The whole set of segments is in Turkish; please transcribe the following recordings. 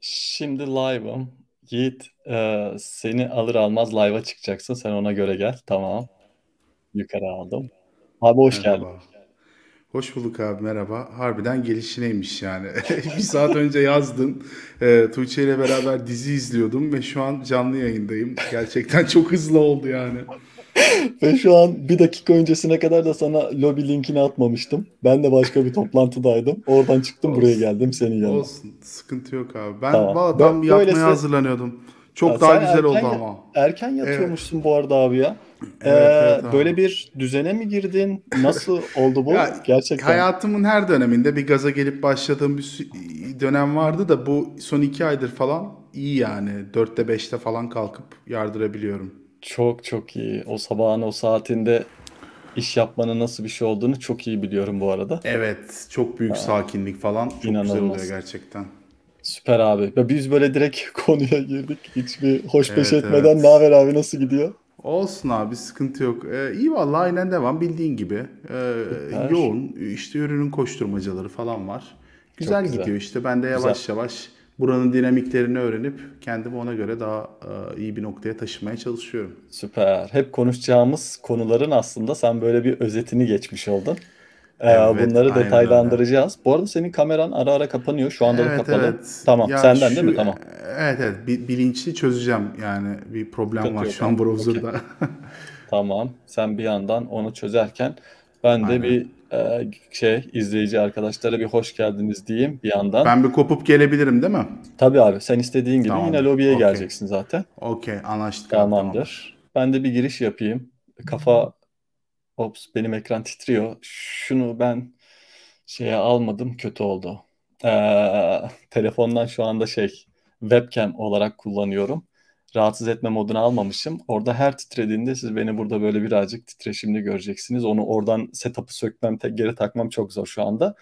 Şimdi live'ım. Yiğit, e, seni alır almaz live'a çıkacaksın. Sen ona göre gel. Tamam. Yukarı aldım. Abi hoş geldin. Merhaba. Hoş bulduk abi merhaba. Harbiden gelişineymiş yani. Bir saat önce yazdın. Ee, Tuğçe ile beraber dizi izliyordum ve şu an canlı yayındayım. Gerçekten çok hızlı oldu yani. Ve şu an bir dakika öncesine kadar da sana lobby linkini atmamıştım. Ben de başka bir toplantıdaydım. Oradan çıktım buraya Olsun. geldim senin yanına. Olsun. Sıkıntı yok abi. Ben Tamam. valla tam Bö- yatmaya Böylesi hazırlanıyordum. Ya Çok daha sen güzel oldu erken ya- ama. erken Evet. yatıyormuşsun bu arada abi ya. Ee, Evet evet abi. böyle bir düzene mi girdin? Nasıl oldu bu? Ya Gerçekten. hayatımın her döneminde bir gaza gelip başladığım bir dönem vardı da bu son iki aydır falan iyi yani. Dörtte beşte falan kalkıp yardırabiliyorum. Çok çok iyi. O sabahın o saatinde iş yapmanın nasıl bir şey olduğunu çok iyi biliyorum bu arada. Evet, çok büyük Aa, sakinlik falan çok güzel oluyor inanılmaz. gerçekten. Süper abi. Ve biz böyle direkt konuya girdik. Hiçbir hoşbeş Evet etmeden ne evet. haber abi nasıl gidiyor? Olsun abi sıkıntı yok. Ee, iyi vallahi aynen devam bildiğin gibi. Ee, Süper. yoğun işte ürünün koşturmacaları falan var. Çok Güzel güzel. gidiyor işte. Ben de Güzel. yavaş yavaş buranın dinamiklerini öğrenip kendimi ona göre daha e, iyi bir noktaya taşımaya çalışıyorum. Süper. Hep konuşacağımız konuların aslında sen böyle bir özetini geçmiş oldun. Ee, Evet, bunları aynen öyle. detaylandıracağız. Bu arada senin kameran ara ara kapanıyor. Şu anda da Evet kapalı. evet. Tamam. Ya Senden değil şu mi? Tamam. evet evet bi- bilinçli çözeceğim yani bir problem Sıkıntı var yok şu an browser'da. Tamam. Sen bir yandan onu çözerken ben de Aynen. bir e, şey izleyici arkadaşlara bir hoş geldiniz diyeyim bir yandan. Ben bir kopup gelebilirim değil mi? Tabii abi sen istediğin gibi yine Tamam. lobiye Okey. geleceksin zaten. Okey anlaştık abi tamam. Tamamdır. Ben de bir giriş yapayım. Kafa ops benim ekran titriyor. Şunu ben şeye almadım kötü oldu. Ee, telefondan şu anda şey webcam olarak kullanıyorum. Rahatsız etme modunu almamışım. Orada her titrediğinde siz beni burada böyle birazcık titreşimli göreceksiniz. Onu oradan setup'ı sökmem, geri takmam çok zor şu anda.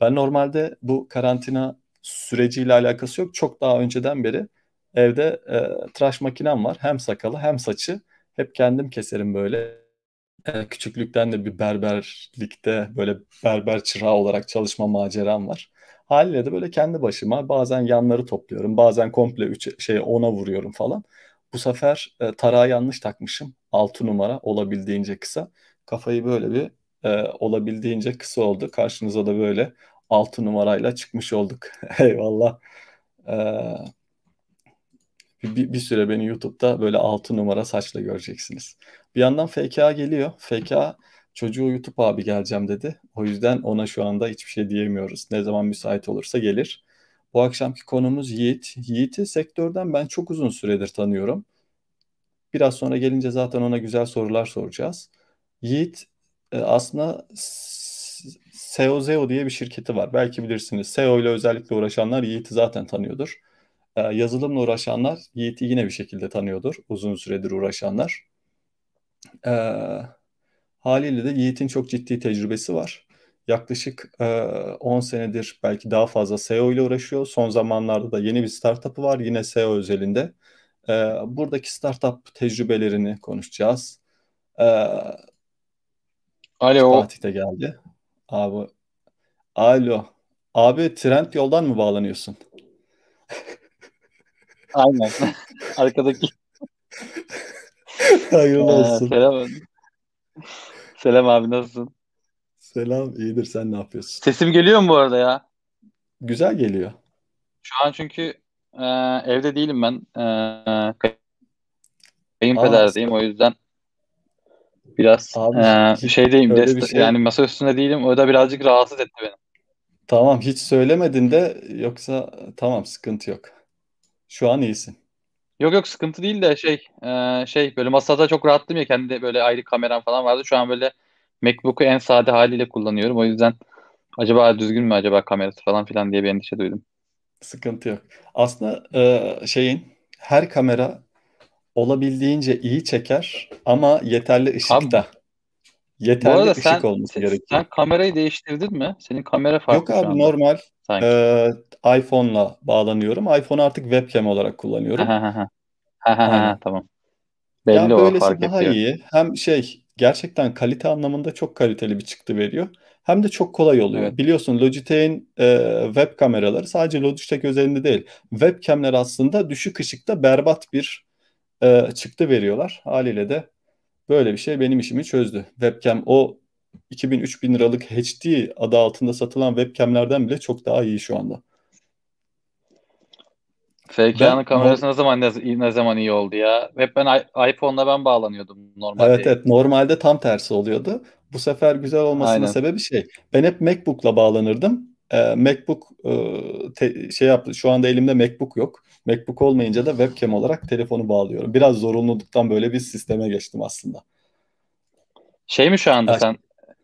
Ben normalde bu karantina süreciyle alakası yok. Çok daha önceden beri evde e, tıraş makinem var. Hem sakalı hem saçı. Hep kendim keserim böyle. E, küçüklükten de bir berberlikte böyle berber çırağı olarak çalışma maceram var. Haliyle de böyle kendi başıma bazen yanları topluyorum. Bazen komple üç, şey ona vuruyorum falan. Bu sefer e, tarağı yanlış takmışım. 6 numara olabildiğince kısa. Kafayı böyle bir e, olabildiğince kısa oldu. Karşınıza da böyle 6 numarayla çıkmış olduk. Eyvallah. E, bir, bir süre beni YouTube'da böyle 6 numara saçla göreceksiniz. Bir yandan FK geliyor. FK çocuğu YouTube abi geleceğim dedi. O yüzden ona şu anda hiçbir şey diyemiyoruz. Ne zaman müsait olursa gelir. Bu akşamki konumuz Yiğit. Yiğit'i sektörden ben çok uzun süredir tanıyorum. Biraz sonra gelince zaten ona güzel sorular soracağız. Yiğit e, aslında SEO Zeo diye bir şirketi var. Belki bilirsiniz. SEO ile özellikle uğraşanlar Yiğit'i zaten tanıyordur. Ee, yazılımla uğraşanlar Yiğit'i yine bir şekilde tanıyordur. Uzun süredir uğraşanlar. Haliyle de Yiğit'in çok ciddi tecrübesi var. Yaklaşık e, 10 senedir belki daha fazla SEO ile uğraşıyor. Son zamanlarda da yeni bir startup'ı var yine SEO özelinde. Ee, buradaki startup tecrübelerini konuşacağız. Ee, Alo. Fatih de geldi. Abi, alo. Abi Trend yoldan mı bağlanıyorsun? Aynen. Arkadaki. Hayırlı Ee, olsun. selam. Selam abi nasılsın? Selam, iyidir. Sen ne yapıyorsun? Sesim geliyor mu bu arada ya? Güzel geliyor. Şu an çünkü e, evde değilim ben. E, kayınpederdeyim o yüzden biraz abi e, hiç şeydeyim. öyle bir Dest şey yani masa üstünde değilim. O da birazcık rahatsız etti beni. tamam hiç söylemedin de yoksa tamam sıkıntı yok. Şu an iyisin. Yok yok sıkıntı değil de şey e, şey böyle masada çok rahattım ya kendi böyle ayrı kameram falan vardı. Şu an böyle MacBook'u en sade haliyle kullanıyorum. O yüzden acaba düzgün mü acaba kamerası falan filan diye bir endişe duydum. Sıkıntı yok. Aslında e, şeyin her kamera olabildiğince iyi çeker ama yeterli Abi ışıkta. bu Yeterli arada ışık sen olması gerekiyor. sen kamerayı değiştirdin mi? Senin kamera Yok farklı şu abi anda normal sanki. e, iPhone'la bağlanıyorum. iPhone artık webcam olarak kullanıyorum. Ha ha ha ha ha ha Aynen. tamam. Belli o böylesi fark daha ediyor. iyi. Hem şey gerçekten kalite anlamında çok kaliteli bir çıktı veriyor. hem de çok kolay oluyor. Evet. Biliyorsun Logitech'in e, web kameraları sadece Logitech özelinde değil. Webcamler aslında düşük ışıkta berbat bir e, çıktı veriyorlar. Haliyle de böyle bir şey benim işimi çözdü. Webcam o 2000-3000 liralık HD adı altında satılan webcamlerden bile çok daha iyi şu anda. FK'nın kamerası ne zaman ne, ne zaman iyi oldu ya? Hep ben iPhone'la ben bağlanıyordum normalde. Evet evet normalde tam tersi oluyordu. Bu sefer güzel olmasının Aynen. sebebi şey. Ben hep MacBook'la bağlanırdım. Ee, MacBook e, te- şey yaptı. Şu anda elimde MacBook yok. MacBook olmayınca da webcam olarak telefonu bağlıyorum. Biraz zorunluluktan böyle bir sisteme geçtim aslında. Şey mi şu anda Ha, sen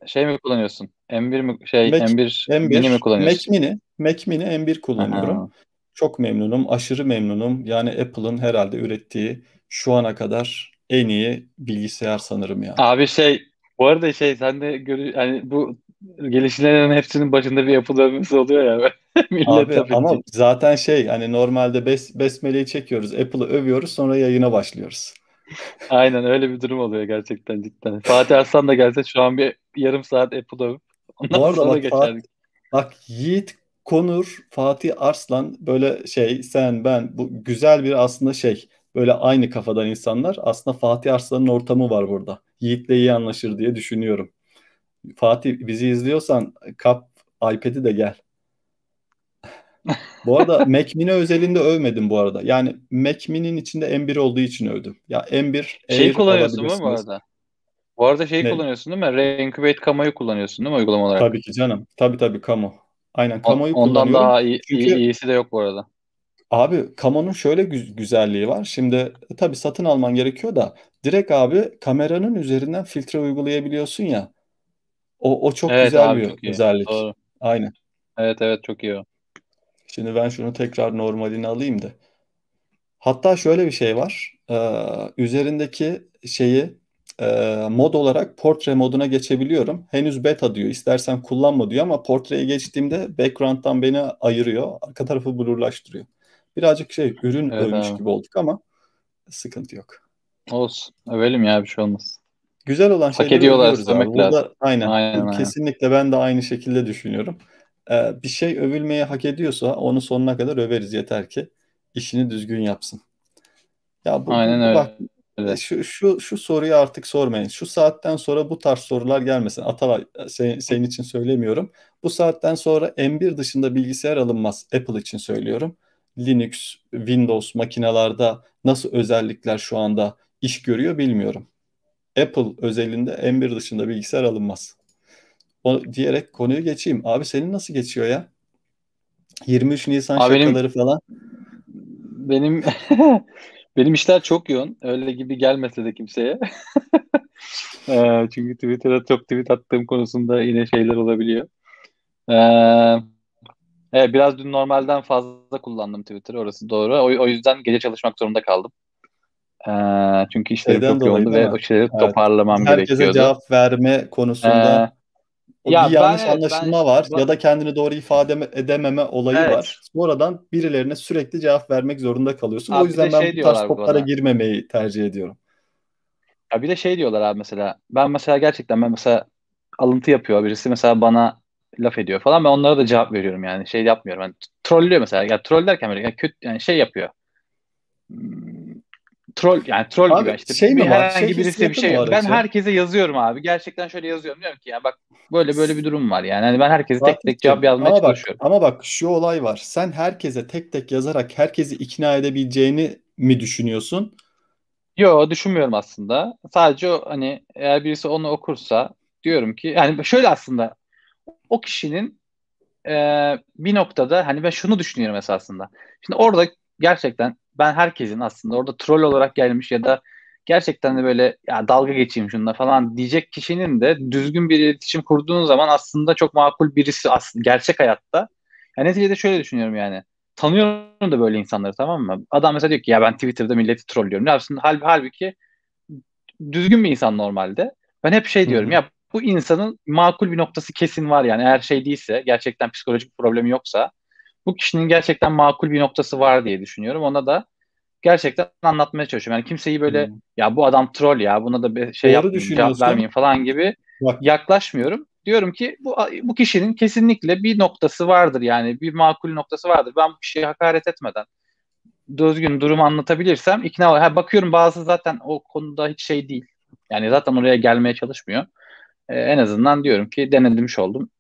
şey mi kullanıyorsun? M1 mi şey Mac, M1 M1, mini mi Mac kullanıyorsun? Mini, Mac Mini M1 kullanıyorum. Aha. Çok memnunum, aşırı memnunum. Yani Apple'ın herhalde ürettiği şu ana kadar en iyi bilgisayar sanırım ya. Abi şey bu arada şey sen de görü hani bu gelişmelerin hepsinin başında bir yapı dönmesi oluyor ya. Millet Abi tabii ama zaten şey hani normalde bes, besmeleyi çekiyoruz, Apple'ı övüyoruz, sonra yayına başlıyoruz. Aynen öyle bir durum oluyor gerçekten cidden. Fatih Arslan da gelse şu an bir yarım saat Apple övüp Bu ondan arada sonra bak Fatih, geçerdik. bak Yiğit Konur, Fatih Arslan böyle şey sen ben bu güzel bir aslında şey böyle aynı kafadan insanlar. Aslında Fatih Arslan'ın ortamı var burada. Yiğit'le iyi anlaşır diye düşünüyorum. Fatih bizi izliyorsan kap iPad'i de gel. Bu arada Mac Mini özelinde övmedim bu arada. Yani Mac Mini'nin içinde M1 olduğu için övdüm. Ya M1 Şeyi Air kullanıyorsun mu bu alabilirsiniz. arada? Bu arada şeyi Ne? kullanıyorsun değil mi? Reincubate Camo'yu kullanıyorsun değil mi uygulama olarak? Tabii ki canım. Tabii tabii Kamo. Aynen Kamo'yu ondan kullanıyorum. daha iyi, Çünkü iyisi de yok bu arada. abi Kamo'nun şöyle gü- güzelliği var. Şimdi tabii satın alman gerekiyor da direkt abi kameranın üzerinden filtre uygulayabiliyorsun ya. O, o çok Evet güzel abi bir çok iyi. özellik. Doğru. Aynen. Evet evet çok iyi o. Şimdi ben şunu tekrar normalini alayım da. Hatta şöyle bir şey var. Ee, üzerindeki şeyi e, mod olarak portre moduna geçebiliyorum. Henüz beta diyor. İstersen kullanma diyor ama portreye geçtiğimde background'dan beni ayırıyor. Arka tarafı blurlaştırıyor. Birazcık şey ürün Evet övmüş gibi olduk ama sıkıntı yok. Olsun. Övelim ya bir şey olmaz. Güzel olan Hak şeyleri ediyorlar övüyoruz abi. lazım. Burada aynen. Aynen aynen. Kesinlikle ben de aynı şekilde düşünüyorum. Ee, bir şey övülmeyi hak ediyorsa onu sonuna kadar överiz yeter ki işini düzgün yapsın. Ya bu, Aynen bu bak öyle. şu şu şu soruyu artık sormayın. Şu saatten sonra bu tarz sorular gelmesin. Atalay sen- senin için söylemiyorum. Bu saatten sonra M1 dışında bilgisayar alınmaz. Apple için söylüyorum. Linux, Windows makinalarda nasıl özellikler şu anda iş görüyor bilmiyorum. Apple özelinde M1 dışında bilgisayar alınmaz. O diyerek konuyu geçeyim. Abi senin nasıl geçiyor ya? 23 Nisan Abi benim şakaları falan. benim benim işler çok yoğun. Öyle gibi gelmese de kimseye. Ee, çünkü Twitter'a çok tweet attığım konusunda yine şeyler olabiliyor. Ee, evet, biraz dün normalden fazla kullandım Twitter'ı orası doğru. O, o yüzden gece çalışmak zorunda kaldım. Ee, çünkü işlerim Şeyden çok yoğundu ve o şeyleri Evet. toparlamam Herkese gerekiyordu. cevap verme konusunda Ee, o ya bir ben yanlış ben anlaşılma var ba- ya da kendini doğru ifade edememe olayı evet var. Sonradan birilerine sürekli cevap vermek zorunda kalıyorsun. O abi bir yüzden de ben şey bu tarz toplara girmemeyi tercih ediyorum. Ya bir de şey diyorlar abi mesela. Ben mesela gerçekten ben mesela alıntı yapıyor birisi mesela bana laf ediyor falan ben onlara da cevap veriyorum yani şey yapmıyorum. Yani trollüyor mesela. Ya troll derken böyle yani kötü yani şey yapıyor. Troll yani troll gibi Abi işte şey bir mi herhangi Şey birisi bir şey ben herkese yazıyorum abi. Gerçekten şöyle yazıyorum diyorum ki ya bak böyle böyle bir durum var yani. Hani ben herkese tek tek cevap yazmaya ama bak çalışıyorum. ama bak şu olay var. Sen herkese tek tek yazarak herkesi ikna edebileceğini mi düşünüyorsun? Yo düşünmüyorum aslında. Sadece o hani eğer birisi onu okursa diyorum ki yani şöyle aslında o kişinin e, bir noktada hani ben şunu düşünüyorum esasında. Şimdi orada gerçekten ben herkesin aslında orada troll olarak gelmiş ya da gerçekten de böyle ya dalga geçeyim şununla falan diyecek kişinin de düzgün bir iletişim kurduğun zaman aslında çok makul birisi aslında gerçek hayatta. Yani neticede şöyle düşünüyorum yani. Tanıyorum da böyle insanları tamam mı? Adam mesela diyor ki ya ben Twitter'da milleti trollüyorum. Aslında hal, halbuki düzgün bir insan normalde. Ben hep şey diyorum hı. ya bu insanın makul bir noktası kesin var yani eğer şey değilse gerçekten psikolojik bir problemi yoksa bu kişinin gerçekten makul bir noktası var diye düşünüyorum. Ona da gerçekten anlatmaya çalışıyorum. Yani kimseyi böyle Hı. ya bu adam troll ya buna da bir şey Doğru yapmayayım cevap vermeyeyim falan gibi Bak yaklaşmıyorum. diyorum ki bu bu kişinin kesinlikle bir noktası vardır yani bir makul noktası vardır. Ben bu kişiye hakaret etmeden düzgün durumu anlatabilirsem ikna ha, bakıyorum bazı zaten o konuda hiç şey değil. Yani zaten oraya gelmeye çalışmıyor. Ee, en azından diyorum ki denedim oldum.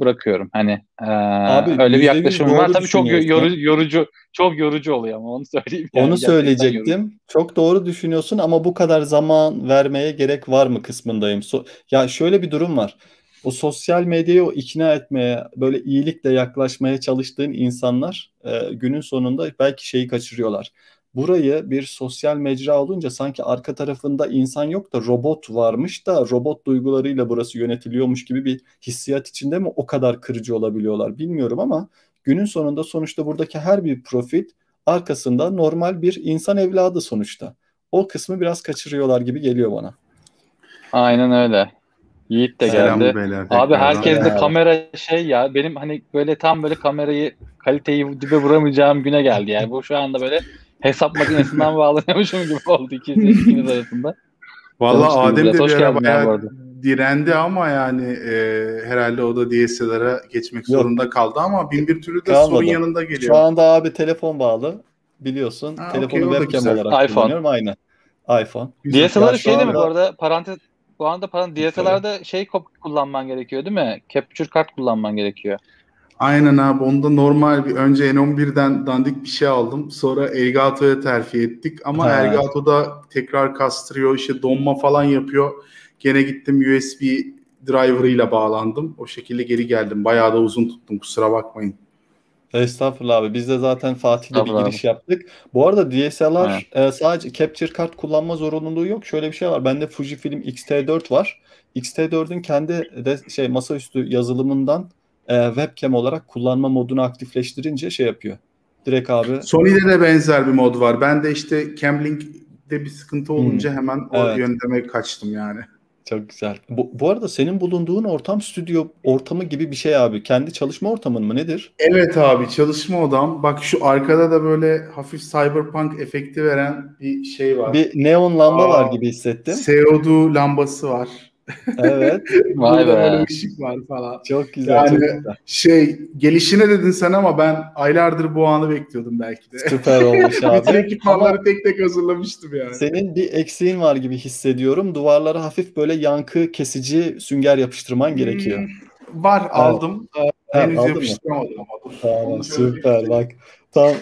Bırakıyorum. Hani e, Abi, öyle bir yaklaşım var. Tabii çok yorucu, yorucu çok yorucu oluyor ama onu söyleyeyim. Yani. Onu söyleyecektim. Yorucu. Çok doğru düşünüyorsun ama bu kadar zaman vermeye gerek var mı kısmındayım. So ya şöyle bir durum var o sosyal medyayı o ikna etmeye, böyle iyilikle yaklaşmaya çalıştığın insanlar e, günün sonunda belki şeyi kaçırıyorlar. Burayı bir sosyal mecra olunca sanki arka tarafında insan yok da robot varmış da robot duygularıyla burası yönetiliyormuş gibi bir hissiyat içinde mi o kadar kırıcı olabiliyorlar bilmiyorum ama günün sonunda sonuçta buradaki her bir profil arkasında normal bir insan evladı sonuçta. O kısmı biraz kaçırıyorlar gibi geliyor bana. Aynen öyle. Yiğit de Selam geldi. Beyler, Abi herkes de kamera şey ya benim hani böyle tam böyle kamerayı kaliteyi dibe vuramayacağım güne geldi yani. Bu şu anda böyle hesap makinesinden bağlanıyormuşum gibi oldu ikiniz, ikiniz arasında. Valla Adem de bir ara bayağı direndi ama yani e, herhalde o da DSLR'a geçmek Yok. zorunda kaldı ama bin bir türlü de Kalmadı. sorun yanında geliyor. Şu anda abi telefon bağlı biliyorsun. Ha, Telefonu okay, webcam olarak iPhone. kullanıyorum aynı. iPhone. DSLR şey de mi bu arada parantez bu anda falan DSLR'da şey kullanman gerekiyor değil mi? Capture kart kullanman gerekiyor. Aynen abi onda normal bir önce N11'den dandik bir şey aldım. Sonra Elgato'ya terfi ettik ama ha. Elgato'da tekrar kastırıyor işte donma falan yapıyor. Gene gittim USB driver'ıyla bağlandım. O şekilde geri geldim. Bayağı da uzun tuttum kusura bakmayın. Estağfurullah abi. Biz de zaten Fatih'le bir giriş yaptık. Bu arada DSLR e, sadece capture kart kullanma zorunluluğu yok. Şöyle bir şey var. Bende Fujifilm X-T4 var. X-T4'ün kendi de şey masaüstü yazılımından e, webcam olarak kullanma modunu aktifleştirince şey yapıyor. Direkt abi. Sony'de de benzer bir mod var. Ben de işte Camlink'de bir sıkıntı olunca hmm. hemen o evet. yönteme kaçtım yani. Çok güzel. Bu, bu arada senin bulunduğun ortam stüdyo ortamı gibi bir şey abi. Kendi çalışma ortamın mı nedir? Evet abi çalışma odam. Bak şu arkada da böyle hafif cyberpunk efekti veren bir şey var. Bir neon lamba Aa, var gibi hissettim. CO2 lambası var. Evet. Vay be. böyle ışık var falan. Çok güzel. Yani çok güzel. şey gelişine dedin sen ama ben aylardır bu anı bekliyordum belki de. Süper olmuş abi. Bütün ekipmanları tek tek hazırlamıştım yani. Senin bir eksiğin var gibi hissediyorum. Duvarlara hafif böyle yankı kesici sünger yapıştırman hmm, gerekiyor. Var evet. aldım. Henüz ha, yapıştıramadım ama. Tamam süper bak. Tam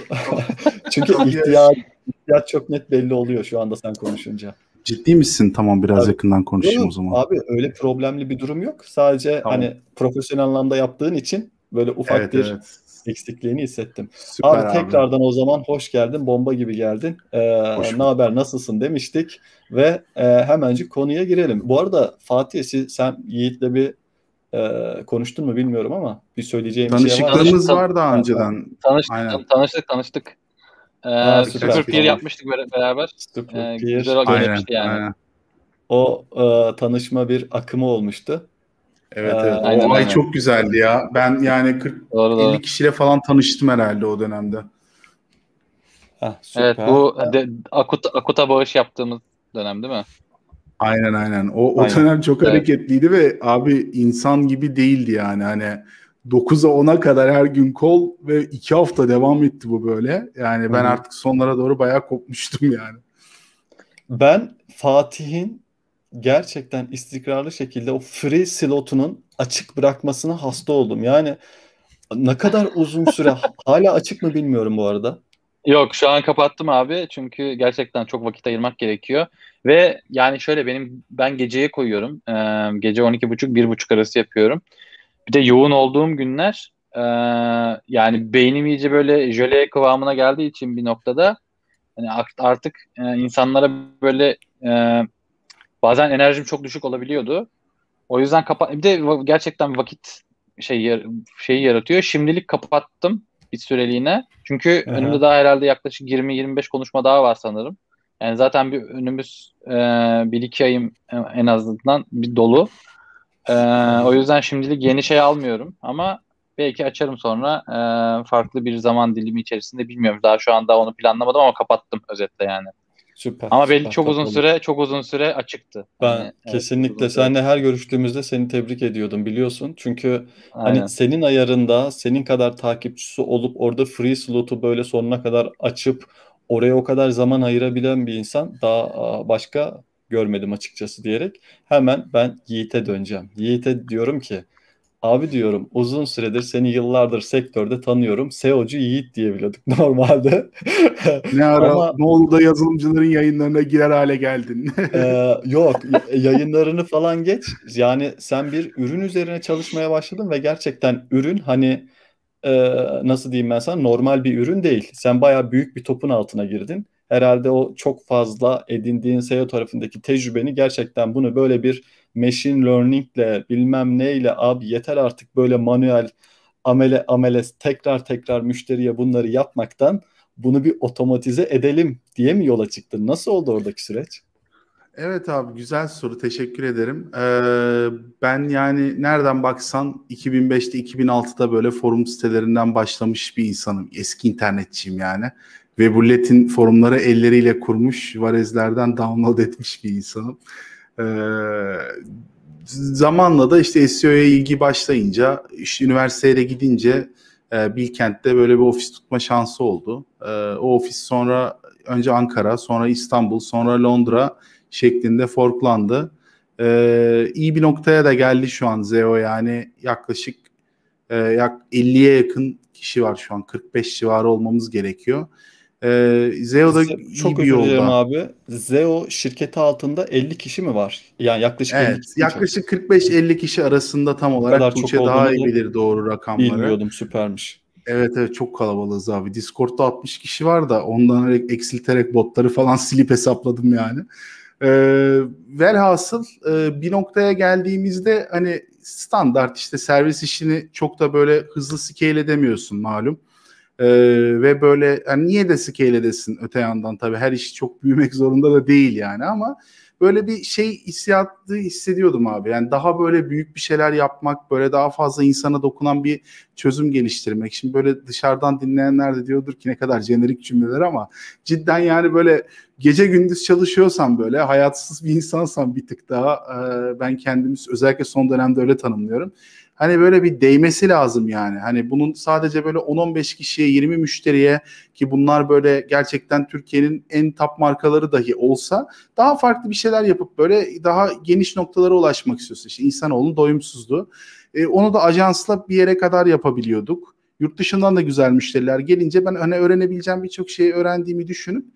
çünkü ihtiyaç, ihtiyaç çok net belli oluyor şu anda sen konuşunca. Ciddi misin? Tamam biraz abi, yakından konuşayım yok, o zaman. Abi öyle problemli bir durum yok. Sadece tamam. hani profesyonel anlamda yaptığın için böyle ufak evet, bir evet. eksikliğini hissettim. Süper abi, abi tekrardan o zaman hoş geldin. Bomba gibi geldin. Ee, ne haber nasılsın demiştik ve e, hemencik konuya girelim. Bu arada Fatih siz, sen Yiğit'le bir e, konuştun mu bilmiyorum ama bir söyleyeceğim bir şey var. Tanışıklığımız var daha önceden. Tanıştık, Aynen. tanıştık, tanıştık. Ee, Super Peer yapmıştık beraber. Super ee, Güzel aynen, yani. Aynen. O e, tanışma bir akımı olmuştu. Evet, evet. Ee, aynen, o ay çok güzeldi ya. Ben yani 40 doğru, 50 doğru. kişiyle falan tanıştım herhalde o dönemde. Heh, süper. Evet bu de, Akut, Akut'a bağış yaptığımız dönem değil mi? Aynen aynen. O, o aynen. dönem çok evet. hareketliydi ve abi insan gibi değildi yani. Hani 9'a 10'a kadar her gün kol ve 2 hafta devam etti bu böyle. Yani ben artık sonlara doğru bayağı kopmuştum yani. Ben Fatih'in gerçekten istikrarlı şekilde o free slotunun açık bırakmasına hasta oldum. Yani ne kadar uzun süre hala açık mı bilmiyorum bu arada. Yok şu an kapattım abi çünkü gerçekten çok vakit ayırmak gerekiyor ve yani şöyle benim ben geceye koyuyorum ee, gece 12.30 1.30 arası yapıyorum bir de yoğun olduğum günler e, yani beynim iyice böyle jöle kıvamına geldiği için bir noktada hani artık e, insanlara böyle e, bazen enerjim çok düşük olabiliyordu. O yüzden kapat bir de gerçekten vakit şey şeyi yaratıyor. Şimdilik kapattım bir süreliğine. Çünkü Aha. önümde daha herhalde yaklaşık 20-25 konuşma daha var sanırım. Yani zaten bir önümüz e, bir iki ayım en azından bir dolu. Ee, o yüzden şimdilik yeni şey almıyorum ama belki açarım sonra e, farklı bir zaman dilimi içerisinde bilmiyorum. Daha şu anda onu planlamadım ama kapattım özetle yani. Süper. Ama belli süper, çok uzun katılıyorum. süre çok uzun süre açıktı. Ben Yani, evet, kesinlikle süre. seninle her görüştüğümüzde seni tebrik ediyordum biliyorsun. Çünkü Aynen. hani senin ayarında senin kadar takipçisi olup orada free slot'u böyle sonuna kadar açıp oraya o kadar zaman ayırabilen bir insan daha başka görmedim açıkçası diyerek hemen ben Yiğit'e döneceğim. Yiğit'e diyorum ki abi diyorum uzun süredir seni yıllardır sektörde tanıyorum. SEO'cu Yiğit diye biliyorduk normalde. Ne ara Ama ne oldu da yazılımcıların yayınlarına girer hale geldin. Ee, yok yayınlarını falan geç. Yani sen bir ürün üzerine çalışmaya başladın ve gerçekten ürün hani e, nasıl diyeyim ben sana normal bir ürün değil. Sen bayağı büyük bir topun altına girdin. Herhalde o çok fazla edindiğin SEO tarafındaki tecrübeni gerçekten bunu böyle bir machine learning'le bilmem neyle abi yeter artık böyle manuel amele amele tekrar tekrar müşteriye bunları yapmaktan bunu bir otomatize edelim diye mi yola çıktın? Nasıl oldu oradaki süreç? Evet abi güzel soru teşekkür ederim. Ee, ben yani nereden baksan 2005'te 2006'da böyle forum sitelerinden başlamış bir insanım. Eski internetçiyim yani. Webullet'in forumları elleriyle kurmuş, Varezlerden download etmiş bir insanım. Ee, zamanla da işte SEO'ya ilgi başlayınca, işte üniversiteye de gidince e, Bilkent'te böyle bir ofis tutma şansı oldu. E, o ofis sonra önce Ankara, sonra İstanbul, sonra Londra şeklinde forklandı. Ee, iyi bir noktaya da geldi şu an Zeo yani yaklaşık e, yak 50'ye yakın kişi var şu an 45 civarı olmamız gerekiyor. Ee, Zeo'da Ze- iyi Çok bir özür dilerim yolda. abi. Zeo şirketi altında 50 kişi mi var? Yani yaklaşık 50 Evet, kişi mi çalışıyor? yaklaşık 45-50 kişi arasında tam olarak Tuğçe daha iyi bilir doğru rakamları. bilmiyordum. Süpermiş. Evet evet çok kalabalığız abi. Discord'da 60 kişi var da ondan eksilterek botları falan silip hesapladım yani. Ee, velhasıl e, bir noktaya geldiğimizde hani standart işte servis işini çok da böyle hızlı scale edemiyorsun malum. Ee, ve böyle hani niye de scale edesin öte yandan tabii her iş çok büyümek zorunda da değil yani ama böyle bir şey hissiyatı hissediyordum abi. Yani daha böyle büyük bir şeyler yapmak, böyle daha fazla insana dokunan bir çözüm geliştirmek. Şimdi böyle dışarıdan dinleyenler de diyordur ki ne kadar jenerik cümleler ama cidden yani böyle gece gündüz çalışıyorsam böyle hayatsız bir insansam bir tık daha e, ben kendimi özellikle son dönemde öyle tanımlıyorum. Hani böyle bir değmesi lazım yani. Hani bunun sadece böyle 10-15 kişiye, 20 müşteriye ki bunlar böyle gerçekten Türkiye'nin en top markaları dahi olsa daha farklı bir şeyler yapıp böyle daha geniş noktalara ulaşmak istiyorsun. İşte insanoğlunun doyumsuzluğu. E, onu da ajansla bir yere kadar yapabiliyorduk. Yurt dışından da güzel müşteriler gelince ben hani öğrenebileceğim birçok şeyi öğrendiğimi düşünüp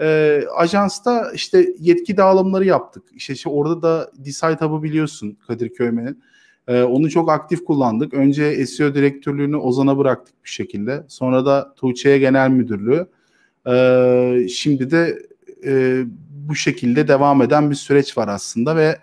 e, ajansta işte yetki dağılımları yaptık. İşte, işte orada da Decide Hub'ı biliyorsun Kadir Köymen'in. Ee, onu çok aktif kullandık. Önce SEO direktörlüğünü Ozan'a bıraktık bir şekilde. Sonra da Tuğçe'ye genel müdürlüğü. Ee, şimdi de e, bu şekilde devam eden bir süreç var aslında ve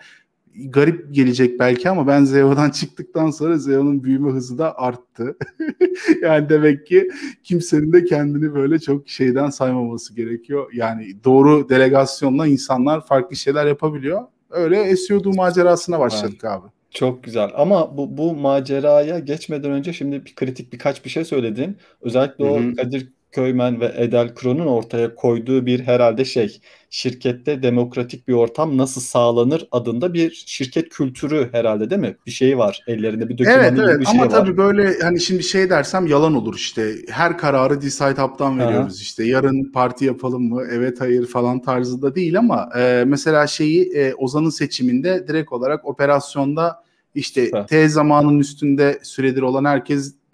garip gelecek belki ama ben Zeo'dan çıktıktan sonra Zeo'nun büyüme hızı da arttı. yani demek ki kimsenin de kendini böyle çok şeyden saymaması gerekiyor. Yani doğru delegasyonla insanlar farklı şeyler yapabiliyor. Öyle SEO macerasına başladık abi. Çok güzel ama bu, bu maceraya geçmeden önce şimdi bir kritik birkaç bir şey söyledin. Özellikle o Hı hı. Kadir Köymen ve Edel Kro'nun ortaya koyduğu bir herhalde şey şirkette demokratik bir ortam nasıl sağlanır adında bir şirket kültürü herhalde değil mi? Bir şey var ellerinde bir dokümanı Evet evet bir şey ama var. tabii böyle hani şimdi şey dersem yalan olur işte. Her kararı Decide Hub'dan Aha. veriyoruz işte. Yarın parti yapalım mı? Evet hayır falan tarzında değil ama e, mesela şeyi e, Ozan'ın seçiminde direkt olarak operasyonda işte. T zamanın üstünde süredir olan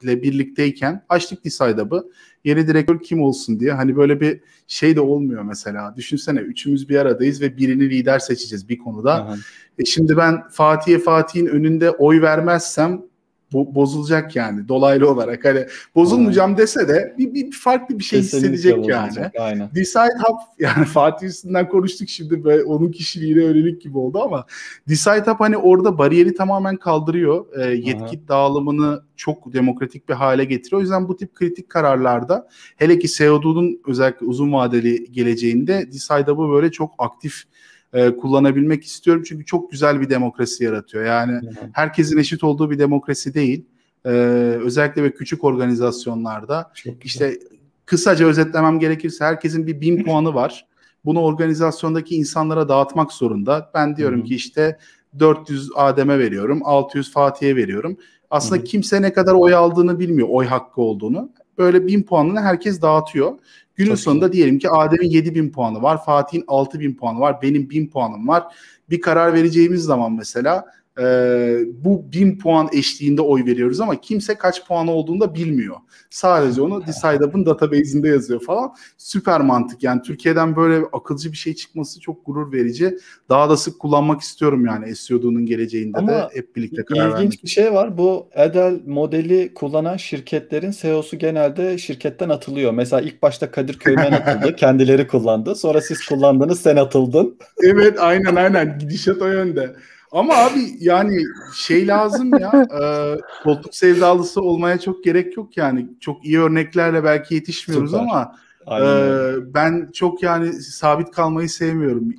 herkesle birlikteyken açtık Decide. Yeni direktör kim olsun diye. Hani böyle bir şey de olmuyor mesela. Düşünsene üçümüz bir aradayız ve birini lider seçeceğiz bir konuda. Aha. E şimdi ben Fatih'e Fatih'in önünde oy vermezsem bu bozulacak yani dolaylı olarak. Hani bozulmayacağım dese de bir, bir farklı bir şey Kesinlikle hissedecek yani. bozulacak, Aynen. Decide Hub yani Fatih üstünden konuştuk şimdi ve onun kişiliğine yönelik gibi oldu ama Decide Hub hani orada bariyeri tamamen kaldırıyor. E, yetki dağılımını çok demokratik bir hale getiriyor. O yüzden bu tip kritik kararlarda hele ki SEO'nun özellikle uzun vadeli geleceğinde Decide Hub'ı böyle çok aktif e, kullanabilmek istiyorum. Çünkü çok güzel bir demokrasi yaratıyor. Yani herkesin eşit olduğu bir demokrasi değil. E, özellikle ve küçük organizasyonlarda işte kısaca özetlemem gerekirse herkesin bir bin puanı var. bunu organizasyondaki insanlara dağıtmak zorunda. Ben diyorum Hı-hı. ki işte 400 Adem'e veriyorum, 600 Fatih'e veriyorum. Aslında Hı-hı. kimse ne kadar oy aldığını bilmiyor, oy hakkı olduğunu. Böyle 1000 puanını herkes dağıtıyor. Günün Çok sonunda iyi. diyelim ki Adem'in 7000 puanı var, Fatih'in 6000 puanı var, benim 1000 puanım var. Bir karar vereceğimiz zaman mesela e, bu bin puan eşliğinde oy veriyoruz ama kimse kaç puan olduğunu da bilmiyor. Sadece onu Decidup'ın database'inde yazıyor falan. Süper mantık yani Türkiye'den böyle akılcı bir şey çıkması çok gurur verici. Daha da sık kullanmak istiyorum yani SEO'nun geleceğinde ama de hep birlikte karar ilginç vermek. bir şey var. Bu Edel modeli kullanan şirketlerin CEO'su genelde şirketten atılıyor. Mesela ilk başta Kadir Köymen atıldı. kendileri kullandı. Sonra siz kullandınız sen atıldın. evet aynen aynen gidişat o yönde. Ama abi yani şey lazım ya e, koltuk sevdalısı olmaya çok gerek yok yani. Çok iyi örneklerle belki yetişmiyoruz Süper. ama e, ben çok yani sabit kalmayı sevmiyorum.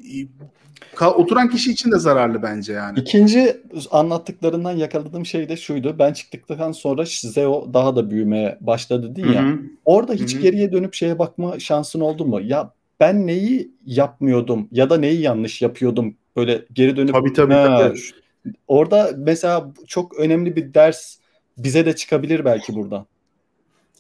Oturan kişi için de zararlı bence yani. İkinci anlattıklarından yakaladığım şey de şuydu. Ben çıktıktan sonra SEO daha da büyümeye başladı değil ya. Orada hiç Hı-hı. geriye dönüp şeye bakma şansın oldu mu? Ya ben neyi yapmıyordum ya da neyi yanlış yapıyordum böyle geri dönüp tabii, tabii, tabii. orada mesela çok önemli bir ders bize de çıkabilir belki buradan.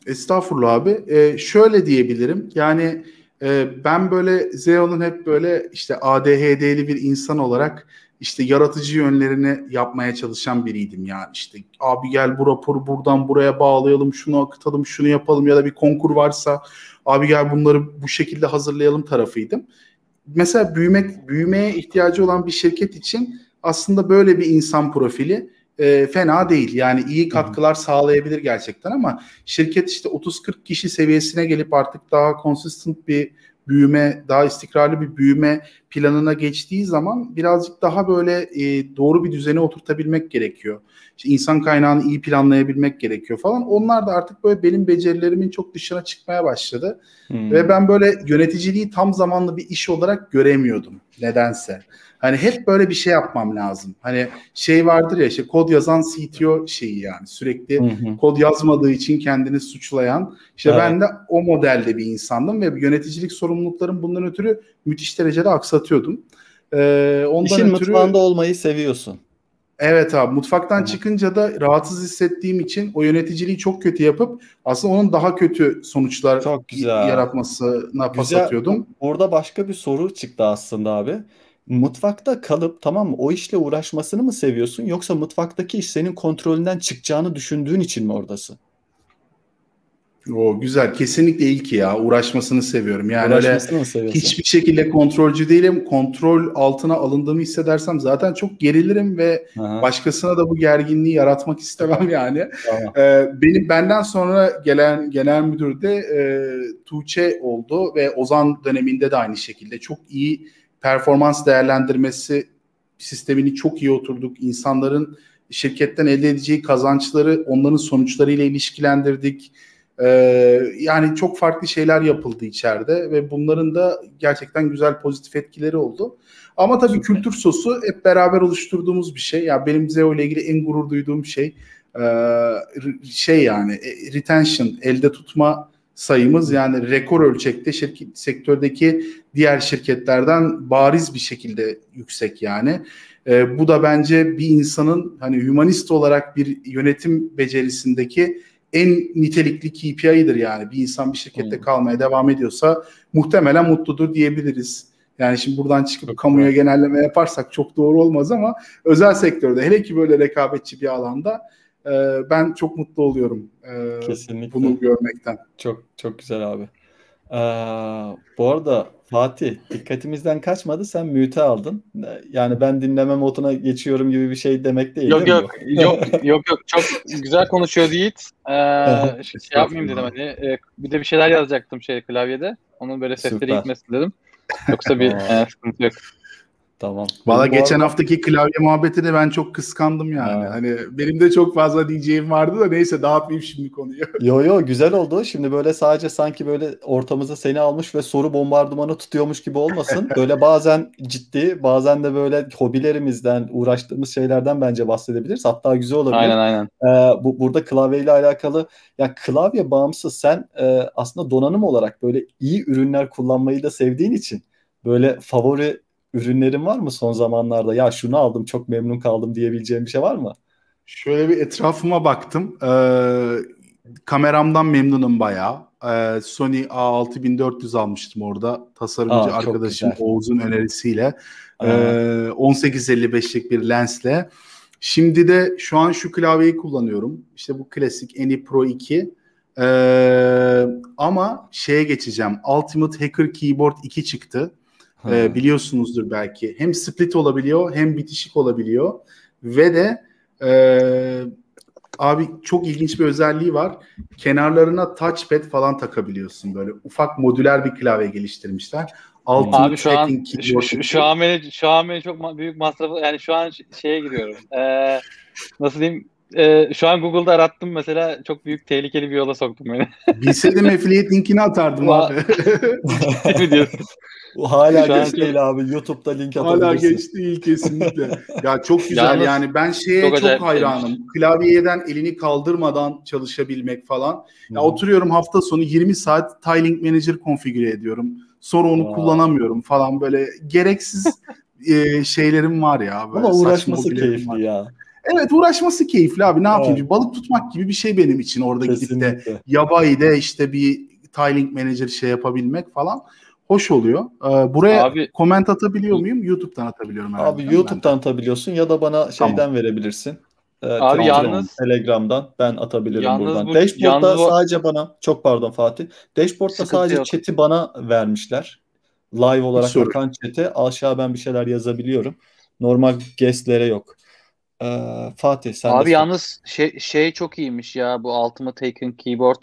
Estağfurullah abi. Ee, şöyle diyebilirim. Yani e, ben böyle Zeo'nun hep böyle işte ADHD'li bir insan olarak işte yaratıcı yönlerini yapmaya çalışan biriydim yani işte abi gel bu raporu buradan buraya bağlayalım şunu akıtalım şunu yapalım ya da bir konkur varsa abi gel bunları bu şekilde hazırlayalım tarafıydım mesela büyümek büyümeye ihtiyacı olan bir şirket için aslında böyle bir insan profili e, fena değil. Yani iyi katkılar Hı. sağlayabilir gerçekten ama şirket işte 30-40 kişi seviyesine gelip artık daha consistent bir büyüme, daha istikrarlı bir büyüme planına geçtiği zaman birazcık daha böyle e, doğru bir düzene oturtabilmek gerekiyor. İşte insan kaynağını iyi planlayabilmek gerekiyor falan. Onlar da artık böyle benim becerilerimin çok dışına çıkmaya başladı. Hmm. Ve ben böyle yöneticiliği tam zamanlı bir iş olarak göremiyordum nedense. Hani hep böyle bir şey yapmam lazım. Hani şey vardır ya işte kod yazan CTO şeyi yani sürekli hı hı. kod yazmadığı için kendini suçlayan. İşte evet. ben de o modelde bir insandım ve yöneticilik sorumluluklarım bundan ötürü müthiş derecede aksatıyordum. Ee, ondan İşin ötürü... mutfağında olmayı seviyorsun. Evet abi mutfaktan Hı. çıkınca da rahatsız hissettiğim için o yöneticiliği çok kötü yapıp aslında onun daha kötü sonuçlar çok güzel. yaratmasına pas güzel. atıyordum. Orada başka bir soru çıktı aslında abi mutfakta kalıp tamam mı o işle uğraşmasını mı seviyorsun yoksa mutfaktaki iş senin kontrolünden çıkacağını düşündüğün için mi oradasın? O güzel. Kesinlikle ilk ya. Uğraşmasını seviyorum. Yani Uğraşmasını öyle hiçbir şekilde kontrolcü değilim. Kontrol altına alındığımı hissedersem zaten çok gerilirim ve Aha. başkasına da bu gerginliği yaratmak istemem yani. Ee, benim benden sonra gelen genel müdür de e, Tuğçe oldu ve Ozan döneminde de aynı şekilde çok iyi performans değerlendirmesi sistemini çok iyi oturduk. İnsanların şirketten elde edeceği kazançları onların sonuçlarıyla ilişkilendirdik. Ee, yani çok farklı şeyler yapıldı içeride ve bunların da gerçekten güzel pozitif etkileri oldu. Ama tabii Süper. kültür sosu hep beraber oluşturduğumuz bir şey. Ya yani benim Zeo ile ilgili en gurur duyduğum şey şey yani e, retention, elde tutma sayımız yani rekor ölçekte şirket sektördeki diğer şirketlerden bariz bir şekilde yüksek yani. E, bu da bence bir insanın hani humanist olarak bir yönetim becerisindeki en nitelikli KPI'dir yani. Bir insan bir şirkette kalmaya devam ediyorsa muhtemelen mutludur diyebiliriz. Yani şimdi buradan çıkıp çok kamuya genelleme yaparsak çok doğru olmaz ama özel sektörde hele ki böyle rekabetçi bir alanda e, ben çok mutlu oluyorum e, Kesinlikle. bunu görmekten. Çok çok güzel abi. Ee, bu arada Fatih dikkatimizden kaçmadı sen müte aldın. Yani ben dinleme moduna geçiyorum gibi bir şey demek değil. Yok değil yok yok yok yok çok güzel konuşuyor Yiğit. Ee, şey, şey yapmayayım dedim hani e, bir de bir şeyler yazacaktım şey klavyede. Onun böyle sesleri gitmesin dedim. Yoksa bir e, sıkıntı yok. Tamam. Valla geçen arada... haftaki klavye muhabbetini ben çok kıskandım yani. Ha. Hani benim de çok fazla diyeceğim vardı da neyse dağıtmayayım şimdi konuyu. Yo yo güzel oldu. Şimdi böyle sadece sanki böyle ortamıza seni almış ve soru bombardımanı tutuyormuş gibi olmasın. Böyle bazen ciddi, bazen de böyle hobilerimizden, uğraştığımız şeylerden bence bahsedebiliriz. Hatta güzel olabilir. Aynen aynen. Ee, bu burada klavyeyle alakalı ya klavye bağımsız sen e, aslında donanım olarak böyle iyi ürünler kullanmayı da sevdiğin için Böyle favori ürünlerin var mı son zamanlarda? Ya şunu aldım çok memnun kaldım diyebileceğim bir şey var mı? Şöyle bir etrafıma baktım. Ee, kameramdan memnunum bayağı. Ee, Sony A6400 almıştım orada. Tasarımcı Aa, arkadaşım güzel. Oğuz'un önerisiyle. Ee, 1855'lik bir lensle. Şimdi de şu an şu klavyeyi kullanıyorum. İşte bu klasik Any Pro 2. Ee, ama şeye geçeceğim. Ultimate Hacker Keyboard 2 çıktı. Ee, biliyorsunuzdur belki. Hem split olabiliyor hem bitişik olabiliyor. Ve de e, abi çok ilginç bir özelliği var. Kenarlarına touchpad falan takabiliyorsun. Böyle ufak modüler bir klavye geliştirmişler. Ultimate Abi şu an şu, şu, 2. şu an beni şu an beni çok ma- büyük masrafı yani şu an şeye giriyorum. Ee, nasıl diyeyim? Ee, şu an Google'da arattım mesela çok büyük tehlikeli bir yola soktum beni. Bilseydim affiliate linkini atardım Va- abi. Mi diyorsun? O hala Şu an geç çok- değil abi. YouTube'da link Hala atabilirsin. geç değil kesinlikle. Ya çok güzel Yalnız yani ben şeye çok çok, hayranım. şeymiş. Klavyeden elini kaldırmadan çalışabilmek falan. Ya Hı. oturuyorum hafta sonu 20 saat Tiling Manager konfigüre ediyorum. Sonra onu Vay. kullanamıyorum falan böyle gereksiz e, şeylerim var ya. Böyle Ama uğraşması var. keyifli ya. Evet uğraşması keyifli abi ne yapayım? Evet. Bir Balık tutmak gibi bir şey benim için orada gidip de Kesinlikle. yabayda işte bir Tiling Manager şey yapabilmek falan hoş oluyor. Ee, buraya Abi Comment atabiliyor muyum? YouTube'dan atabiliyorum herhalde. Abi YouTube'dan atabiliyorsun ya da bana şeyden verebilirsin. Ee, Abi Twitter, yalnız- Telegram'dan ben atabilirim Yalnız buradan. bu- Dashboard'da yalnız bu- sadece bana çok pardon Fatih. Dashboard'da Sıkıntı sadece yok. chat'i bana vermişler. Live olarak sorun. akan chat'e aşağı ben bir şeyler yazabiliyorum. Normal guest'lere yok. Ee, Fatih sen abi yalnız şey şey çok iyiymiş ya bu Ultimate Taken Keyboard.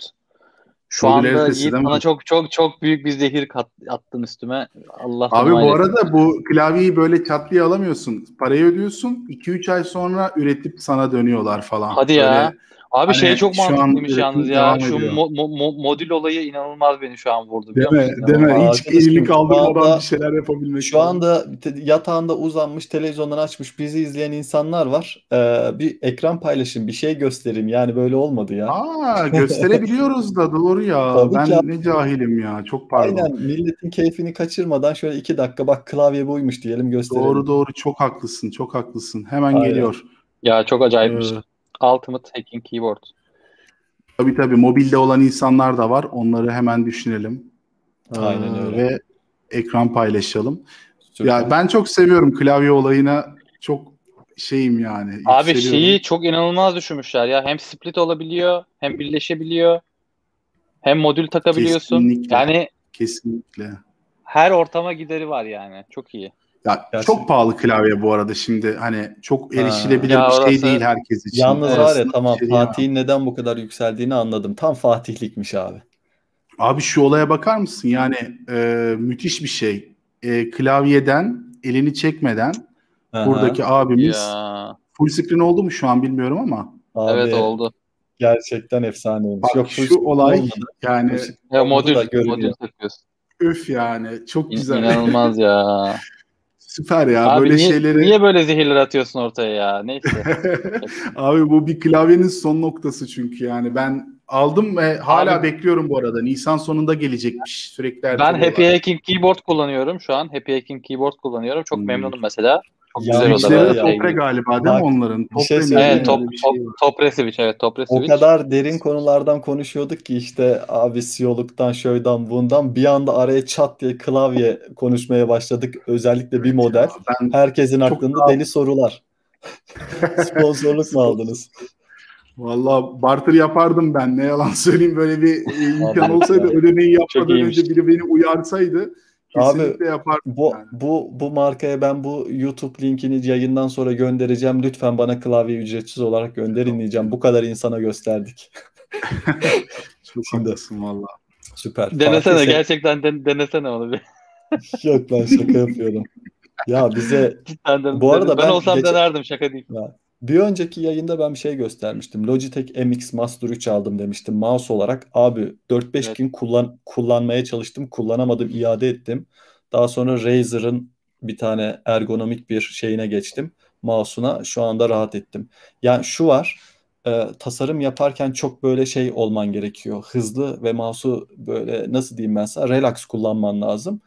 Şu Modülaritesi anda Yiğit bana çok çok çok büyük bir zehir kat, attın üstüme. Allah Abi bu arada bu klavyeyi böyle çatlıya alamıyorsun. Parayı ödüyorsun. 2-3 ay sonra üretip sana dönüyorlar falan. Hadi ya. Böyle Abi Hani şey çok mantıklıymış yalnız ya. Şu mo- mo- mo- modül olayı inanılmaz beni şu an vurdu Değil mi? Değil mi? Hiç arkadaşım, elini kaldırmadan bir şeyler yapabilmek. Şu anda yatağında uzanmış, televizyondan açmış, bizi izleyen insanlar var. Ee, bir ekran paylaşın, bir şey gösterin. Yani böyle olmadı ya. Aa gösterebiliyoruz da doğru ya. Tabii ben ki ne cahilim ya. Çok pardon. Aynen milletin keyfini kaçırmadan şöyle iki dakika bak klavye buymuş diyelim gösterelim. Doğru doğru çok haklısın. Çok haklısın. Hemen Aynen. geliyor. Ya çok acayipmiş. Ee, Ultimate Hacking Keyboard. tabii tabii mobilde olan insanlar da var. Onları hemen düşünelim. Aynen Ee, öyle. Ve ekran paylaşalım. Süper. Ya ben çok seviyorum klavye olayına. Çok şeyim yani. Abi şeyi çok inanılmaz düşünmüşler ya. Hem split olabiliyor, hem birleşebiliyor, hem modül takabiliyorsun. Kesinlikle. Yani Kesinlikle. her ortama gideri var yani. Çok iyi. Ya Gerçekten. çok pahalı klavye bu arada şimdi hani çok erişilebilir Ya bir şey değil herkes için. Yalnız var ya tamam şey. Fatih'in neden bu kadar yükseldiğini anladım. Tam Fatihlikmiş abi. Abi şu olaya bakar mısın? Yani e, müthiş bir şey. E, klavyeden elini çekmeden Aha. buradaki abimiz Ya. full screen oldu mu şu an bilmiyorum ama Abi, Evet oldu. Gerçekten efsaneymiş. bak Yok şu olay olmadı. yani Ya modül, modül takıyorsun. öf yani çok İn- güzel. İnanılmaz ya. Süper ya Abi böyle niye, şeyleri. niye böyle zehirler atıyorsun ortaya ya? Neyse. Abi bu bir klavyenin son noktası çünkü yani ben aldım ve hala Abi- bekliyorum bu arada. Nisan sonunda gelecekmiş sürekli Ben. Happy Hacking Keyboard kullanıyorum şu an. Happy Hacking Keyboard kullanıyorum. Çok Hmm. memnunum mesela. Çok Ya güzel o da. Şey Topre gibi. galiba değil mi Bak, onların? bir şey Topre mi? söyleyeyim Evet mi? top, top, şey var. Topre Switch evet Topre O Switch. kadar derin konulardan konuşuyorduk ki işte abi CEO'luktan şöyden bundan bir anda araya çat diye klavye konuşmaya başladık. Özellikle bir model. Ben Herkesin aklında daha- deli sorular. Sponsorluk mu aldınız? Valla barter yapardım ben. Ne yalan söyleyeyim böyle bir e, imkan olsaydı ödemeyi yapmadan önce biri beni uyarsaydı kesinlikle yapardım. Bu yani. bu bu markaya ben bu YouTube linkini yayından sonra göndereceğim. Lütfen bana klavye ücretsiz olarak gönderin diyeceğim. Bu kadar insana gösterdik. Çok Şimdi- haklısın valla. Süper. Denesene Fatih gerçekten den- denesene onu bir. Yok ben şaka yapıyorum. Ya bize Cidden den- Bu arada ben, ben olsam geçen- denerdim şaka değil. Bir önceki yayında ben bir şey göstermiştim. Logitech MX Master 3 aldım demiştim mouse olarak. Abi 4-5 Evet. gün kullan kullanmaya çalıştım. Kullanamadım, iade ettim. Daha sonra Razer'ın bir tane ergonomik bir şeyine geçtim. Mouse'una şu anda rahat ettim. Yani şu var. e, tasarım yaparken çok böyle şey olman gerekiyor. Hızlı ve mouse'u böyle nasıl diyeyim ben sana relax kullanman lazım.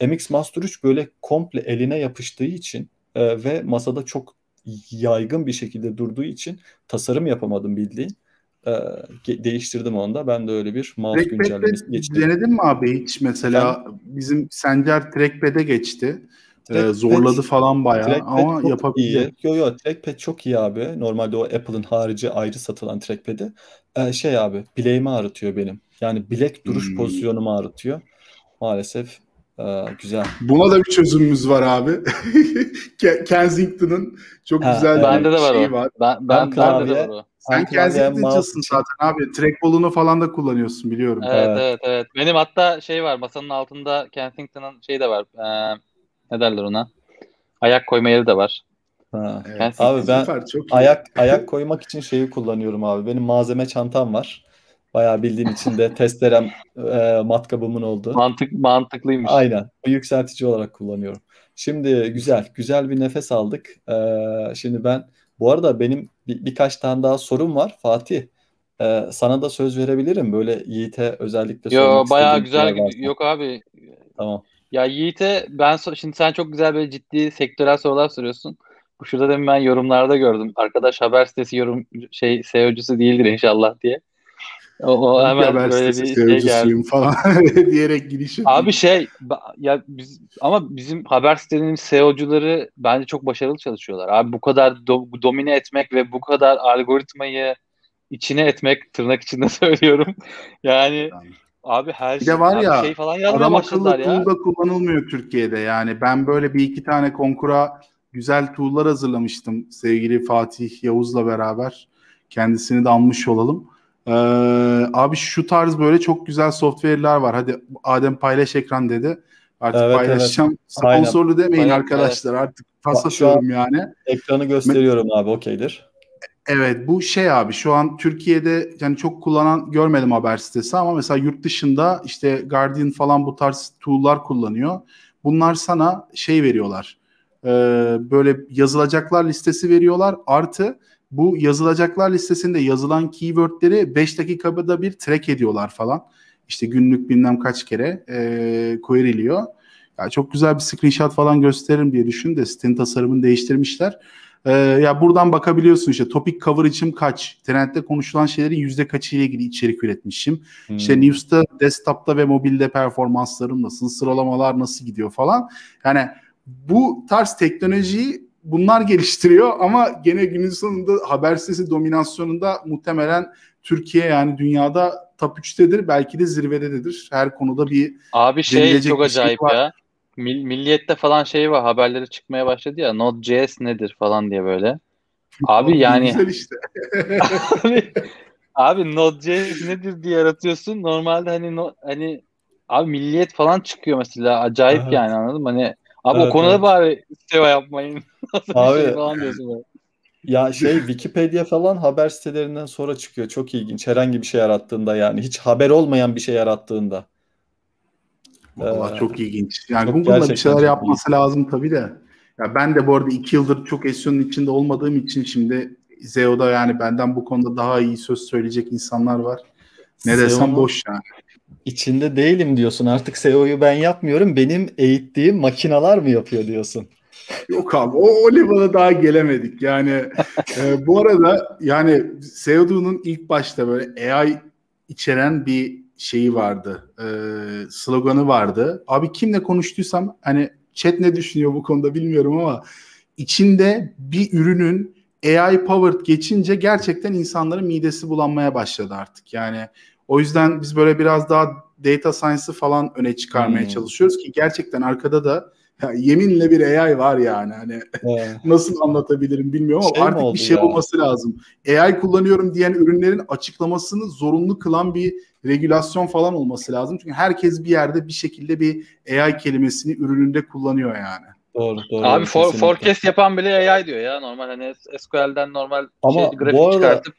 MX Master 3 böyle komple eline yapıştığı için e, ve masada çok yaygın bir şekilde durduğu için tasarım yapamadım bildiğin. E, değiştirdim onu da. Ben de öyle bir mouse Trackpad'de güncellemesi geçtim. denedin mi abi hiç mesela bizim Sencer Trackpad'e geçti. Ee, Trackpad- zorladı falan bayağı Trackpad ama iyi. Yo yo trackpad çok iyi abi. Normalde o Apple'ın harici ayrı satılan trackpad'i. Ee, şey abi bileğimi ağrıtıyor benim. Yani bilek duruş Hmm. pozisyonumu ağrıtıyor. Maalesef e, güzel. Buna da bir çözümümüz var abi. Ke- Kensington'ın çok Ha, güzel evet. bir de var şeyi o. var. Ben, ben, bende de klavye- var o. Sen Kensington'cısın zaten abi. Trackball'unu falan da kullanıyorsun biliyorum. Evet, Evet. evet, evet. Benim hatta şey var, masanın altında Kensington'ın şeyi de var. Ee, ne derler ona? Ayak koyma yeri de var. Ha. Evet. Abi ben süper, ayak ayak koymak için şeyi kullanıyorum abi. Benim malzeme çantam var. Bayağı bildiğin içinde testerem, e, matkabımın olduğu. Mantık mantıklıymış. Aynen. O yükseltici olarak kullanıyorum. Şimdi güzel, güzel bir nefes aldık. Ee, şimdi ben, bu arada benim bir, birkaç tane daha sorum var Fatih. Ee, sana da söz verebilirim. Böyle Yiğit'e özellikle Yo bayağı güzel. Yok abi. Tamam. Ya Yiğit'e ben şimdi sen çok güzel böyle ciddi sektörel sorular soruyorsun. Bu şurada demin ben yorumlarda gördüm. Arkadaş haber sitesi yorum şey SEO'cusu değildir inşallah diye. O, o hemen haber böyle bir şey geldi. falan diyerek giriş yapayım. Abi şey ya biz ama bizim haber sitelerinin SEO'cuları bence çok başarılı çalışıyorlar. Abi bu kadar do- domine etmek ve bu kadar algoritmayı içine etmek tırnak içinde söylüyorum. Yani abi her Bir şey, de var abi ya, şey falan Adam akıllı ya. tool da kullanılmıyor Türkiye'de yani. Ben böyle bir iki tane konkura güzel tool'lar hazırlamıştım sevgili Fatih Yavuz'la beraber. Kendisini de anmış olalım. Ee, abi şu tarz böyle çok güzel software'ler var. Hadi Adem paylaş ekran dedi. Artık Evet, paylaşacağım. Aynen. Sponsorlu demeyin Aynen, arkadaşlar. Artık pas Bak, şu an- atıyorum yani. Ekranı gösteriyorum abi, okeydir. Evet bu şey abi şu an Türkiye'de yani çok kullanan görmedim haber sitesi ama mesela yurt dışında işte Guardian falan bu tarz tool'lar kullanıyor. Bunlar sana şey veriyorlar. e, böyle yazılacaklar listesi veriyorlar. Artı bu yazılacaklar listesinde yazılan keywordleri 5 dakikada bir track ediyorlar falan. İşte günlük bilmem kaç kere e, query'liyor. Ya çok güzel bir screenshot falan gösteririm diye düşün de sitenin tasarımını değiştirmişler. Ee, ya buradan bakabiliyorsun işte topic coverage'ım kaç, trendde konuşulan şeylerin yüzde kaçı ile ilgili içerik üretmişim. Hmm. İşte news'ta, desktop'ta ve mobilde performanslarım nasıl, sıralamalar nasıl gidiyor falan. Yani bu tarz teknolojiyi bunlar geliştiriyor ama gene günün sonunda haber sitesi dominasyonunda muhtemelen Türkiye yani dünyada top 3'tedir belki de zirvededir. Her konuda bir Abi şey çok şey acayip var. ya. Mil- Milliyet'te falan şey var haberleri çıkmaya başladı ya Node.js nedir falan diye böyle. Abi yani güzel işte. abi, abi Node.js nedir diye aratıyorsun. Normalde hani no, hani abi Milliyet falan çıkıyor mesela. Acayip Evet. yani anladın mı? Hani abi o Evet, konuda evet. bari SEO yapmayın. Abi, şey falan diyorsun böyle. Ya şey Wikipedia falan haber sitelerinden sonra çıkıyor. Çok ilginç. Herhangi bir şey yarattığında yani. Hiç haber olmayan bir şey yarattığında. Vallahi Ee, çok ilginç. Yani çok Google'da bir şeyler yapması lazım tabii de. Ya ben de bu arada iki yıldır çok SEO'nun içinde olmadığım için şimdi SEO'da yani benden bu konuda daha iyi söz söyleyecek insanlar var. Ne desem boş yani. İçinde değilim diyorsun. Artık SEO'yu ben yapmıyorum. Benim eğittiğim makinalar mı yapıyor diyorsun? Yok abi o, o level'a daha gelemedik. Yani e, bu arada yani SEO'nun ilk başta böyle AI içeren bir şeyi vardı. E, sloganı vardı. Abi kimle konuştuysam hani chat ne düşünüyor bu konuda bilmiyorum ama içinde bir ürünün AI powered geçince gerçekten insanların midesi bulanmaya başladı artık. Yani o yüzden biz böyle biraz daha data science'ı falan öne çıkarmaya Hmm. çalışıyoruz ki gerçekten arkada da ya yeminle bir AI var yani hani Ee, nasıl anlatabilirim bilmiyorum ama Şey artık bir şey ya? olması lazım. AI kullanıyorum diyen ürünlerin açıklamasını zorunlu kılan bir regülasyon falan olması lazım. Çünkü herkes bir yerde bir şekilde bir AI kelimesini ürününde kullanıyor yani. doğru, doğru. Abi for, kesinlikle. forecast yapan bile AI diyor ya. Normal hani SQL'den normal Ama şey, bu grafik arada çıkartıp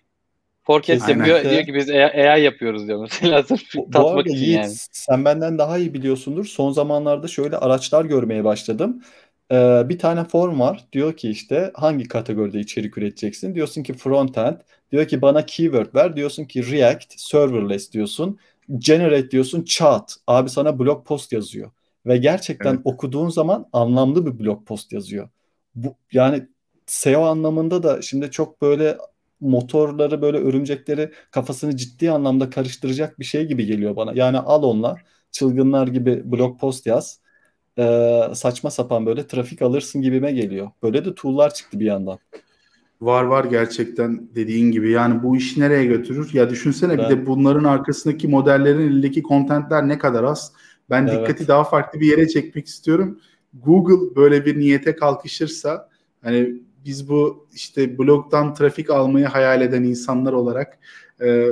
forecast yapıyor. Diyor ki biz AI yapıyoruz diyor mesela sırf Bu, bu tatmak arada için Yiğit, yani. sen benden daha iyi biliyorsundur. Son zamanlarda şöyle araçlar görmeye başladım. Ee, bir tane form var. Diyor ki işte hangi kategoride içerik üreteceksin? Diyorsun ki frontend. Diyor ki bana keyword ver. Diyorsun ki React, serverless diyorsun. Generate diyorsun chat. Abi sana blog post yazıyor. ve gerçekten evet. okuduğun zaman anlamlı bir blog post yazıyor. Bu yani SEO anlamında da şimdi çok böyle motorları böyle örümcekleri kafasını ciddi anlamda karıştıracak bir şey gibi geliyor bana. Yani al onunla çılgınlar gibi blog post yaz. Ee, saçma sapan böyle trafik alırsın gibime geliyor. Böyle de tool'lar çıktı bir yandan. Var var gerçekten dediğin gibi. Yani bu iş nereye götürür? Ya düşünsene ben... bir de bunların arkasındaki modellerin elindeki kontentler ne kadar az. Ben evet. dikkati daha farklı bir yere çekmek istiyorum. Google böyle bir niyete kalkışırsa hani biz bu işte blogdan trafik almayı hayal eden insanlar olarak e,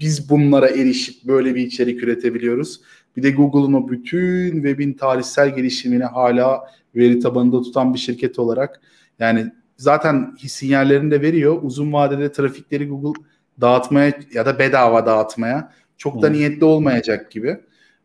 biz bunlara erişip böyle bir içerik üretebiliyoruz. Bir de Google'un o bütün webin tarihsel gelişimini hala veri tabanında tutan bir şirket olarak yani zaten sinyallerini de veriyor. Uzun vadede trafikleri Google dağıtmaya ya da bedava dağıtmaya çok da hmm. niyetli olmayacak gibi.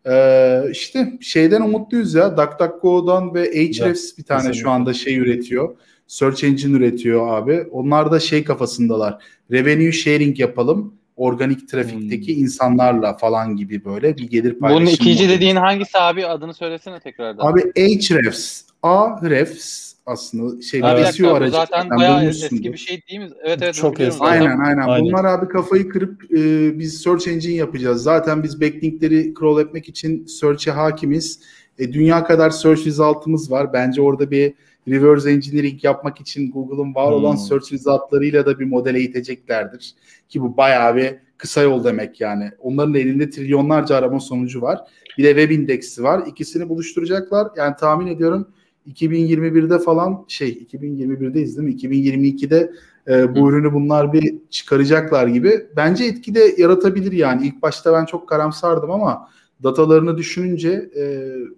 Ee, işte şeyden umutluyuz ya. DuckDuckGo'dan ve Ahrefs bir tane kesinlikle. şu anda şey üretiyor. Search engine üretiyor abi. Onlar da şey kafasındalar. Revenue sharing yapalım. Organik trafikteki hmm. insanlarla falan gibi böyle bir gelir paylaşımı. Bunun ikinci modeli. dediğin hangisi abi? Adını söylesene tekrardan. Abi Ahrefs. Ahrefs aslında şey bir SEO aracı. Zaten bayağı eski bir şey değil mi? Evet evet. Çok eski. Aynen, aynen aynen. Bunlar abi kafayı kırıp e, biz search engine yapacağız. Zaten biz backlinkleri crawl etmek için search'e hakimiz. E, dünya kadar search result'ımız var. Bence orada bir reverse engineering yapmak için Google'ın var olan hmm. search result'larıyla da bir model eğiteceklerdir. Ki bu bayağı bir kısa yol demek yani. Onların elinde trilyonlarca arama sonucu var. Bir de web indeksi var. İkisini buluşturacaklar. Yani tahmin ediyorum 2021'de falan şey 2021'deyiz değil mi? 2022'de e, bu Hı. ürünü bunlar bir çıkaracaklar gibi. Bence etki de yaratabilir yani. İlk başta ben çok karamsardım ama datalarını düşününce e,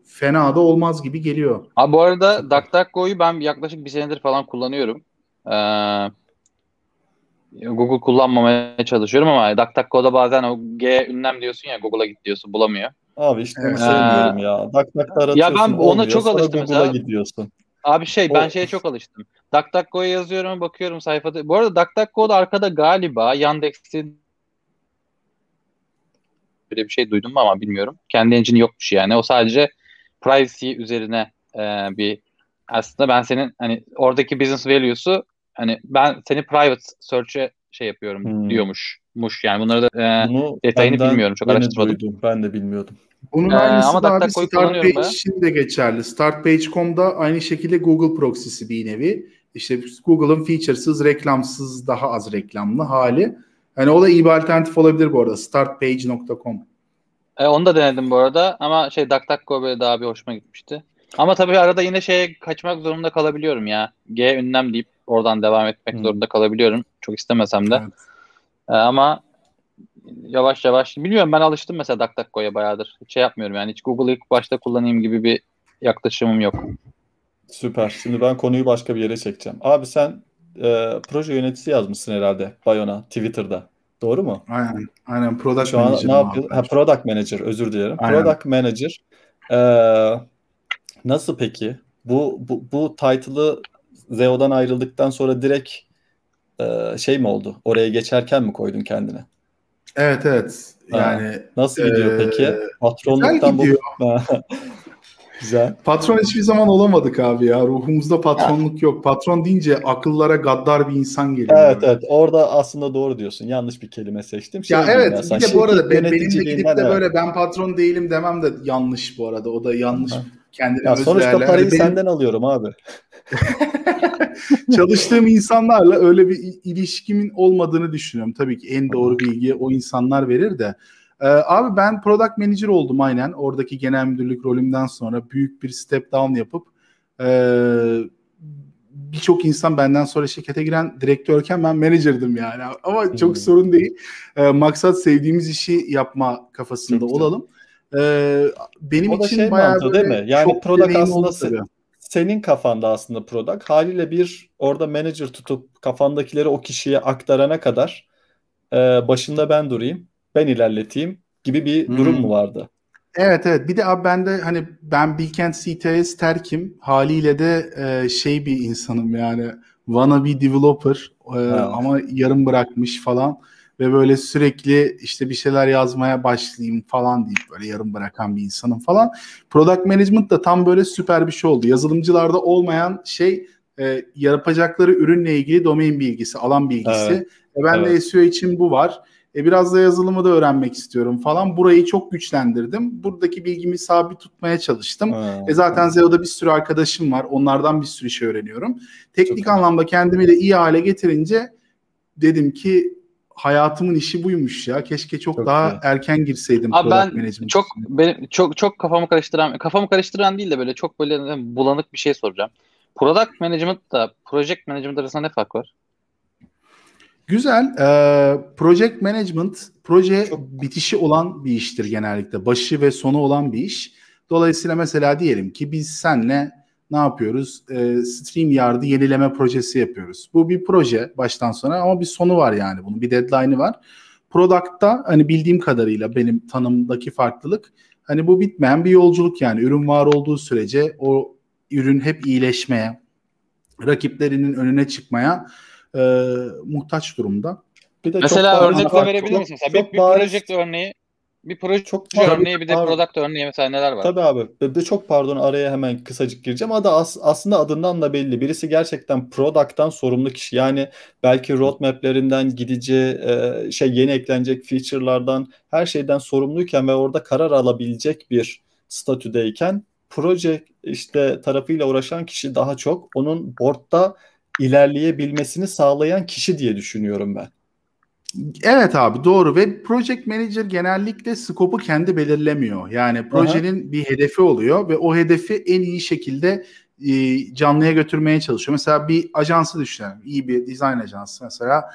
fena da olmaz gibi geliyor. Abi bu arada DuckDuckGo'yu ben yaklaşık bir senedir falan kullanıyorum. Ee, Google kullanmamaya çalışıyorum ama DuckDuckGo'da bazen o G ünlem diyorsun ya Google'a git diyorsun bulamıyor. Abi işte bunu sevmiyorum ya. DuckDuck'ta aratıyorsun Ya ben ona olmuyor. çok alıştım Google'a gidiyorsun. Abi şey ben o... şeye çok alıştım. DuckDuckGo'ya yazıyorum bakıyorum sayfada. Bu arada DuckDuckGo'da arkada galiba Yandex'in böyle bir şey duydum mu ama bilmiyorum. Kendi engine'i yokmuş yani. O sadece privacy üzerine e, bir aslında ben senin hani oradaki business value'su hani ben seni private search'e şey yapıyorum hmm. diyormuş. Muş yani bunları da e, Bunu detayını bilmiyorum çok araştırmadım. Duydum. Ben de bilmiyordum. Bunun ee, aynısı ama da abi Startpage için de geçerli. Startpage.com'da aynı şekilde Google proxy'si bir nevi. İşte Google'ın featuresız, reklamsız, daha az reklamlı hali. Yani o da iyi bir alternatif olabilir bu arada. Startpage.com. E, onu da denedim bu arada ama şey DuckDuckGo böyle daha bir hoşuma gitmişti. Ama tabii arada yine şeye kaçmak zorunda kalabiliyorum ya. G ünlem deyip oradan devam etmek hmm. zorunda kalabiliyorum. Çok istemesem de. Evet. E, ama yavaş yavaş bilmiyorum ben alıştım mesela DuckDuckGo'ya bayağıdır. Hiç şey yapmıyorum yani hiç Google'ı ilk başta kullanayım gibi bir yaklaşımım yok. Süper. Şimdi ben konuyu başka bir yere çekeceğim. Abi sen e, proje yöneticisi yazmışsın herhalde Bayona Twitter'da. Doğru mu? Aynen. Aynen. Product Şu Manager. ne yapıyor? Ha, product Manager özür dilerim. Aynen. Product Manager. E, nasıl peki? Bu, bu, bu title'ı Zeo'dan ayrıldıktan sonra direkt e, şey mi oldu? Oraya geçerken mi koydun kendine? Evet evet. Yani ha, nasıl gidiyor e, peki? Patronluktan bu Güzel. Patron hiçbir zaman olamadık abi ya. Ruhumuzda patronluk ha. yok. Patron deyince akıllara gaddar bir insan geliyor. Evet evet. Orada aslında doğru diyorsun. Yanlış bir kelime seçtim. Şey ya evet. Ya, bir de bu arada benim de gidip de böyle ben patron değilim demem de yanlış bu arada. O da yanlış. Ha. Kendine ya sonuçta parayı benim... senden alıyorum abi. Çalıştığım insanlarla öyle bir ilişkimin olmadığını düşünüyorum. Tabii ki en doğru bilgi o insanlar verir de. Ee, abi ben product manager oldum aynen. Oradaki genel müdürlük rolümden sonra büyük bir step down yapıp e, birçok insan benden sonra şirkete giren direktörken ben managerdim yani. Ama çok hmm. sorun değil. E, maksat sevdiğimiz işi yapma kafasında çok olalım. E, benim o için şey bayağı değil mi? Yani product aslında tabii senin kafanda aslında product. Haliyle bir orada manager tutup kafandakileri o kişiye aktarana kadar e, başında ben durayım, ben ilerleteyim gibi bir hmm. durum mu vardı? Evet evet. Bir de abi ben de hani ben Bilkent CTS terkim. Haliyle de e, şey bir insanım yani wannabe developer e, ama yarım bırakmış falan. ve böyle sürekli işte bir şeyler yazmaya başlayayım falan deyip böyle yarım bırakan bir insanım falan. Product management da tam böyle süper bir şey oldu. Yazılımcılarda olmayan şey e, yapacakları ürünle ilgili domain bilgisi, alan bilgisi. Evet. E ben evet. de SEO için bu var. E biraz da yazılımı da öğrenmek istiyorum falan. Burayı çok güçlendirdim. Buradaki bilgimi sabit tutmaya çalıştım. Ha, e zaten Zeo'da bir sürü arkadaşım var. Onlardan bir sürü şey öğreniyorum. Teknik çok anlamda kendimi de iyi hale getirince dedim ki hayatımın işi buymuş ya. Keşke çok, çok daha iyi. erken girseydim Abi ben management. çok benim çok çok kafamı karıştıran kafamı karıştıran değil de böyle çok böyle bulanık bir şey soracağım. Product management da project management arasında ne fark var? Güzel. E, project management proje Çok... bitişi olan bir iştir genellikle. Başı ve sonu olan bir iş. Dolayısıyla mesela diyelim ki biz senle ne yapıyoruz? E, StreamYard'ı yenileme projesi yapıyoruz. Bu bir proje baştan sona ama bir sonu var yani bunun bir deadline'ı var. Product'ta hani bildiğim kadarıyla benim tanımdaki farklılık hani bu bitmeyen bir yolculuk yani ürün var olduğu sürece o ürün hep iyileşmeye, rakiplerinin önüne çıkmaya e, muhtaç durumda. Bir de mesela çok örnek verebilir misin? Mesela bir, bir project örneği bir proje çok proje örneği bir de product örneği mesela neler var? Tabii abi. Bir de çok pardon araya hemen kısacık gireceğim. Adı as, aslında adından da belli. Birisi gerçekten product'tan sorumlu kişi. Yani belki roadmap'lerinden gideceği e, şey yeni eklenecek feature'lardan her şeyden sorumluyken ve orada karar alabilecek bir statüdeyken proje işte tarafıyla uğraşan kişi daha çok onun board'da ilerleyebilmesini sağlayan kişi diye düşünüyorum ben. Evet abi doğru ve project manager genellikle skopu kendi belirlemiyor. Yani projenin Aha. bir hedefi oluyor ve o hedefi en iyi şekilde e, canlıya götürmeye çalışıyor. Mesela bir ajansı düşünelim. İyi bir design ajansı mesela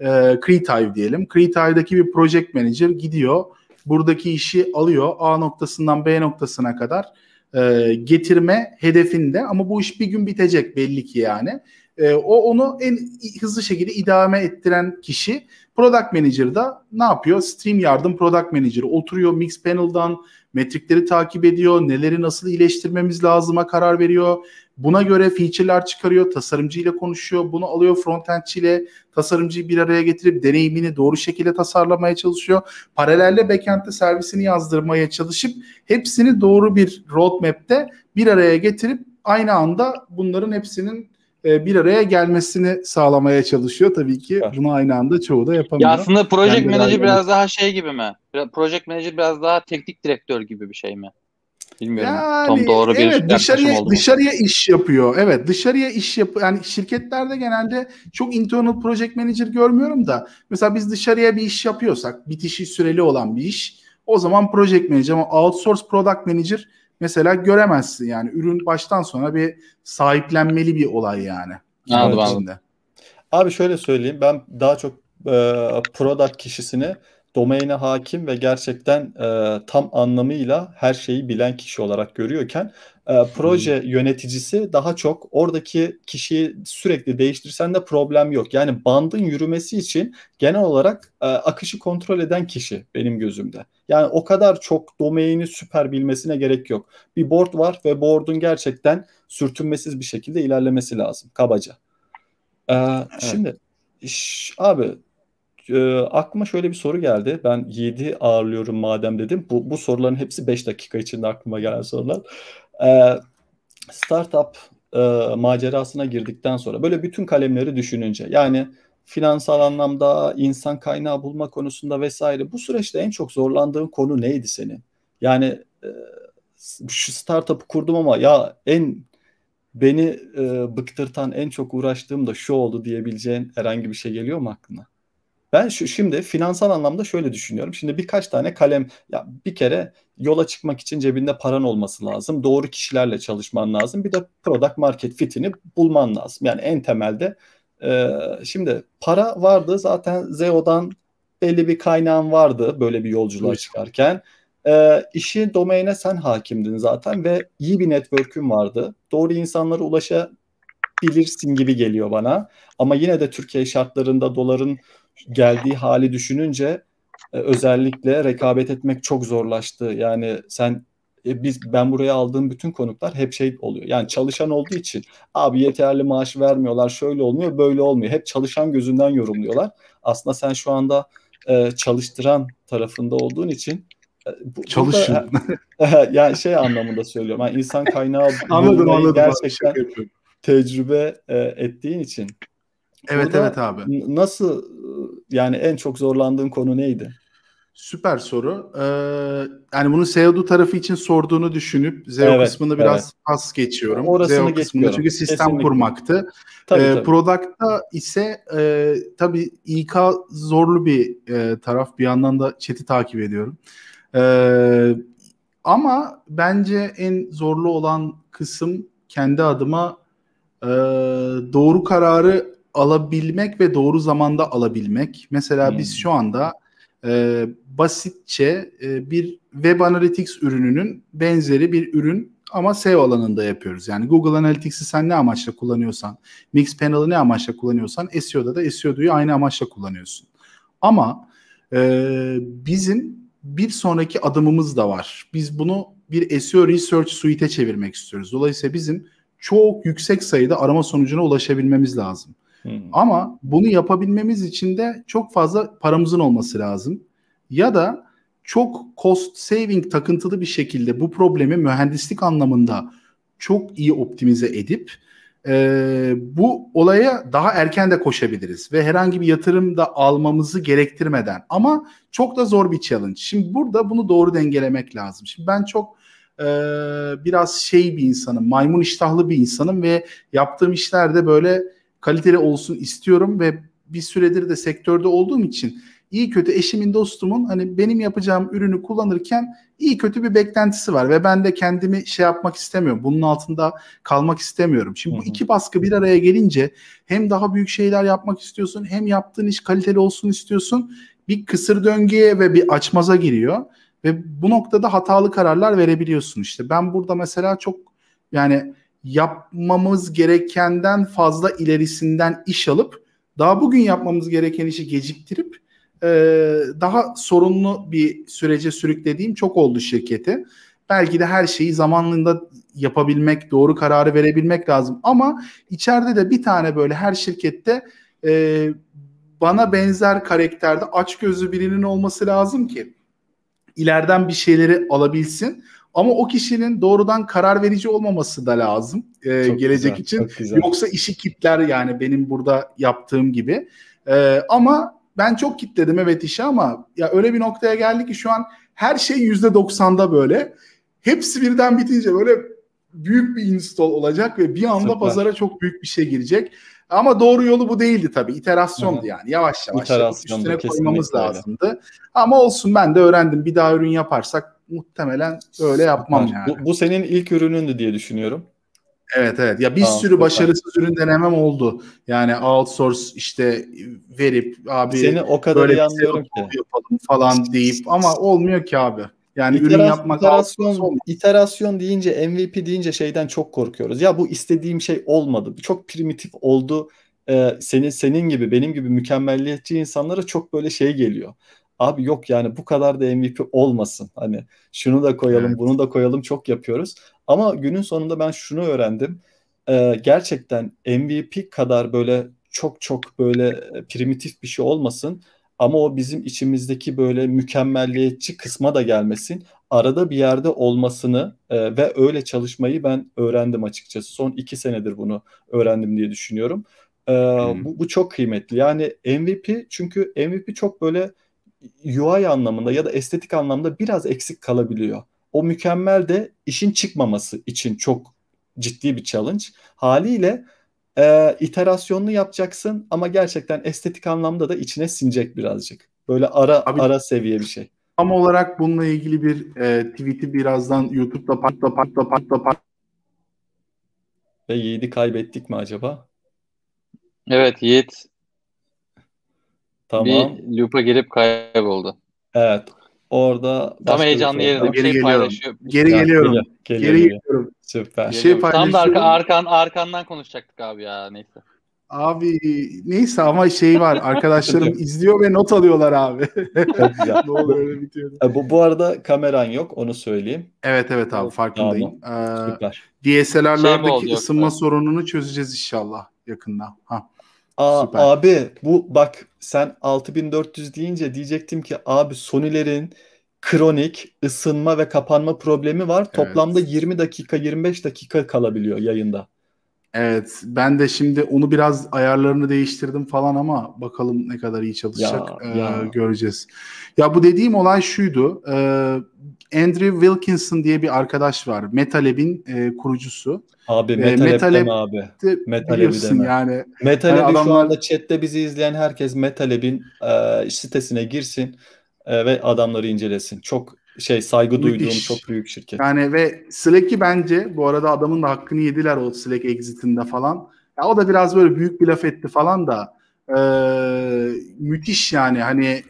e, Creative diyelim. Creative'daki bir project manager gidiyor. Buradaki işi alıyor A noktasından B noktasına kadar e, getirme hedefinde ama bu iş bir gün bitecek belli ki yani. E, o onu en hızlı şekilde idame ettiren kişi. Product Manager da ne yapıyor? Stream yardım Product Manager oturuyor Mix Panel'dan metrikleri takip ediyor. Neleri nasıl iyileştirmemiz lazıma karar veriyor. Buna göre feature'lar çıkarıyor. Tasarımcı ile konuşuyor. Bunu alıyor frontendçi ile tasarımcıyı bir araya getirip deneyimini doğru şekilde tasarlamaya çalışıyor. Paralelde backend'de servisini yazdırmaya çalışıp hepsini doğru bir roadmap'te bir araya getirip aynı anda bunların hepsinin e, bir araya gelmesini sağlamaya çalışıyor. Tabii ki bunu aynı anda çoğu da yapamıyor. Ya aslında project Kendi manager biraz daha şey gibi mi? Project manager biraz daha teknik direktör gibi bir şey mi? Bilmiyorum. Yani, Tam doğru bir evet, dışarıya oldu. dışarıya iş yapıyor. Evet, dışarıya iş yapıyor. Yani şirketlerde genelde çok internal project manager görmüyorum da mesela biz dışarıya bir iş yapıyorsak, bitişi süreli olan bir iş, o zaman project manager ama outsource product manager mesela göremezsin yani ürün baştan sona bir sahiplenmeli bir olay yani. Anladım, anladım. Abi şöyle söyleyeyim ben daha çok e, product kişisini domaine hakim ve gerçekten e, tam anlamıyla her şeyi bilen kişi olarak görüyorken proje hmm. yöneticisi daha çok oradaki kişiyi sürekli değiştirsen de problem yok. Yani bandın yürümesi için genel olarak e, akışı kontrol eden kişi benim gözümde. Yani o kadar çok domaini süper bilmesine gerek yok. Bir board var ve board'un gerçekten sürtünmesiz bir şekilde ilerlemesi lazım kabaca. Ee, evet. Şimdi iş, abi e, aklıma şöyle bir soru geldi. Ben 7 ağırlıyorum madem dedim. Bu, bu soruların hepsi 5 dakika içinde aklıma gelen sorular. E, startup e, macerasına girdikten sonra böyle bütün kalemleri düşününce yani finansal anlamda insan kaynağı bulma konusunda vesaire bu süreçte en çok zorlandığın konu neydi senin? Yani e, şu startup'ı kurdum ama ya en beni e, bıktırtan en çok uğraştığım da şu oldu diyebileceğin herhangi bir şey geliyor mu aklına? Ben şu şimdi finansal anlamda şöyle düşünüyorum. Şimdi birkaç tane kalem ya bir kere yola çıkmak için cebinde paran olması lazım. Doğru kişilerle çalışman lazım. Bir de product market fitini bulman lazım. Yani en temelde e, şimdi para vardı zaten Zeo'dan belli bir kaynağın vardı böyle bir yolculuğa çıkarken. E, işi domaine sen hakimdin zaten ve iyi bir network'ün vardı. Doğru insanlara ulaşabilirsin gibi geliyor bana. Ama yine de Türkiye şartlarında doların geldiği hali düşününce e, özellikle rekabet etmek çok zorlaştı. Yani sen e, biz ben buraya aldığım bütün konuklar hep şey oluyor. Yani çalışan olduğu için abi yeterli maaş vermiyorlar, şöyle olmuyor, böyle olmuyor. Hep çalışan gözünden yorumluyorlar. Aslında sen şu anda e, çalıştıran tarafında olduğun için e, bu, Çalışın. burada, yani şey anlamında söylüyorum. Yani insan kaynağı anladım anladım. gerçekten tecrübe e, ettiğin için. Evet Burada evet abi. Nasıl yani en çok zorlandığın konu neydi? Süper soru. Ee, yani bunu SEO tarafı için sorduğunu düşünüp SEO Evet, kısmını biraz evet. pas geçiyorum. Orasını SEO kısmında çünkü sistem Kesinlikle. kurmaktı. Tabii, Ee, tabii. Product'ta ise e, tabii İK zorlu bir e, taraf. Bir yandan da chat'i takip ediyorum. Ee, ama bence en zorlu olan kısım kendi adıma e, doğru kararı alabilmek ve doğru zamanda alabilmek. Mesela Hmm. biz şu anda e, basitçe e, bir Web Analytics ürününün benzeri bir ürün ama SEO alanında yapıyoruz. Yani Google Analytics'i sen ne amaçla kullanıyorsan, Mixpanel'ı ne amaçla kullanıyorsan SEO'da da SEO'yu aynı amaçla kullanıyorsun. Ama e, bizim bir sonraki adımımız da var. Biz bunu bir SEO Research Suite'e çevirmek istiyoruz. Dolayısıyla bizim çok yüksek sayıda arama sonucuna ulaşabilmemiz lazım. Ama bunu yapabilmemiz için de çok fazla paramızın olması lazım. Ya da çok cost saving takıntılı bir şekilde bu problemi mühendislik anlamında çok iyi optimize edip e, bu olaya daha erken de koşabiliriz ve herhangi bir yatırım da almamızı gerektirmeden ama çok da zor bir challenge. Şimdi burada bunu doğru dengelemek lazım. Şimdi ben çok e, biraz şey bir insanım, maymun iştahlı bir insanım ve yaptığım işlerde böyle kaliteli olsun istiyorum ve bir süredir de sektörde olduğum için iyi kötü eşimin dostumun hani benim yapacağım ürünü kullanırken iyi kötü bir beklentisi var ve ben de kendimi şey yapmak istemiyorum. Bunun altında kalmak istemiyorum. Şimdi bu iki baskı bir araya gelince hem daha büyük şeyler yapmak istiyorsun hem yaptığın iş kaliteli olsun istiyorsun. Bir kısır döngüye ve bir açmaza giriyor ve bu noktada hatalı kararlar verebiliyorsun işte. Ben burada mesela çok yani yapmamız gerekenden fazla ilerisinden iş alıp daha bugün yapmamız gereken işi geciktirip e, daha sorunlu bir sürece sürüklediğim çok oldu şirketi. Belki de her şeyi zamanında yapabilmek, doğru kararı verebilmek lazım. Ama içeride de bir tane böyle her şirkette e, bana benzer karakterde açgözlü birinin olması lazım ki ileriden bir şeyleri alabilsin. Ama o kişinin doğrudan karar verici olmaması da lazım e, Çok gelecek güzel, için. güzel. Yoksa işi kitler yani benim burada yaptığım gibi. E, ama ben çok kitledim evet işi ama ya öyle bir noktaya geldi ki şu an her şey yüzde doksanda böyle. Hepsi birden bitince böyle büyük bir install olacak ve bir anda Süper. pazara çok büyük bir şey girecek. Ama doğru yolu bu değildi tabii. İterasyondu Hı hı. yani. Yavaş yavaş yapıp İterasyondu, üstüne koymamız öyle. lazımdı. Ama olsun ben de öğrendim. Bir daha ürün yaparsak muhtemelen böyle yapmam yani. Bu, bu senin ilk ürünündü diye düşünüyorum. Evet evet. Ya bir Tamam, sürü başarısız ürün denemem oldu. Yani outsource işte verip abi Seni o kadar böyle bir yapalım falan deyip ama olmuyor ki abi. Yani ürün İteras- yapmak outsource iterasyon, iterasyon deyince MVP deyince şeyden çok korkuyoruz. Ya bu istediğim şey olmadı. Çok primitif oldu. Ee, senin senin gibi benim gibi mükemmelliyetçi insanlara çok böyle şey geliyor. Abi yok yani bu kadar da MVP olmasın. Hani şunu da koyalım, Evet. bunu da koyalım çok yapıyoruz. Ama günün sonunda ben şunu öğrendim. Ee, gerçekten MVP kadar böyle çok çok böyle e, primitif bir şey olmasın. Ama o bizim içimizdeki böyle mükemmelliyetçi kısma da gelmesin. Arada bir yerde olmasını e, ve öyle çalışmayı ben öğrendim açıkçası. Son iki senedir bunu öğrendim diye düşünüyorum. E, bu, bu çok kıymetli. Yani MVP çünkü MVP çok böyle UI anlamında ya da estetik anlamda biraz eksik kalabiliyor. O mükemmel de işin çıkmaması için çok ciddi bir challenge. Haliyle e, iterasyonlu yapacaksın ama gerçekten estetik anlamda da içine sinecek birazcık. Böyle ara Abi- ara seviye bir şey. Tam olarak bununla ilgili bir e, tweet'i birazdan YouTube'da patla patla patla patla Ve Yiğit'i kaybettik mi acaba? Evet Yiğit Tamam. bir loop'a girip kayboldu. Evet. Orada Tam heyecanlı yerinde bir Geri şey geliyorum. paylaşıyor. Geri Ya, geliyorum. geliyor, geliyor, Geri geliyor. geliyorum. Süper. Bir şey. Tam da arka, arkan, arkandan konuşacaktık abi ya neyse. Abi neyse ama şey var arkadaşlarım izliyor ve not alıyorlar abi. Ne oluyor öyle bitiyor. E, Bu, bu arada kameran yok onu söyleyeyim. Evet evet abi farkındayım. Ee, Süper. DSLR'lardaki Şey ısınma sorununu çözeceğiz inşallah yakında. Ha. Aa, Süper. abi bu bak sen 6400 deyince diyecektim ki abi Sony'lerin kronik ısınma ve kapanma problemi var. Toplamda 20 dakika 25 dakika kalabiliyor yayında. Evet, ben de şimdi onu biraz ayarlarını değiştirdim falan ama bakalım ne kadar iyi çalışacak Ya, ee, ya. göreceğiz. Ya bu dediğim olay şuydu. ee, Andrew Wilkinson diye bir arkadaş var. Metalab'in e, kurucusu. Abi Ee, Metal Lab Metal deme Lab- abi. De, Metal Lab'i biliyorsun deme. yani. Metal Hani Lab'i şu adamlar- anda chatte bizi izleyen herkes Metal Lab'in e, sitesine girsin e, ve adamları incelesin. Çok şey saygı duyduğum Müthiş. çok büyük şirket. Yani ve Slack'i bence bu arada adamın da hakkını yediler o Slack exit'inde falan. Ya o da biraz böyle büyük bir laf etti falan da ee, müthiş yani hani e,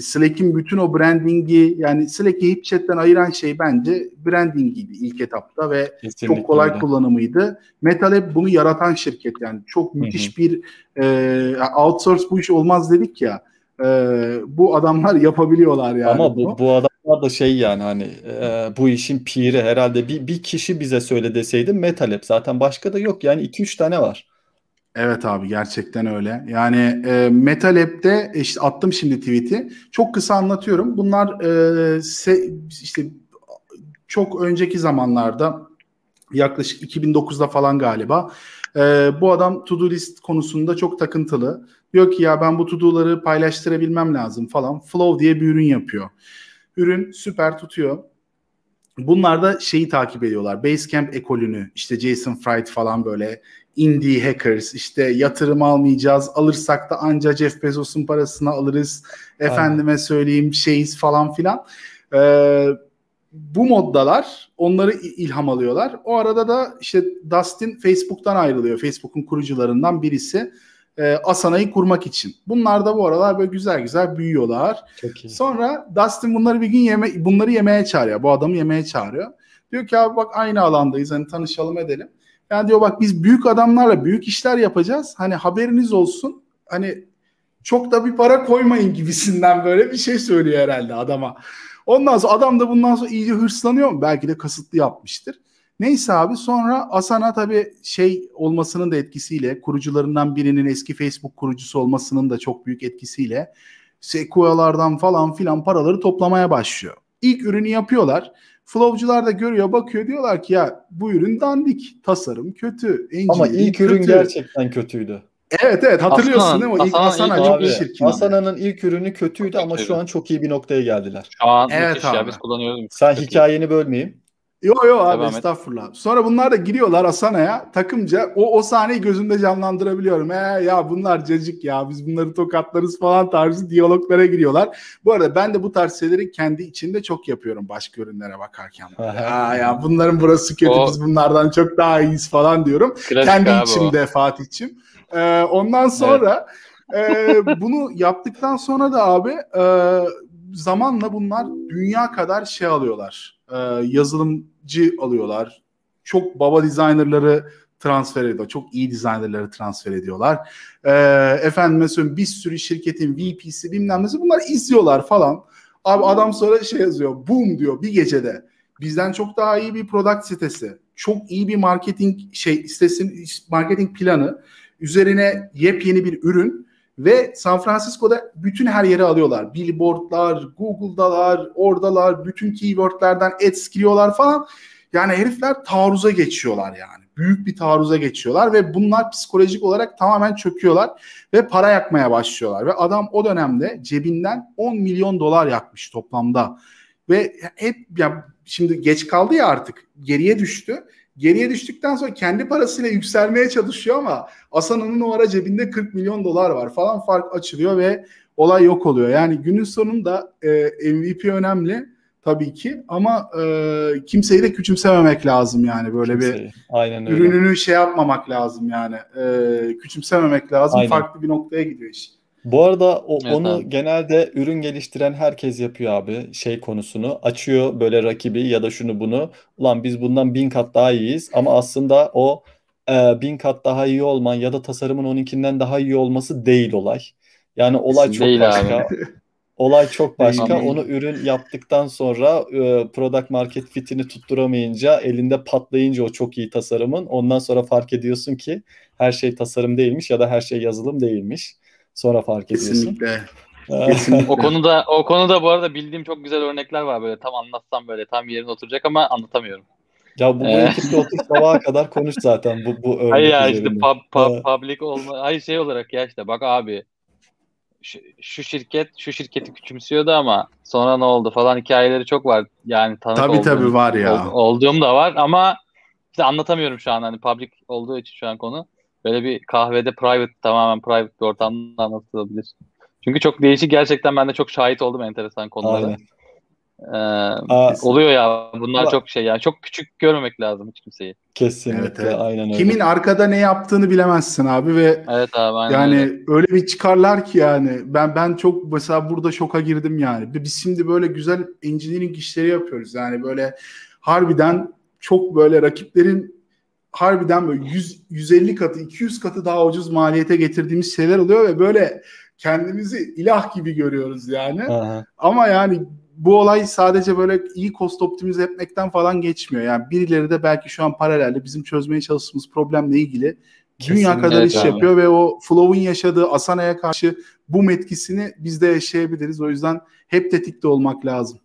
Slack'in bütün o brandingi yani Slack'i HipChat'ten ayıran şey bence brandingiydi ilk etapta ve Kesinlikle çok kolay öyle. kullanımıydı. MetalLab bunu yaratan şirket yani çok müthiş bir e, outsource bu iş olmaz dedik ya e, bu adamlar yapabiliyorlar yani. Ama bunu. bu, bu adamlar da şey yani hani e, bu işin piri herhalde bir, bir kişi bize söyle deseydi Metal Lab. Zaten başka da yok yani 2-3 tane var. Evet abi gerçekten öyle. Yani e, Metal App'te işte attım şimdi tweet'i. Çok kısa anlatıyorum. Bunlar e, se- işte çok önceki zamanlarda yaklaşık 2009'da falan galiba e, bu adam to do list konusunda çok takıntılı. Diyor ki ya ben bu to do'ları paylaştırabilmem lazım falan. Flow diye bir ürün yapıyor. Ürün süper tutuyor. Bunlar da şeyi takip ediyorlar. Basecamp ekolünü işte Jason Fried falan böyle indie hackers işte yatırım almayacağız alırsak da anca Jeff Bezos'un parasını alırız efendime söyleyeyim şeyiz falan filan. Ee, bu moddalar onları il- ilham alıyorlar. O arada da işte Dustin Facebook'tan ayrılıyor. Facebook'un kurucularından birisi e, Asana'yı kurmak için bunlar da bu aralar böyle güzel güzel büyüyorlar Çok iyi. Sonra Dustin bunları bir gün yeme bunları yemeye çağırıyor. Bu adamı yemeye çağırıyor. Diyor ki abi bak aynı alandayız hani tanışalım edelim. Yani diyor bak biz büyük adamlarla büyük işler yapacağız. Hani haberiniz olsun. Hani çok da bir para koymayın gibisinden böyle bir şey söylüyor herhalde adama. Ondan sonra adam da bundan sonra iyice hırslanıyor mu? Belki de kasıtlı yapmıştır. Neyse abi sonra Asana tabii şey olmasının da etkisiyle kurucularından birinin eski Facebook kurucusu olmasının da çok büyük etkisiyle Sequoia'lardan falan filan paraları toplamaya başlıyor. İlk ürünü yapıyorlar. Flowcular da görüyor bakıyor diyorlar ki ya bu ürün dandik, tasarım kötü, Ama engineering ilk ürün kötü. gerçekten kötüydü. Evet evet hatırlıyorsun Asana- değil mi? O ilk Asana Asana ilk çok Abi şirket. Asana'nın ilk ürünü kötüydü ama şu an çok iyi bir noktaya geldiler. Şu an Evet müthiş ya abi. biz kullanıyoruz. Sen hikayeni bölmeyeyim. Yo yo abi Devam et. estağfurullah. Sonra bunlar da giriyorlar Asana'ya takımca o, o sahneyi gözümde canlandırabiliyorum. He, ya bunlar cacık ya biz bunları tokatlarız falan tarzı diyaloglara giriyorlar. Bu arada ben de bu tarz şeyleri kendi içinde çok yapıyorum başka ürünlere bakarken. ya, ya bunların burası kötü O- biz bunlardan çok daha iyiyiz falan diyorum. Klasik kendi abi o. içimde Fatih'çim. Ee, ondan sonra e, bunu yaptıktan sonra da abi e, zamanla bunlar dünya kadar şey alıyorlar. E, yazılımcı alıyorlar. Çok baba designerları transfer ediyor. Çok iyi designerları transfer ediyorlar. E, efendim söyleyeyim bir sürü şirketin VP'si bilmem nesi bunlar izliyorlar falan. Abi adam sonra şey yazıyor. Boom diyor bir gecede. Bizden çok daha iyi bir product sitesi. Çok iyi bir marketing şey sitesinin marketing planı. Üzerine yepyeni bir ürün ve San Francisco'da bütün her yeri alıyorlar. Billboardlar, Google'dalar, oradalar, bütün keywordlerden ads giriyorlar falan. Yani herifler taarruza geçiyorlar yani. Büyük bir taarruza geçiyorlar ve bunlar psikolojik olarak tamamen çöküyorlar ve para yakmaya başlıyorlar. Ve adam o dönemde cebinden 10 milyon dolar yakmış toplamda. Ve hep ya şimdi geç kaldı ya artık geriye düştü. Geriye düştükten sonra kendi parasıyla yükselmeye çalışıyor ama Asana'nın o ara cebinde 40 milyon dolar var falan fark açılıyor ve olay yok oluyor. Yani günün sonunda e, MVP önemli tabii ki ama e, kimseyi de küçümsememek lazım yani böyle bir Kimseyi. Aynen öyle. ürününü şey yapmamak lazım yani e, küçümsememek lazım Aynen. farklı bir noktaya gidiyor iş. Bu arada o, Evet onu abi. genelde ürün geliştiren herkes yapıyor abi şey konusunu. Açıyor böyle rakibi ya da şunu bunu. Ulan biz bundan bin kat daha iyiyiz ama aslında o e, bin kat daha iyi olman ya da tasarımın onunkinden daha iyi olması değil olay. Yani olay çok Değil başka. Olay çok başka. Onu ürün yaptıktan sonra e, product market fitini tutturamayınca elinde patlayınca o çok iyi tasarımın ondan sonra fark ediyorsun ki her şey tasarım değilmiş ya da her şey yazılım değilmiş. Sonra fark ediyorsun. Kesinlikle. o konuda o konuda bu arada bildiğim çok güzel örnekler var böyle tam anlatsam böyle tam yerine oturacak ama anlatamıyorum. Ya bu, bu ee... ekiple otur sabaha kadar konuş zaten bu bu örnek Hayır ya işte pub, pub, public olma hayır şey olarak ya işte bak abi şu, şu şirket şu şirketi küçümsüyordu ama sonra ne oldu falan hikayeleri çok var. Yani tanık tabii olduğum, tabii var ya. Ol, olduğum da var ama işte anlatamıyorum şu an hani public olduğu için şu an konu. Böyle bir kahvede private tamamen private bir ortamda anlatılabilir. Çünkü çok değişik gerçekten ben de çok şahit oldum enteresan konulara. Aynen. Ee, Aa, oluyor ya bunlar ama, çok şey yani çok küçük görmemek lazım hiç kimseyi. Kesinlikle evet, evet. aynen öyle. Kimin arkada ne yaptığını bilemezsin abi ve evet abi, aynen yani öyle. öyle bir çıkarlar ki yani ben ben çok mesela burada şoka girdim yani. Biz şimdi böyle güzel engineering işleri yapıyoruz yani böyle harbiden çok böyle rakiplerin harbiden böyle 100 150 katı 200 katı daha ucuz maliyete getirdiğimiz şeyler oluyor ve böyle kendimizi ilah gibi görüyoruz yani. Aha. Ama yani bu olay sadece böyle iyi cost optimize etmekten falan geçmiyor. Yani birileri de belki şu an paralelde bizim çözmeye çalıştığımız problemle ilgili Kesinlikle, dünya kadar iş abi. yapıyor ve o Flow'un yaşadığı Asana'ya karşı bu etkisini biz de yaşayabiliriz. O yüzden hep tetikte olmak lazım.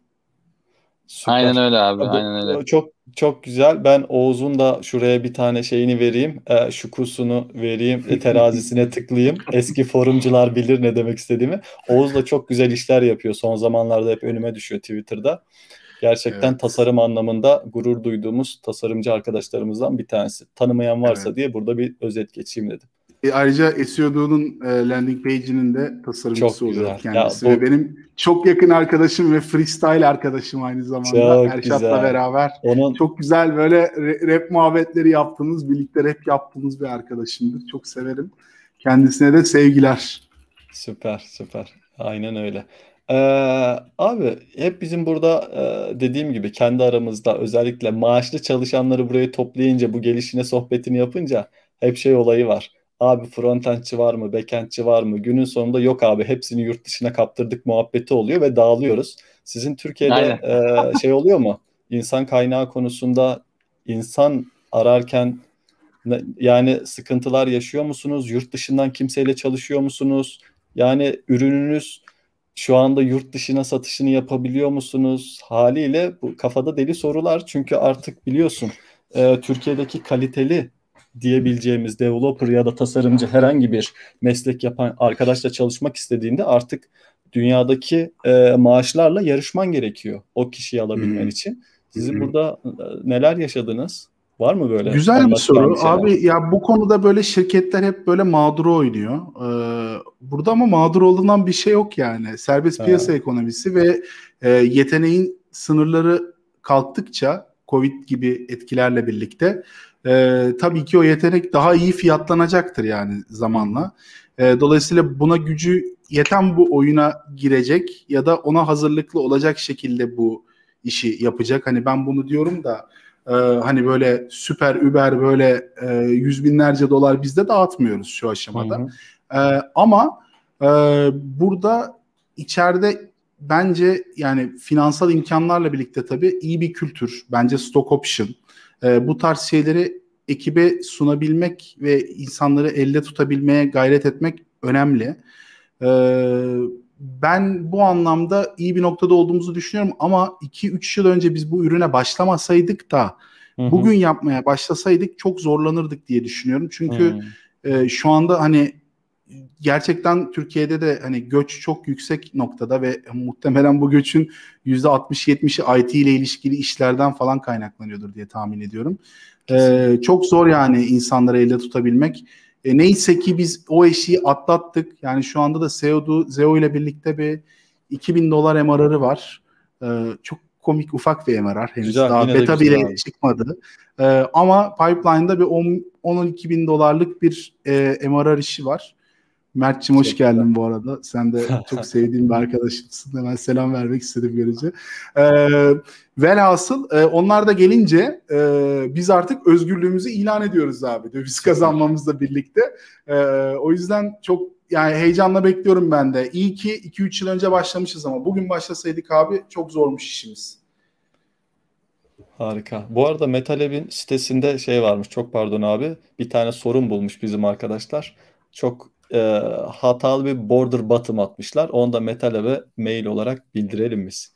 Süper. Aynen öyle abi. Aynen öyle. Çok çok güzel. Ben Oğuz'un da şuraya bir tane şeyini vereyim. E, şu kursunu vereyim. E, terazisine tıklayayım. Eski forumcular bilir ne demek istediğimi. Oğuz da çok güzel işler yapıyor. Son zamanlarda hep önüme düşüyor Twitter'da. Gerçekten evet. tasarım anlamında gurur duyduğumuz tasarımcı arkadaşlarımızdan bir tanesi. Tanımayan varsa evet. diye burada bir özet geçeyim dedim. E, ayrıca SEO'nun e, landing page'inin de tasarımcısı oluyor kendisi. Ya, bu... Ve benim çok yakın arkadaşım ve freestyle arkadaşım aynı zamanda. Çok Erşat'la beraber. Onun... Çok güzel böyle rap muhabbetleri yaptığınız, birlikte rap yaptığınız bir arkadaşımdır. Çok severim. Kendisine de sevgiler. Süper, süper. Aynen öyle. Ee, abi hep bizim burada e, dediğim gibi kendi aramızda özellikle maaşlı çalışanları buraya toplayınca bu gelişine sohbetini yapınca hep şey olayı var Abi frontendçi var mı, backendçi var mı? Günün sonunda yok abi hepsini yurt dışına kaptırdık muhabbeti oluyor ve dağılıyoruz. Sizin Türkiye'de e, şey oluyor mu? İnsan kaynağı konusunda insan ararken yani sıkıntılar yaşıyor musunuz? Yurt dışından kimseyle çalışıyor musunuz? Yani ürününüz şu anda yurt dışına satışını yapabiliyor musunuz? Haliyle bu kafada deli sorular çünkü artık biliyorsun e, Türkiye'deki kaliteli diyebileceğimiz developer ya da tasarımcı herhangi bir meslek yapan arkadaşla çalışmak istediğinde artık dünyadaki e, maaşlarla yarışman gerekiyor o kişiyi alabilmen hmm. için. Sizin hmm. burada e, neler yaşadınız? Var mı böyle? Güzel bir soru. Bir Abi ya bu konuda böyle şirketler hep böyle mağduru oynuyor. Ee, burada ama mağdur olunan bir şey yok yani. Serbest piyasa ha. ekonomisi ve e, yeteneğin sınırları kalktıkça Covid gibi etkilerle birlikte e, tabii ki o yetenek daha iyi fiyatlanacaktır yani zamanla. E, dolayısıyla buna gücü yeten bu oyuna girecek ya da ona hazırlıklı olacak şekilde bu işi yapacak. Hani ben bunu diyorum da e, hani böyle süper über böyle e, yüz binlerce dolar bizde dağıtmıyoruz şu aşamada. Hı hı. E, ama e, burada içeride bence yani finansal imkanlarla birlikte tabii iyi bir kültür. Bence stock option e, bu tarz şeyleri ekibe sunabilmek ve insanları elde tutabilmeye gayret etmek önemli. E, ben bu anlamda iyi bir noktada olduğumuzu düşünüyorum ama 2-3 yıl önce biz bu ürüne başlamasaydık da Hı-hı. bugün yapmaya başlasaydık çok zorlanırdık diye düşünüyorum. Çünkü e, şu anda hani gerçekten Türkiye'de de hani göç çok yüksek noktada ve muhtemelen bu göçün %60-70'i IT ile ilişkili işlerden falan kaynaklanıyordur diye tahmin ediyorum. Ee, çok zor yani insanları elde tutabilmek. E, neyse ki biz o eşiği atlattık. Yani şu anda da Zeo, Zeo ile birlikte bir 2000 dolar MRR'ı var. Ee, çok komik ufak bir MRR henüz güzel, daha beta bile abi. çıkmadı. Ee, ama pipeline'da bir 10-12 bin dolarlık bir e, MRR işi var. Mert'cim hoş geldin bu arada. Sen de çok sevdiğim bir arkadaşımsın. Hemen selam vermek istedim görünce. Ee, velhasıl e, onlar da gelince e, biz artık özgürlüğümüzü ilan ediyoruz abi. Döviz kazanmamızla birlikte. E, o yüzden çok yani heyecanla bekliyorum ben de. İyi ki 2-3 yıl önce başlamışız ama bugün başlasaydık abi çok zormuş işimiz. Harika. Bu arada Metalab'in sitesinde şey varmış. Çok pardon abi. Bir tane sorun bulmuş bizim arkadaşlar. Çok e, hatalı bir border bottom atmışlar. Onu da Metalab'e mail olarak bildirelim biz.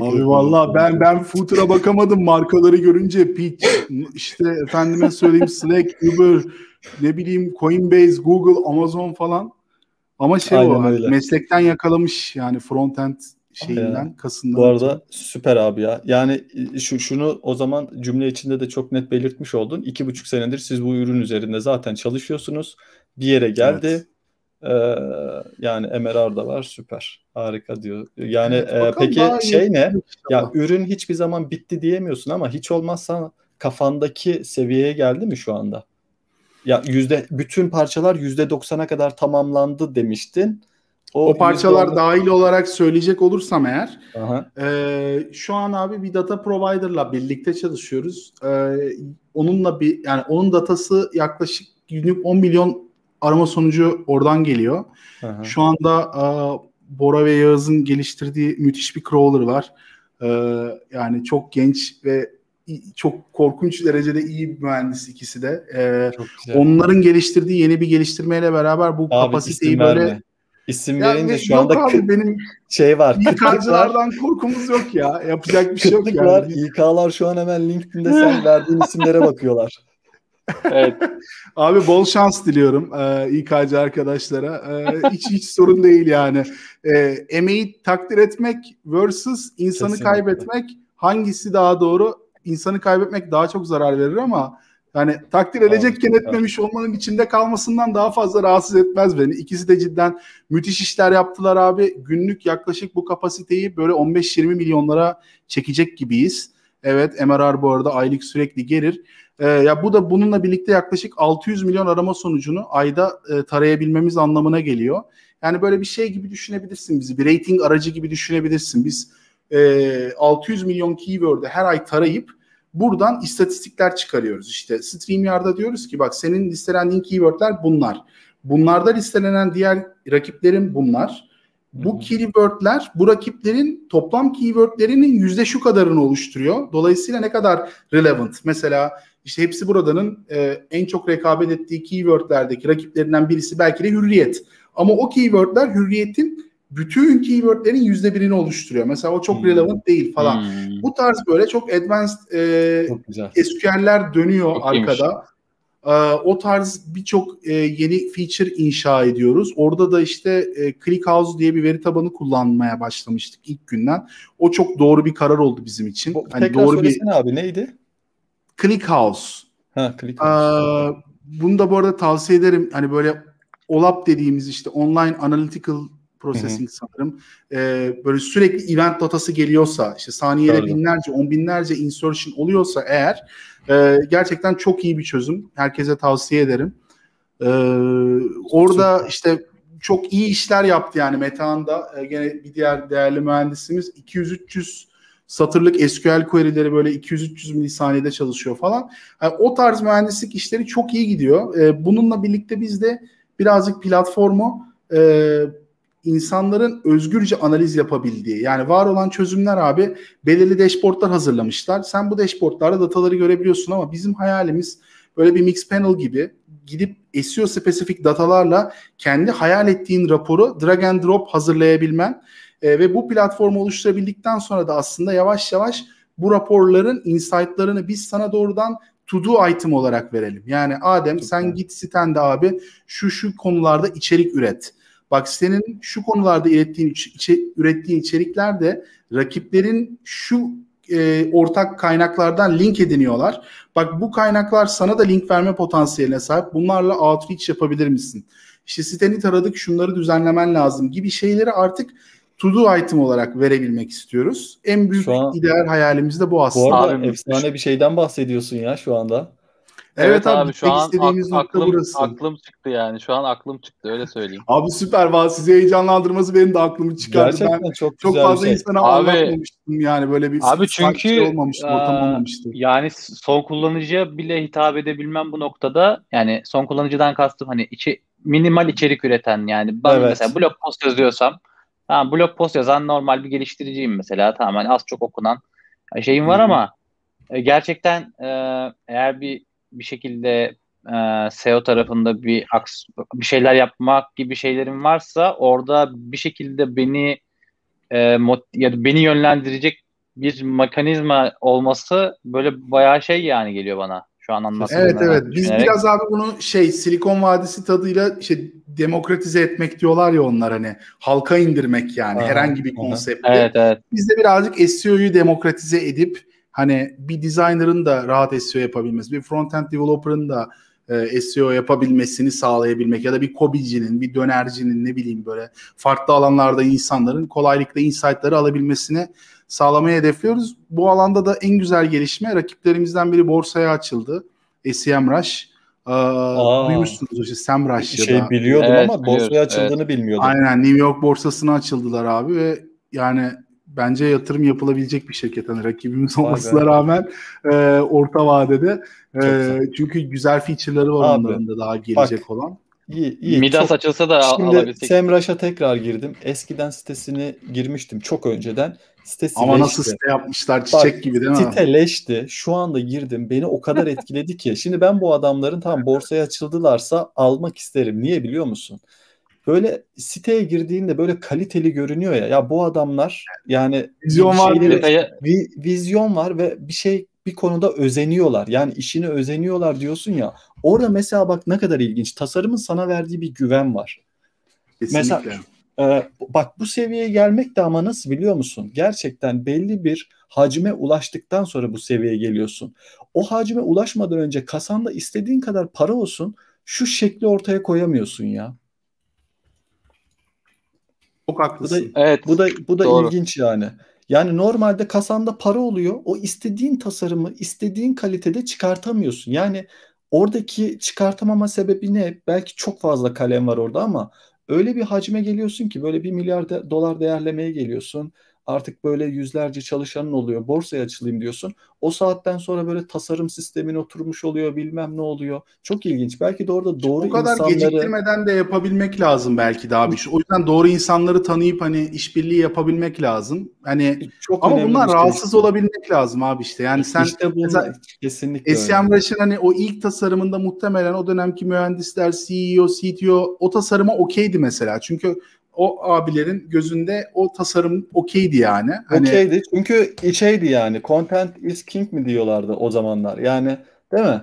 Abi vallahi ben ben footer'a bakamadım markaları görünce Pitch işte efendime söyleyeyim Slack, Uber, ne bileyim Coinbase, Google, Amazon falan. Ama şey Aynen o öyle. meslekten yakalamış yani frontend şeyinden kasından. Bu arada süper abi ya. Yani şu şunu o zaman cümle içinde de çok net belirtmiş oldun. İki buçuk senedir siz bu ürün üzerinde zaten çalışıyorsunuz. Bir yere geldi. Evet. Ee, yani MRR da var süper harika diyor. Yani evet, e, peki şey ne? Ya ürün hiçbir zaman bitti diyemiyorsun ama hiç olmazsa kafandaki seviyeye geldi mi şu anda? Ya yüzde bütün parçalar yüzde doksana kadar tamamlandı demiştin. O, o parçalar %10... dahil olarak söyleyecek olursam eğer e, şu an abi bir data provider'la birlikte çalışıyoruz. E, onunla bir yani onun datası yaklaşık günlük 10 milyon arama sonucu oradan geliyor. Aha. Şu anda e, Bora ve Yağız'ın geliştirdiği müthiş bir crawler var. E, yani çok genç ve çok korkunç derecede iyi bir mühendis ikisi de. Ee, onların geliştirdiği yeni bir geliştirmeyle beraber bu abi, kapasiteyi böyle. İsim yani verince şu anda abi, benim şey var. İK'cılardan korkumuz yok ya. Yapacak bir şey yok yani. var. İK'lar şu an hemen LinkedIn'de sen verdiğin isimlere bakıyorlar. evet. Abi bol şans diliyorum e, İK'cı arkadaşlara. E, hiç hiç sorun değil yani. E, emeği takdir etmek versus insanı Kesinlikle. kaybetmek hangisi daha doğru? İnsanı kaybetmek daha çok zarar verir ama yani takdir edecekken etmemiş olmanın içinde kalmasından daha fazla rahatsız etmez beni. İkisi de cidden müthiş işler yaptılar abi. Günlük yaklaşık bu kapasiteyi böyle 15-20 milyonlara çekecek gibiyiz. Evet MRR bu arada aylık sürekli gelir. Ee, ya bu da bununla birlikte yaklaşık 600 milyon arama sonucunu ayda e, tarayabilmemiz anlamına geliyor. Yani böyle bir şey gibi düşünebilirsin bizi. Bir rating aracı gibi düşünebilirsin. Biz e, 600 milyon keyword'ü her ay tarayıp buradan istatistikler çıkarıyoruz. İşte StreamYard'a diyoruz ki bak senin listelendiğin keywordler bunlar. Bunlarda listelenen diğer rakiplerin bunlar. Bu keywordler bu rakiplerin toplam keywordlerinin yüzde şu kadarını oluşturuyor. Dolayısıyla ne kadar relevant. Mesela işte hepsi buradanın e, en çok rekabet ettiği keywordlerdeki rakiplerinden birisi belki de hürriyet. Ama o keywordler hürriyetin bütün keywordlerin yüzde birini oluşturuyor. Mesela o çok hmm. relevant değil falan. Hmm. Bu tarz böyle çok advanced e, çok SQL'ler dönüyor çok arkada. E, o tarz birçok e, yeni feature inşa ediyoruz. Orada da işte e, ClickHouse diye bir veri tabanı kullanmaya başlamıştık ilk günden. O çok doğru bir karar oldu bizim için. O, hani tekrar doğru bir abi neydi? ClickHouse. Ha, ClickHouse. Ee, bunu da bu arada tavsiye ederim. Hani böyle OLAP dediğimiz işte online analytical processing Hı-hı. sanırım. Ee, böyle sürekli event datası geliyorsa işte saniyede Doğru. binlerce, on binlerce insertion oluyorsa eğer e, gerçekten çok iyi bir çözüm. Herkese tavsiye ederim. Ee, orada işte çok iyi işler yaptı yani Metehan'da. E, gene bir diğer değerli mühendisimiz 200-300 satırlık SQL query'leri böyle 200-300 milisaniyede çalışıyor falan. Yani o tarz mühendislik işleri çok iyi gidiyor. E, bununla birlikte biz de birazcık platformu e, insanların özgürce analiz yapabildiği yani var olan çözümler abi belirli dashboardlar hazırlamışlar. Sen bu dashboardlarda dataları görebiliyorsun ama bizim hayalimiz böyle bir mix panel gibi gidip SEO spesifik datalarla kendi hayal ettiğin raporu drag and drop hazırlayabilmen e, ve bu platformu oluşturabildikten sonra da aslında yavaş yavaş bu raporların insight'larını biz sana doğrudan to do item olarak verelim. Yani Adem sen git sitende abi şu şu konularda içerik üret. Bak senin şu konularda ürettiğin, içe, ürettiğin içerikler de rakiplerin şu e, ortak kaynaklardan link ediniyorlar. Bak bu kaynaklar sana da link verme potansiyeline sahip. Bunlarla outreach yapabilir misin? İşte siteni taradık şunları düzenlemen lazım gibi şeyleri artık to do item olarak verebilmek istiyoruz. En büyük an, ideal hayalimiz de bu aslında. Bu arada efsane bir şeyden bahsediyorsun ya şu anda. Evet, abi şu an ak- aklım, burası. aklım çıktı yani. Şu an aklım çıktı öyle söyleyeyim. Abi süper var. Sizi heyecanlandırması benim de aklımı çıkardı. Gerçekten ben çok, çok fazla şey. insana abi, anlatmamıştım yani böyle bir abi çünkü şey olmamıştı, ortam olmamıştı. Yani son kullanıcıya bile hitap edebilmem bu noktada yani son kullanıcıdan kastım hani içi minimal içerik üreten yani ben evet. mesela blog post yazıyorsam tamam blog post yazan normal bir geliştiriciyim mesela tamam hani az çok okunan şeyim var Hı-hı. ama e, gerçekten e, eğer bir bir şekilde e, SEO tarafında bir aks bir şeyler yapmak gibi şeylerim varsa orada bir şekilde beni e, mot ya da beni yönlendirecek bir mekanizma olması böyle bayağı şey yani geliyor bana şu an anlattığım. Evet evet. Biz düşünerek. biraz abi bunu şey Silikon Vadisi tadıyla işte demokratize etmek diyorlar ya onlar hani halka indirmek yani aha, herhangi bir konsepti. Evet evet. Biz de birazcık SEO'yu demokratize edip hani bir designer'ın da rahat SEO yapabilmesi, bir front-end developer'ın da e, SEO yapabilmesini sağlayabilmek ya da bir kobicinin, bir dönercinin ne bileyim böyle farklı alanlarda insanların kolaylıkla insight'ları alabilmesini sağlamayı hedefliyoruz. Bu alanda da en güzel gelişme rakiplerimizden biri borsaya açıldı. SEMrush. Ee, Aa, duymuşsunuz işte SEMrush ya şey da. biliyordum evet, ama borsaya açıldığını evet. bilmiyordum. Aynen New York borsasına açıldılar abi ve yani bence yatırım yapılabilecek bir şirket. Hani rakibimiz olmasına rağmen e, orta vadede. E, çünkü güzel feature'ları var Abi, onların da daha gelecek bak, olan. İyi, iyi. Midas çok... açılsa da Şimdi alabilsek. Semrush'a tekrar girdim. Eskiden sitesini girmiştim çok önceden. Sitesi Ama leşti. nasıl site yapmışlar çiçek Bak, gibi değil mi? Site leşti. Şu anda girdim. Beni o kadar etkiledi ki. Şimdi ben bu adamların tam borsaya açıldılarsa almak isterim. Niye biliyor musun? Böyle siteye girdiğinde böyle kaliteli görünüyor ya. Ya bu adamlar yani vizyon var, şeyleri, vi, vizyon var ve bir şey bir konuda özeniyorlar. Yani işini özeniyorlar diyorsun ya. Orada mesela bak ne kadar ilginç. Tasarımın sana verdiği bir güven var. Kesinlikle. Mesela e, bak bu seviyeye gelmek de ama nasıl biliyor musun? Gerçekten belli bir hacme ulaştıktan sonra bu seviyeye geliyorsun. O hacme ulaşmadan önce kasanda istediğin kadar para olsun şu şekli ortaya koyamıyorsun ya. Çok haklısın. Bu da, evet, bu da bu da doğru. ilginç yani. Yani normalde kasanda para oluyor. O istediğin tasarımı istediğin kalitede çıkartamıyorsun. Yani oradaki çıkartamama sebebi ne? Belki çok fazla kalem var orada ama öyle bir hacme geliyorsun ki böyle bir milyar de, dolar değerlemeye geliyorsun artık böyle yüzlerce çalışanın oluyor. Borsaya açılayım diyorsun. O saatten sonra böyle tasarım sistemin oturmuş oluyor bilmem ne oluyor. Çok ilginç. Belki de orada doğru insanları... O kadar insanları... geciktirmeden de yapabilmek lazım belki de abi. O yüzden doğru insanları tanıyıp hani işbirliği yapabilmek lazım. Hani çok ama bunlar şey rahatsız işte. olabilmek lazım abi işte. Yani sen işte bu mesela kesinlikle SEMrush'ın hani o ilk tasarımında muhtemelen o dönemki mühendisler, CEO, CTO o tasarıma okeydi mesela. Çünkü o abilerin gözünde o tasarım okeydi yani. Hani... Okeydi çünkü içeydi yani. Content is king mi diyorlardı o zamanlar. Yani değil mi?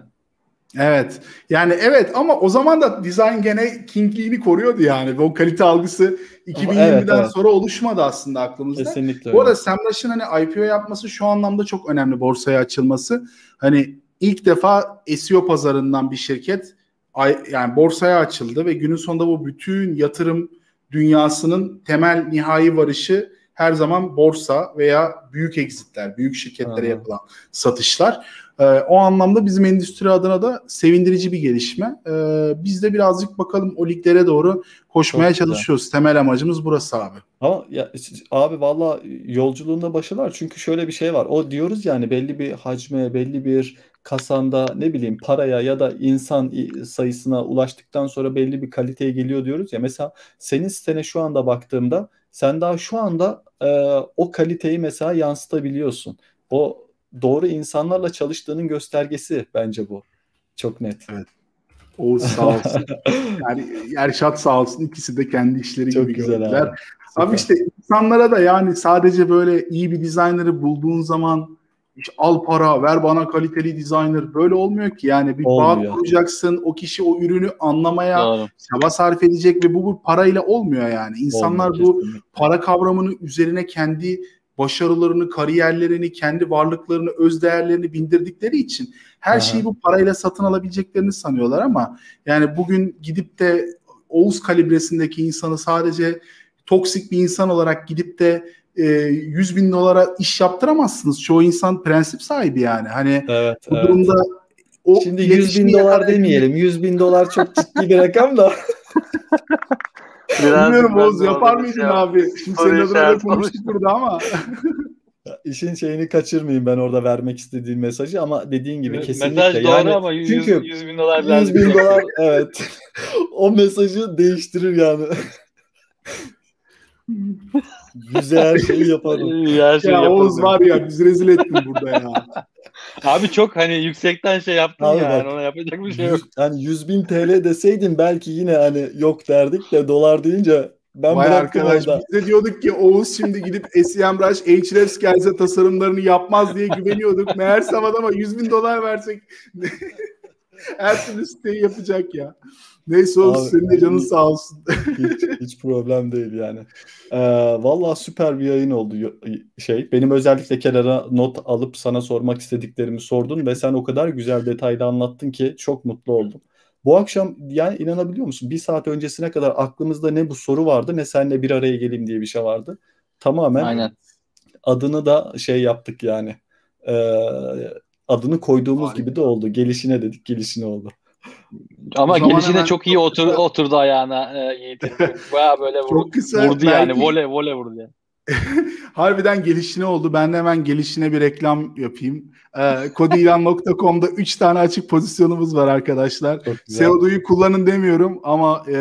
Evet. Yani evet ama o zaman da design gene kingliğini koruyordu yani. O kalite algısı 2020'den evet, evet. sonra oluşmadı aslında aklımızda. Kesinlikle. Bu arada Semrush'ın hani IPO yapması şu anlamda çok önemli borsaya açılması. Hani ilk defa SEO pazarından bir şirket yani borsaya açıldı ve günün sonunda bu bütün yatırım dünyasının temel nihai varışı her zaman borsa veya büyük exitler, büyük şirketlere Aha. yapılan satışlar. Ee, o anlamda bizim endüstri adına da sevindirici bir gelişme. Ee, biz de birazcık bakalım o liglere doğru koşmaya Çok çalışıyoruz. Güzel. Temel amacımız burası abi. Ama ya, abi valla yolculuğunda başarılar. Çünkü şöyle bir şey var. O diyoruz yani belli bir hacme, belli bir kasanda ne bileyim paraya ya da insan sayısına ulaştıktan sonra belli bir kaliteye geliyor diyoruz ya. Mesela senin sitene şu anda baktığımda sen daha şu anda e, o kaliteyi mesela yansıtabiliyorsun. O doğru insanlarla çalıştığının göstergesi bence bu. Çok net. Evet. O sağ olsun. yani Erşat sağ olsun ikisi de kendi işleri Çok gibi güzel gördüler. Abi. abi işte insanlara da yani sadece böyle iyi bir designer'ı bulduğun zaman işte al para, ver bana kaliteli designer. Böyle olmuyor ki. Yani bir olmuyor. bağ kuracaksın. O kişi o ürünü anlamaya Doğru. çaba sarf edecek ve bu, bu parayla olmuyor yani. İnsanlar olmuyor, bu kesinlikle. para kavramını üzerine kendi başarılarını, kariyerlerini, kendi varlıklarını, öz değerlerini bindirdikleri için her Aha. şeyi bu parayla satın alabileceklerini sanıyorlar ama yani bugün gidip de Oğuz kalibresindeki insanı sadece toksik bir insan olarak gidip de e, 100 bin dolara iş yaptıramazsınız. Çoğu insan prensip sahibi yani. Hani evet, bu evet. durumda o Şimdi 100 bin dolar yakalayabilmek- demeyelim. 100 bin dolar çok ciddi bir rakam da. Birazcık Bilmiyorum Oğuz yapar mıydın şey abi? Şimdi senin adına da konuştuk burada ama. İşin şeyini kaçırmayayım ben orada vermek istediğim mesajı ama dediğin gibi kesinlikle. Mesaj doğru yani ama 100, çünkü 100 bin dolar 100 birazcık bin dolar evet. o mesajı değiştirir yani. Yüze her şeyi yaparım. Her şey ya Oğuz yaparım. var ya biz rezil ettin burada ya. Abi çok hani yüksekten şey yaptın Abi yani bak, ona yapacak bir şey yok. Yüz- hani 100 bin TL deseydin belki yine hani yok derdik de dolar deyince ben Vay arkadaş orada. biz de diyorduk ki Oğuz şimdi gidip SEMrush, Ahrefs gelse tasarımlarını yapmaz diye güveniyorduk. Meğersem adama 100 bin dolar versek her türlü siteyi yapacak ya. Neyse Abi, senin de canın sağ olsun. hiç, hiç problem değil yani. Ee, Valla süper bir yayın oldu şey. Benim özellikle kenara not alıp sana sormak istediklerimi sordun ve sen o kadar güzel detaylı anlattın ki çok mutlu oldum. Bu akşam yani inanabiliyor musun? Bir saat öncesine kadar aklımızda ne bu soru vardı ne seninle bir araya geleyim diye bir şey vardı. Tamamen Aynen. adını da şey yaptık yani. Ee, adını koyduğumuz Harika. gibi de oldu. Gelişine dedik, gelişine oldu. Ama hemen çok iyi çok otur, kısa- oturdu ayağına e, Yiğit'in. Baya böyle vur- Çok kısa vurdu yani. belki- Vole vole vurdu yani. Harbiden gelişine oldu. Ben de hemen gelişine bir reklam yapayım. Ee, kodilan.com'da 3 tane açık pozisyonumuz var arkadaşlar. Seodo'yu kullanın demiyorum ama e,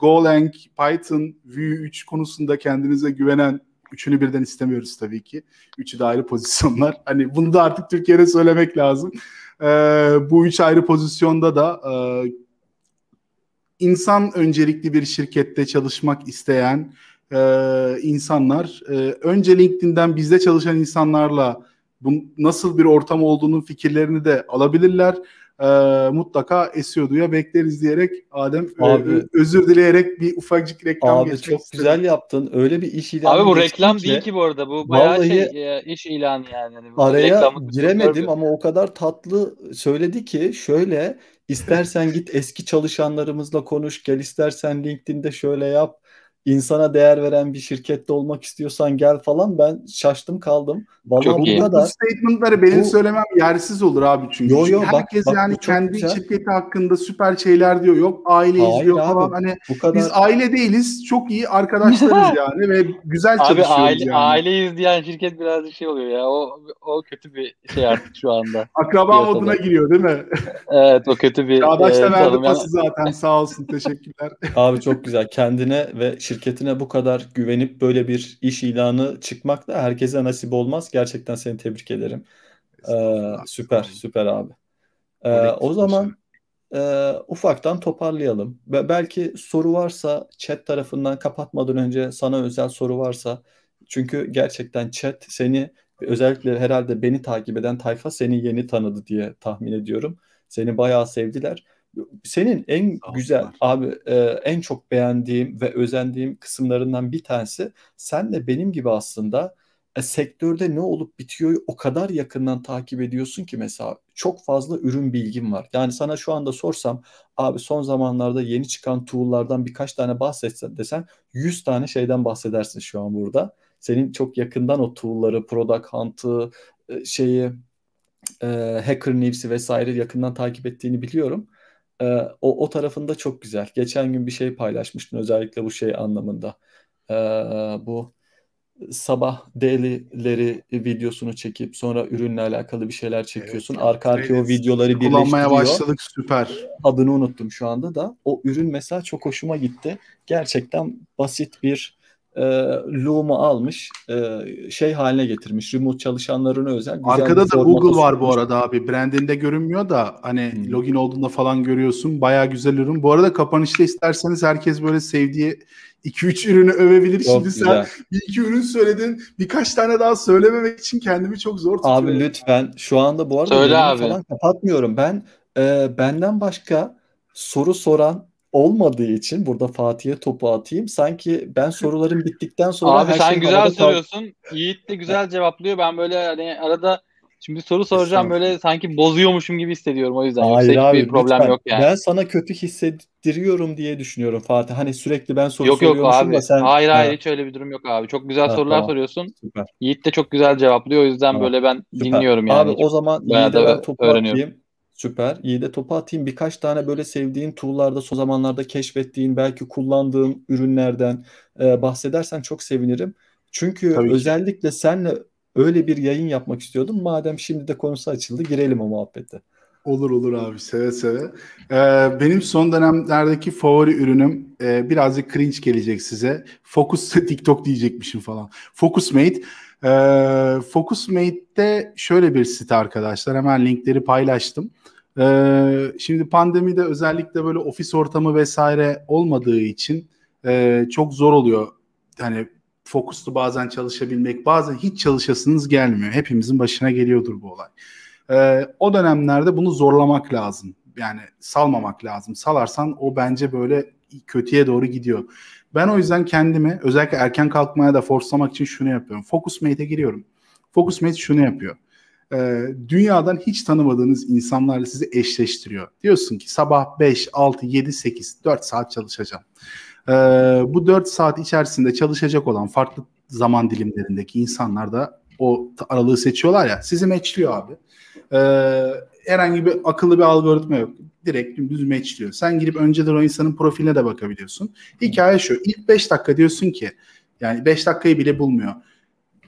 Golang, Python, Vue 3 konusunda kendinize güvenen üçünü birden istemiyoruz tabii ki. Üçü de ayrı pozisyonlar. Hani bunu da artık Türkiye'de söylemek lazım. E, bu üç ayrı pozisyonda da e, insan öncelikli bir şirkette çalışmak isteyen e, insanlar e, önce LinkedIn'den bizde çalışan insanlarla bu nasıl bir ortam olduğunun fikirlerini de alabilirler. E, mutlaka SEO'ya bekleriz diyerek Adem e, Abi- ö- özür dileyerek bir ufacık reklam Abi çok istedim. güzel yaptın. Öyle bir iş ilanı Abi bu reklam ki değil ki bu arada. Bu bayağı Vallahi şey e, iş ilanı yani. yani bu Araya giremedim ama o kadar tatlı söyledi ki şöyle istersen git eski çalışanlarımızla konuş, gel istersen LinkedIn'de şöyle yap. İnsana değer veren bir şirkette olmak istiyorsan gel falan ben şaştım kaldım. Vallahi Çok bu iyi. Bu kadar. statement'ları benim Bu- söylemem yersiz olur abi çünkü. Yo, yo, Çünkü bak- herkes bak bu yani kendi güzel. şirketi hakkında süper şeyler diyor. Yok aile Hayır izliyor abi, falan. Hani Bu kadar. biz aile değiliz. Çok iyi arkadaşlarız yani ve güzel Abi çalışıyoruz aile, yani. aile izleyen şirket birazcık şey oluyor ya. O o kötü bir şey artık şu anda. Akraba piyasada. moduna giriyor değil mi? Evet o kötü bir Çağdaş e, da verdi tanım. Yani pası zaten. Sağ olsun. Teşekkürler. Abi çok güzel. Kendine ve şirketine bu kadar güvenip böyle bir iş ilanı çıkmak da herkese nasip olmaz. Gerçekten seni tebrik ederim. Ee, süper, süper abi. Ee, o zaman e, ufaktan toparlayalım. Ve belki soru varsa chat tarafından kapatmadan önce sana özel soru varsa çünkü gerçekten chat seni özellikle herhalde beni takip eden tayfa seni yeni tanıdı diye tahmin ediyorum. Seni bayağı sevdiler. Senin en Sağ güzel abi e, en çok beğendiğim ve özendiğim kısımlarından bir tanesi sen de benim gibi aslında e, sektörde ne olup bitiyor o kadar yakından takip ediyorsun ki mesela çok fazla ürün bilgin var. Yani sana şu anda sorsam abi son zamanlarda yeni çıkan tool'lardan birkaç tane bahsetsen desen 100 tane şeyden bahsedersin şu an burada. Senin çok yakından o tool'ları, Product Hunt'ı, e, şeyi, e, Hacker News'i vesaire yakından takip ettiğini biliyorum. E, o, o tarafında çok güzel. Geçen gün bir şey paylaşmıştın özellikle bu şey anlamında. E, bu sabah daily'leri videosunu çekip sonra ürünle alakalı bir şeyler çekiyorsun. Evet, Arka arkaya o videoları Kullanmaya birleştiriyor. başladık. Süper. Adını unuttum şu anda da. O ürün mesela çok hoşuma gitti. Gerçekten basit bir e, Loom'u almış, e, şey haline getirmiş. Remote çalışanlarına özel güzel Arkada da Google var bu arada abi. Brandinde görünmüyor da hani Hmm. login olduğunda falan görüyorsun. Bayağı güzel ürün. Bu arada kapanışta isterseniz herkes böyle sevdiği 2-3 ürünü övebilir. Çok Şimdi güzel. sen bir iki ürün söyledin. Birkaç tane daha söylememek için kendimi çok zor tutuyorum. Abi lütfen şu anda bu arada Söyle abi. falan kapatmıyorum. Ben e, benden başka soru soran olmadığı için burada Fatih'e topu atayım. Sanki ben soruların bittikten sonra Abi her sen şey güzel havada kal- soruyorsun. Yiğit de güzel cevaplıyor. Ben böyle hani arada şimdi soru soracağım böyle sanki bozuyormuşum gibi hissediyorum o yüzden. Hayır Yoksa abi hiçbir problem lütfen. yok yani. Ben sana kötü hissettiriyorum diye düşünüyorum Fatih. Hani sürekli ben soru Yok yok soruyormuşum abi. da sen Hayır Ha, hayır hiç öyle bir durum yok abi. Çok güzel Ha, sorular tamam. soruyorsun. süper. Yiğit de çok güzel cevaplıyor. O yüzden Tamam. böyle ben Süper. dinliyorum yani. Abi o zaman da ben topu atayım. Süper. İyi de topu atayım. Birkaç tane böyle sevdiğin tool'larda son zamanlarda keşfettiğin, belki kullandığın ürünlerden e, bahsedersen çok sevinirim. Çünkü Tabii ki. özellikle senle öyle bir yayın yapmak istiyordum. Madem şimdi de konusu açıldı, girelim o muhabbete. Olur olur abi seve seve. Ee, benim son dönemlerdeki favori ürünüm e, birazcık cringe gelecek size. Focus TikTok diyecekmişim falan. Focusmate. Ee, Focusmate'de şöyle bir site arkadaşlar. Hemen linkleri paylaştım. Ee, şimdi pandemide özellikle böyle ofis ortamı vesaire olmadığı için e, çok zor oluyor. Hani fokuslu bazen çalışabilmek, bazen hiç çalışasınız gelmiyor. Hepimizin başına geliyordur bu olay. Ee, o dönemlerde bunu zorlamak lazım. Yani salmamak lazım. Salarsan o bence böyle kötüye doğru gidiyor. Ben o yüzden kendimi özellikle erken kalkmaya da forslamak için şunu yapıyorum. Focusmate'e giriyorum. Focusmate şunu yapıyor. Ee, dünyadan hiç tanımadığınız insanlarla sizi eşleştiriyor. Diyorsun ki sabah 5, 6, 7, 8, 4 saat çalışacağım. Ee, bu 4 saat içerisinde çalışacak olan farklı zaman dilimlerindeki insanlar da o aralığı seçiyorlar ya sizi matchliyor abi. Ee, herhangi bir akıllı bir algoritma yok. Direkt dümdüz matchliyor. Sen girip önceden o insanın profiline de bakabiliyorsun. Hikaye şu. İlk 5 dakika diyorsun ki yani 5 dakikayı bile bulmuyor.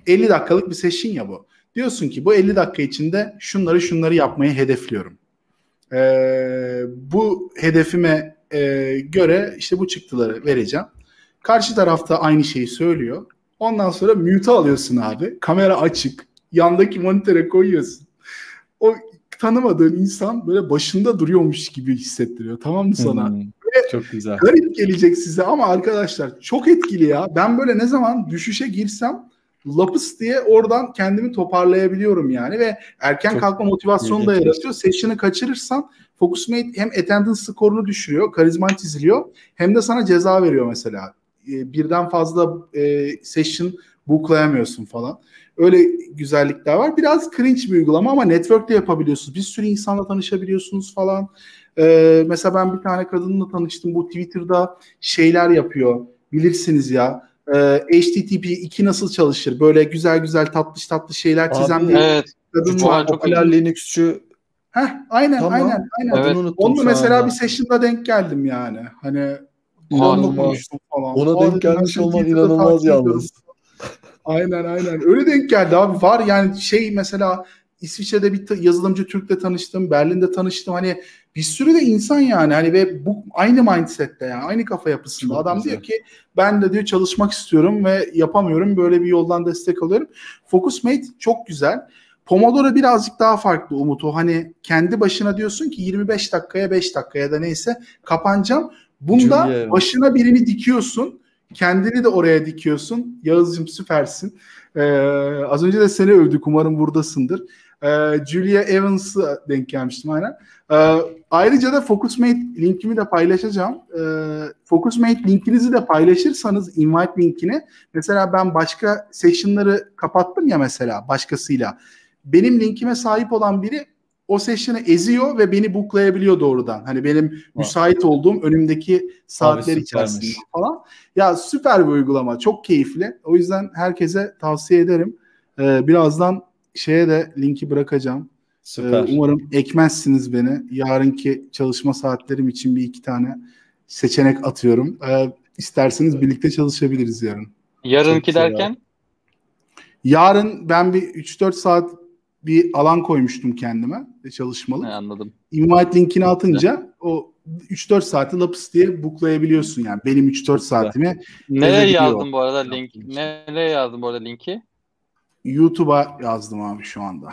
50 dakikalık bir session ya bu. Diyorsun ki bu 50 dakika içinde şunları şunları yapmayı hedefliyorum. Ee, bu hedefime e, göre işte bu çıktıları vereceğim. Karşı tarafta aynı şeyi söylüyor. Ondan sonra mute alıyorsun abi. Kamera açık. Yandaki monitöre koyuyorsun. Tanımadığın insan böyle başında duruyormuş gibi hissettiriyor. Tamam mı sana? Hmm, çok güzel. Garip gelecek size ama arkadaşlar çok etkili ya. Ben böyle ne zaman düşüşe girsem lapıs diye oradan kendimi toparlayabiliyorum yani ve erken Çok kalkma motivasyonu da yaratıyor. Session'ı kaçırırsan Focusmate hem attendance skorunu düşürüyor, karizman çiziliyor hem de sana ceza veriyor mesela. Ee, Birden fazla e, session booklayamıyorsun falan. Öyle güzellikler var. Biraz cringe bir uygulama ama network'te yapabiliyorsunuz. Bir sürü insanla tanışabiliyorsunuz falan. Ee, mesela ben bir tane kadınla tanıştım. Bu Twitter'da şeyler yapıyor. Bilirsiniz ya. Ee, HTTP 2 nasıl çalışır? Böyle güzel güzel tatlış tatlı şeyler çizen bir Evet. kadın çok- var. çok Popüler Linux'çu Heh, aynen Tamam. aynen aynen. Evet. Onunla şu mesela bir session'da denk geldim yani. Hani İnanılmaz. onunla konuştum falan. Ona denk gelmiş olman inanılmaz yalnız. Aynen aynen. Öyle denk geldi abi. Var yani şey mesela İsviçre'de bir yazılımcı Türk'le tanıştım. Berlin'de tanıştım. Hani bir sürü de insan yani. Hani ve bu aynı mindset'te yani. Aynı kafa yapısında. Çok Adam güzel. diyor ki ben de diyor çalışmak istiyorum ve yapamıyorum. Böyle bir yoldan destek alıyorum. Focusmate çok güzel. Pomodoro birazcık daha farklı Umut. O hani kendi başına diyorsun ki 25 dakikaya 5 dakikaya da neyse kapanacağım. Bunda Evans. başına birini dikiyorsun. Kendini de oraya dikiyorsun. Yağız'cığım süpersin. Ee, az önce de seni övdük. Umarım buradasındır. Ee, Julia Evans'a denk gelmiştim aynen. Ee, ayrıca da Focusmate linkimi de paylaşacağım. Ee, Focusmate linkinizi de paylaşırsanız invite linkini mesela ben başka session'ları kapattım ya mesela başkasıyla. Benim linkime sahip olan biri o session'ı eziyor ve beni booklayabiliyor doğrudan. Hani benim müsait olduğum önümdeki saatler içerisinde falan. Ya süper bir uygulama. Çok keyifli. O yüzden herkese tavsiye ederim. Ee, birazdan şeye de linki bırakacağım. Ee, Süper. umarım ekmezsiniz beni. Yarınki çalışma saatlerim için bir iki tane seçenek atıyorum. Ee, isterseniz birlikte çalışabiliriz yarın. Yarınki güzel derken Yarın ben bir 3-4 saat bir alan koymuştum kendime çalışmalık. ne anladım. Invite linkini atınca o 3-4 saati lapıs diye booklayabiliyorsun yani. Benim 3-4 saatimi Nereye yazdın bu arada link? Nereye yazdın bu arada linki? YouTube'a yazdım abi şu anda.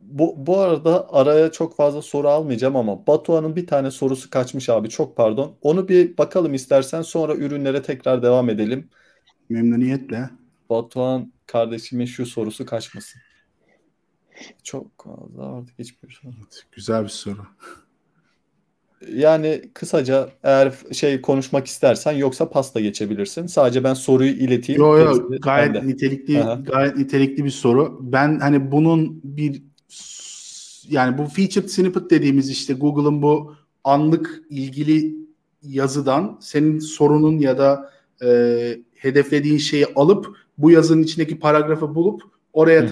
Bu, bu arada araya çok fazla soru almayacağım ama Batuhan'ın bir tane sorusu kaçmış abi. Çok pardon. Onu bir bakalım istersen sonra ürünlere tekrar devam edelim. Memnuniyetle. Batuhan kardeşimin şu sorusu kaçmasın. Çok fazla artık hiçbir soru. Güzel bir soru. Yani kısaca eğer şey konuşmak istersen yoksa pasta geçebilirsin. Sadece ben soruyu ileteyim. Yo yo gerisi gayet bende. nitelikli Aha. gayet nitelikli bir soru. Ben hani bunun bir yani bu featured snippet dediğimiz işte Google'ın bu anlık ilgili yazıdan senin sorunun ya da e, hedeflediğin şeyi alıp bu yazının içindeki paragrafı bulup oraya Hı hı.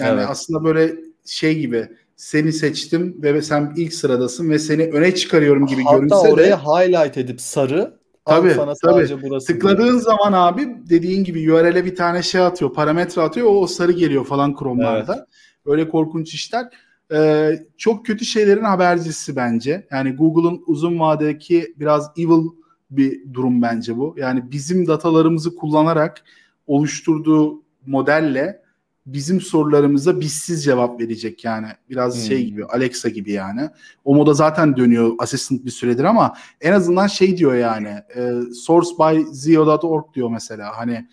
Yani Evet. aslında böyle şey gibi seni seçtim ve sen ilk sıradasın ve seni öne çıkarıyorum gibi Hatta görünse oraya de highlight edip sarı Tabii, sana tabii. sadece burası tıkladığın diyor. zaman abi dediğin gibi URL'e bir tane şey atıyor, parametre atıyor, o, o sarı geliyor falan Chrome'larda. Öyle korkunç işler. Ee, çok kötü şeylerin habercisi bence. Yani Google'un uzun vadedeki biraz evil bir durum bence bu. Yani bizim datalarımızı kullanarak oluşturduğu modelle bizim sorularımıza bizsiz cevap verecek yani. Biraz Hmm. şey gibi Alexa gibi yani. O moda zaten dönüyor Assistant bir süredir ama en azından şey diyor yani e, sourcebyzio.org diyor mesela hani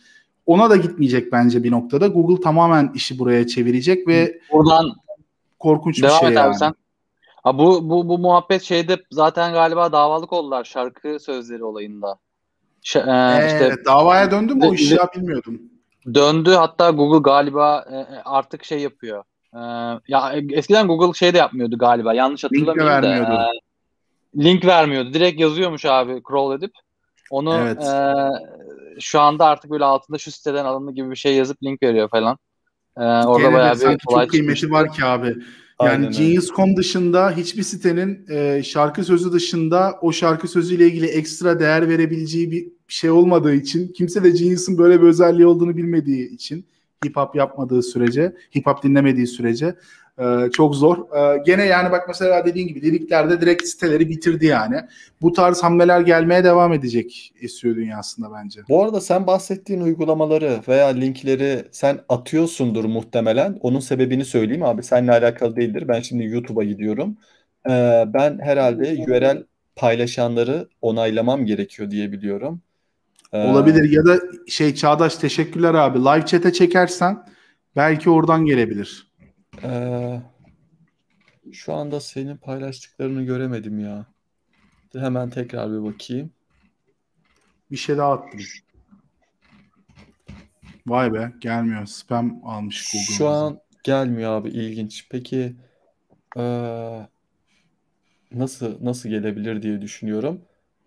ona da gitmeyecek bence bir noktada. Google tamamen işi buraya çevirecek ve Buradan korkunç bir devam şey et yani. abi sen. Ha, bu, bu, bu muhabbet şeyde zaten galiba davalık oldular şarkı sözleri olayında. Ş- e, Ee, işte davaya döndü mü o işi ya bilmiyordum. Döndü hatta Google galiba e, e, artık şey yapıyor. E, ya eskiden Google şey de yapmıyordu galiba. Yanlış Link hatırlamıyorum da. vermiyordu. e, link vermiyordu. Direkt yazıyormuş abi crawl edip. Onu Evet. e, şu anda artık böyle altında şu siteden alındı gibi bir şey yazıp link veriyor falan. E, orada Gene bayağı bir sanki olay çok kıymeti var ki abi. Yani Aynen. Genius.com dışında hiçbir sitenin e, şarkı sözü dışında o şarkı sözüyle ilgili ekstra değer verebileceği bir şey olmadığı için kimse de Genius'un böyle bir özelliği olduğunu bilmediği için hip hop yapmadığı sürece, hip hop dinlemediği sürece e, çok zor. E, gene yani bak mesela dediğin gibi liriklerde direkt siteleri bitirdi yani. Bu tarz hamleler gelmeye devam edecek SEO dünyasında bence. Bu arada sen bahsettiğin uygulamaları veya linkleri sen atıyorsundur muhtemelen. Onun sebebini söyleyeyim abi. Seninle alakalı değildir. Ben şimdi YouTube'a gidiyorum. Ee, ben herhalde URL paylaşanları onaylamam gerekiyor diye biliyorum. Ee, Olabilir ya da şey Çağdaş teşekkürler abi. Live chat'e çekersen belki oradan gelebilir. Ee, şu anda senin paylaştıklarını göremedim ya. Hemen tekrar bir bakayım. Bir şey daha attım. Vay be gelmiyor. Spam almış Google. Şu an gelmiyor abi ilginç. Peki eee, nasıl nasıl gelebilir diye düşünüyorum.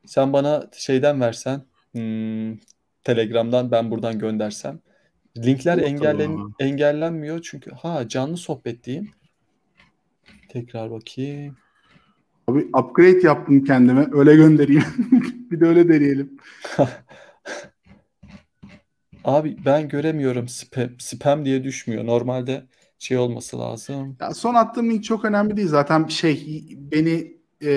Sen bana şeyden versen hmm, Telegram'dan ben buradan göndersem. Linkler Olur engellen engellenmiyor çünkü ha canlı sohbet diyeyim. Tekrar bakayım. Abi upgrade yaptım kendime. Öyle göndereyim. bir de öyle deneyelim. Abi ben göremiyorum spam, spam diye düşmüyor. Normalde şey olması lazım. Ya son attığım link çok önemli değil. Zaten şey beni e,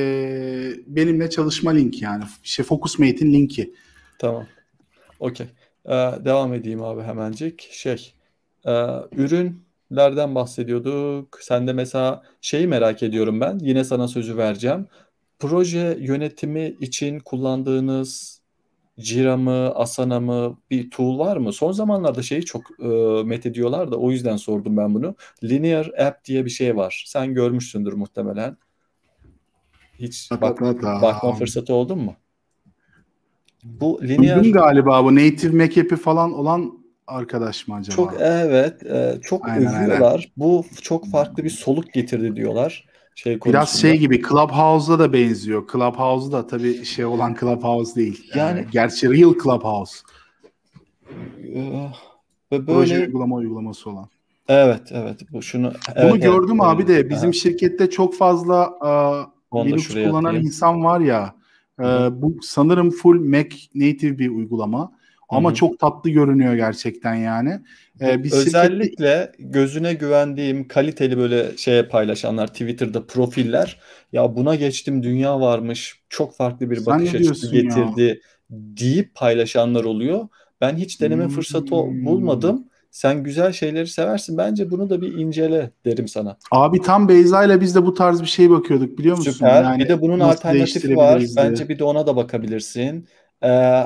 benimle çalışma linki yani. Şey FocusMate'in linki. Tamam. Okey. Ee, devam edeyim abi hemencik. Şey, e, ürünlerden bahsediyorduk. Sen de mesela şeyi merak ediyorum ben. Yine sana sözü vereceğim. Proje yönetimi için kullandığınız Jira mı, Asana mı bir tool var mı? Son zamanlarda şeyi çok e, methediyorlar da o yüzden sordum ben bunu. Linear App diye bir şey var. Sen görmüşsündür muhtemelen. Hiç bak, bakma fırsatı oldun mu? Bu linear Duydum galiba bu native app'i falan olan arkadaş mı acaba? Çok evet, e, çok Aynen, övüyorlar. Bu çok farklı bir soluk getirdi diyorlar. Şey Biraz şey gibi Clubhouse'da da benziyor. Clubhouse da tabii şey olan Clubhouse değil. Yani- Ee, gerçi real Clubhouse. Ee, ve Proje böyle uygulama uygulaması olan. evet evet bu şunu Bunu evet, evet, gördüm abi öyle. de bizim Aha, şirkette çok fazla da Linux kullanan atayım. insan var ya. E, hı. bu sanırım full Mac native bir uygulama. Ama Hı hı. çok tatlı görünüyor gerçekten yani. E, biz şirkette Özellikle gözüne güvendiğim kaliteli böyle şeye paylaşanlar Twitter'da profiller ya buna geçtim dünya varmış çok farklı bir Sen bakış açısı diyorsun ya? getirdi deyip paylaşanlar oluyor. Ben hiç deneme fırsatı Hmm. bulmadım. Sen güzel şeyleri seversin. Bence bunu da bir incele derim sana. Abi tam Beyza ile biz de bu tarz bir şey bakıyorduk biliyor musun? Süper. Yani bir de bunun alternatifi var. diye. Bence bir de ona da bakabilirsin. Ee,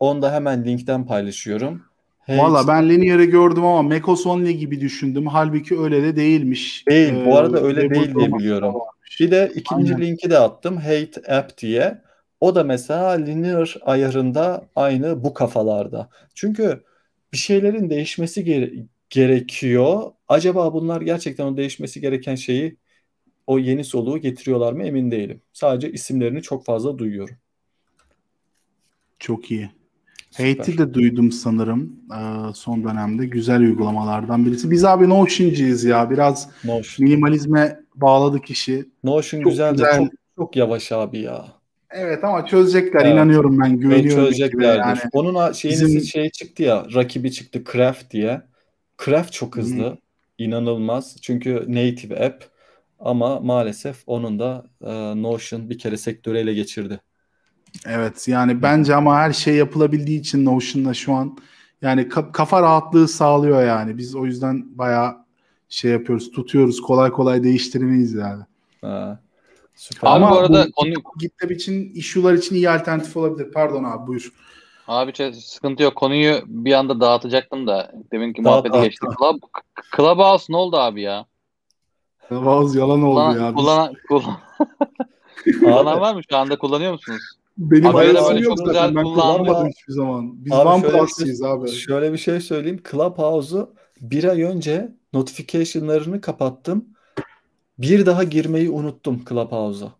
onu da hemen linkten paylaşıyorum. Valla Hate ben Linear'ı gördüm ama Macos Only gibi düşündüm. Halbuki öyle de değilmiş. değil. Bu Ee, arada öyle değil diye biliyorum. varmış. Bir de ikinci Aynen. linki de attım. Hate App diye. O da mesela linear ayarında aynı bu kafalarda. Çünkü bir şeylerin değişmesi gere- gerekiyor. Acaba bunlar gerçekten o değişmesi gereken şeyi o yeni soluğu getiriyorlar mı emin değilim. Sadece isimlerini çok fazla duyuyorum. Çok iyi. Hate'i de duydum sanırım e, son dönemde. Güzel uygulamalardan birisi. Biz abi Notion'cıyız ya. Biraz Notion. minimalizme bağladık işi. Notion çok güzel, güzel de çok, çok yavaş abi ya. Evet ama çözecekler evet. inanıyorum ben güveniyorum. Çözeceklerdir. Yani. Onun şeyiniz Bizim... şey çıktı ya rakibi çıktı Craft diye. Craft çok hızlı. Hı. inanılmaz. Çünkü native app ama maalesef onun da e, Notion bir kere sektörü ele geçirdi. Evet yani bence ama her şey yapılabildiği için Notion'la şu an yani kafa rahatlığı sağlıyor yani. Biz o yüzden bayağı şey yapıyoruz, tutuyoruz. Kolay kolay değiştiremeyiz yani. Ha. Süper. Abi Ama bu arada bu, konu GitLab için issue'lar için iyi alternatif olabilir. Pardon abi buyur. Abi şey, sıkıntı yok. Konuyu bir anda dağıtacaktım da deminki muhabbeti geçtik. Club, Clubhouse ne oldu abi ya? Clubhouse yalan oldu kullan, ya. Kullanan, kullan... kullanan var mı? Şu anda kullanıyor musunuz? Benim abi böyle yok çok zaten. Ben kullanmadım hiçbir zaman. Biz abi OnePlus'ıyız abi. Şöyle bir şey söyleyeyim. Clubhouse'u bir ay önce notification'larını kapattım. Bir daha girmeyi unuttum Clubhouse'a.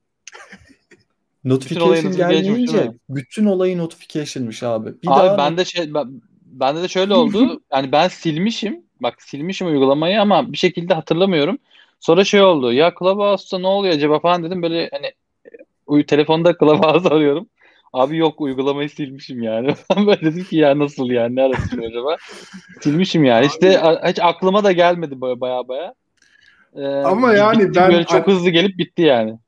Notification gelmeyince bütün olayı notification'mış abi. Bir abi daha ben de şey ben, bende de şöyle oldu. yani ben silmişim. Bak silmişim uygulamayı ama bir şekilde hatırlamıyorum. Sonra şey oldu. Ya Clubhouse'da ne oluyor acaba falan dedim. Böyle hani uy, telefonda Clubhouse arıyorum. Abi yok uygulamayı silmişim yani. Ben böyle dedim ki ya nasıl yani ne arası acaba? silmişim yani. İşte hiç aklıma da gelmedi baya baya. baya. Ee, Ama yani ben böyle çok hızlı gelip bitti yani.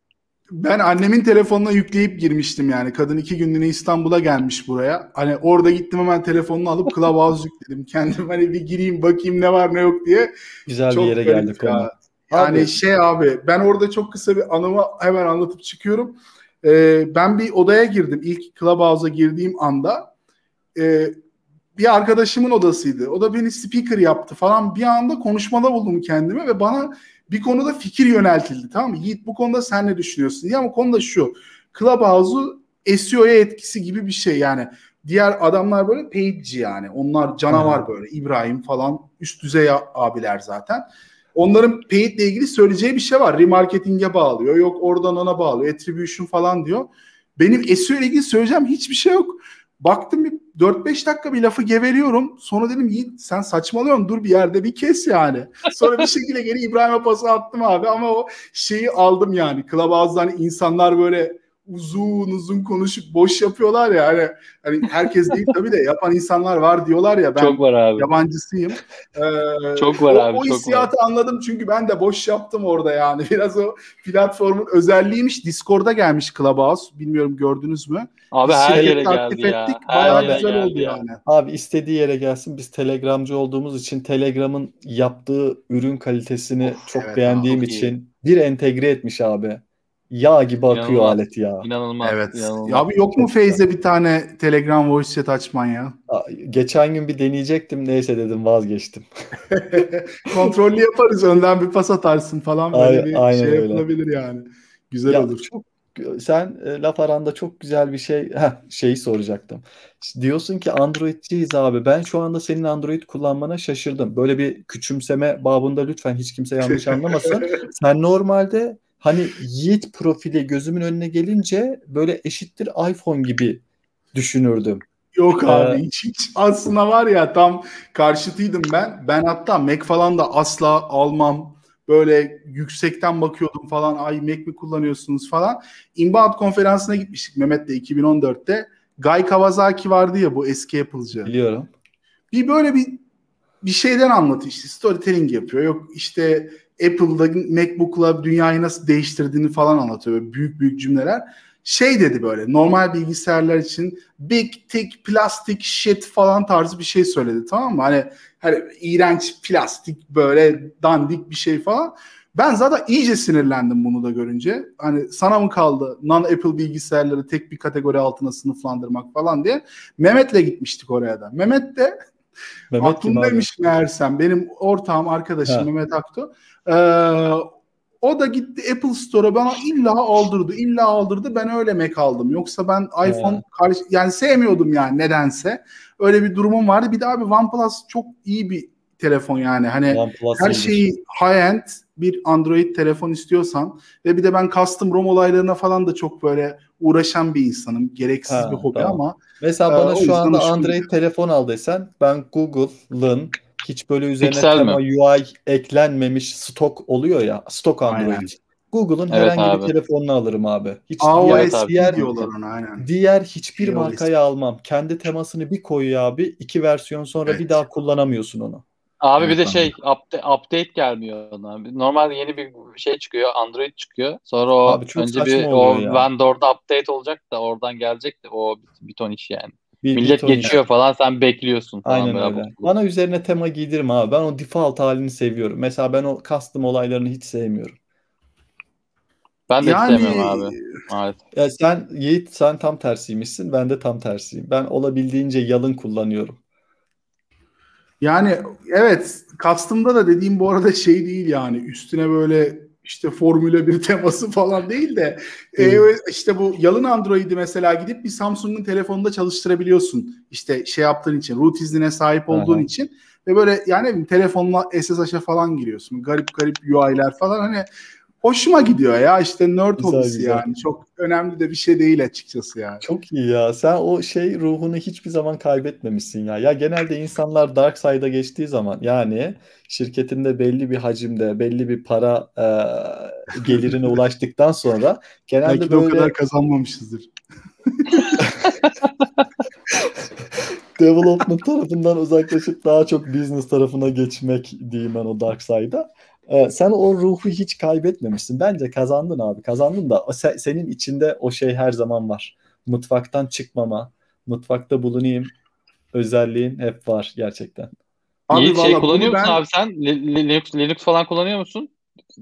Ben annemin telefonuna yükleyip girmiştim yani. Kadın iki günlüğüne İstanbul'a gelmiş buraya. Hani orada gittim hemen telefonunu alıp Clubhouse yükledim. Kendim hani bir gireyim bakayım ne var ne yok diye. Güzel çok bir yere geldik ya. Yani abi. şey abi ben orada çok kısa bir anımı hemen anlatıp çıkıyorum. Ee, ben bir odaya girdim. İlk Clubhouse'a girdiğim anda. E, bir arkadaşımın odasıydı. O da beni speaker yaptı falan. Bir anda konuşmada buldum kendimi ve bana bir konuda fikir yöneltildi tamam mı? Yiğit bu konuda sen ne düşünüyorsun diye ama konu da şu. Clubhouse'u SEO'ya etkisi gibi bir şey yani. Diğer adamlar böyle paidci yani. Onlar canavar hmm. böyle. İbrahim falan üst düzey abiler zaten. Onların paid ile ilgili söyleyeceği bir şey var. Remarketing'e bağlıyor. Yok oradan ona bağlıyor. Attribution falan diyor. Benim SEO ile ilgili söyleyeceğim hiçbir şey yok. Baktım bir 4-5 dakika bir lafı geveliyorum. Sonra dedim Yiğit sen saçmalıyorsun dur bir yerde bir kes yani. Sonra bir şekilde geri İbrahim'e pası attım abi ama o şeyi aldım yani. Clubhouse'dan insanlar böyle uzun uzun konuşup boş yapıyorlar ya hani, hani herkes değil tabii de yapan insanlar var diyorlar ya ben çok var abi. yabancısıyım. Ee, çok var o, abi. O hissiyatı var. anladım çünkü ben de boş yaptım orada yani. Biraz o platformun özelliğiymiş. Discord'a gelmiş Clubhouse. Bilmiyorum gördünüz mü? Abi her yere geldi ettik. ya. Bayağı her güzel oldu ya. yani. Abi istediği yere gelsin. Biz Telegramcı olduğumuz için Telegram'ın yaptığı ürün kalitesini of, çok evet, beğendiğim abi, için bir entegre etmiş abi yağ gibi akıyor inanılmaz, alet ya. İnanılmaz. Evet. Inanılmaz. Abi yok mu Feyze bir tane Telegram voice chat açman ya? Geçen gün bir deneyecektim neyse dedim vazgeçtim. Kontrollü yaparız önden bir pas atarsın falan böyle aynen, bir aynen şey öyle. yapılabilir yani. Güzel ya, olur. Çok sen e, laf aranda çok güzel bir şey heh, şeyi soracaktım. Diyorsun ki Android'ciyiz abi. Ben şu anda senin Android kullanmana şaşırdım. Böyle bir küçümseme babında lütfen hiç kimse yanlış anlamasın. Sen normalde hani Yiğit profili gözümün önüne gelince böyle eşittir iPhone gibi düşünürdüm. Yok abi ee, hiç, hiç aslında var ya tam karşıtıydım ben. Ben hatta Mac falan da asla almam. Böyle yüksekten bakıyordum falan. Ay Mac mi kullanıyorsunuz falan. Inbound konferansına gitmiştik Mehmet'le 2014'te. Guy Kawasaki vardı ya bu eski Apple'cı. Biliyorum. Bir böyle bir bir şeyden anlatıyor işte storytelling yapıyor. Yok işte Apple'da MacBook'la dünyayı nasıl değiştirdiğini falan anlatıyor. Böyle büyük büyük cümleler. Şey dedi böyle normal bilgisayarlar için big thick plastik shit falan tarzı bir şey söyledi tamam mı? Hani, hani iğrenç plastik böyle dandik bir şey falan. Ben zaten iyice sinirlendim bunu da görünce. Hani sana mı kaldı non-Apple bilgisayarları tek bir kategori altına sınıflandırmak falan diye. Mehmet'le gitmiştik oraya da. Mehmet de Mehmet aklımdaymış meğersem. Benim ortağım arkadaşım ha. Mehmet Aktu. Ee, o da gitti Apple Store'a bana illa aldırdı. illa aldırdı. Ben öyle Mac aldım. Yoksa ben iPhone karşı, yani sevmiyordum yani nedense. Öyle bir durumum vardı. Bir de abi OnePlus çok iyi bir telefon yani. Hani OnePlus her şeyi high-end bir Android telefon istiyorsan ve bir de ben custom ROM olaylarına falan da çok böyle uğraşan bir insanım. Gereksiz Ha, bir hobi tamam. ama Mesela bana o şu anda Android telefon al desen ben Google'ın hiç böyle üzerine Pixel tema mi? UI eklenmemiş stok oluyor ya. Stok Android. Aynen. Google'ın Evet herhangi abi. bir telefonunu alırım abi. Hiç AOS diğer, Evet abi. diğer, diyorlar ona aynen. diğer hiçbir iOS. markayı almam. Kendi temasını bir koyuyor abi. iki versiyon sonra Evet. bir daha kullanamıyorsun onu. Abi bir Evet de abi. şey update, update gelmiyor ona. Normal yeni bir şey çıkıyor. Android çıkıyor. Sonra o Abi önce bir o ya. vendor'da update olacak da oradan gelecek de o bir, bir ton iş yani. Bir, bir Millet ton- geçiyor falan sen bekliyorsun falan Aynen böyle. öyle. Bana üzerine tema giydirme abi. Ben o default halini seviyorum. Mesela ben o custom olaylarını hiç sevmiyorum. Ben de Yani- hiç sevmiyorum abi. Maalesef. Ya sen Yiğit sen tam tersiymişsin. Ben de tam tersiyim. Ben olabildiğince yalın kullanıyorum. Yani evet custom'da da dediğim bu arada şey değil yani üstüne böyle işte Formula 1 teması falan değil de e, işte bu yalın Android'i mesela gidip bir Samsung'un telefonunda çalıştırabiliyorsun. İşte şey yaptığın için root iznine sahip olduğun Aha. için ve böyle yani telefonla SSH'a falan giriyorsun. Garip garip UI'ler falan hani hoşuma gidiyor ya işte nerd Güzel, hobisi güzel. yani. Çok önemli de bir şey değil açıkçası yani. Çok iyi ya. Sen o şey ruhunu hiçbir zaman kaybetmemişsin ya. Ya genelde insanlar dark side'a geçtiği zaman yani şirketinde belli bir hacimde, belli bir para e, gelirine ulaştıktan sonra genelde Belki de o böyle kadar kazanmamışızdır. development tarafından uzaklaşıp daha çok business tarafına geçmek diyeyim ben o dark side'a. Ee, sen o ruhu hiç kaybetmemişsin. Bence kazandın abi. Kazandın da o se- senin içinde o şey her zaman var. Mutfaktan çıkmama, mutfakta bulunayım özelliğin hep var gerçekten. Yiğit şey valla kullanıyor musun ben- abi sen? Li- Linux, Linux falan kullanıyor musun?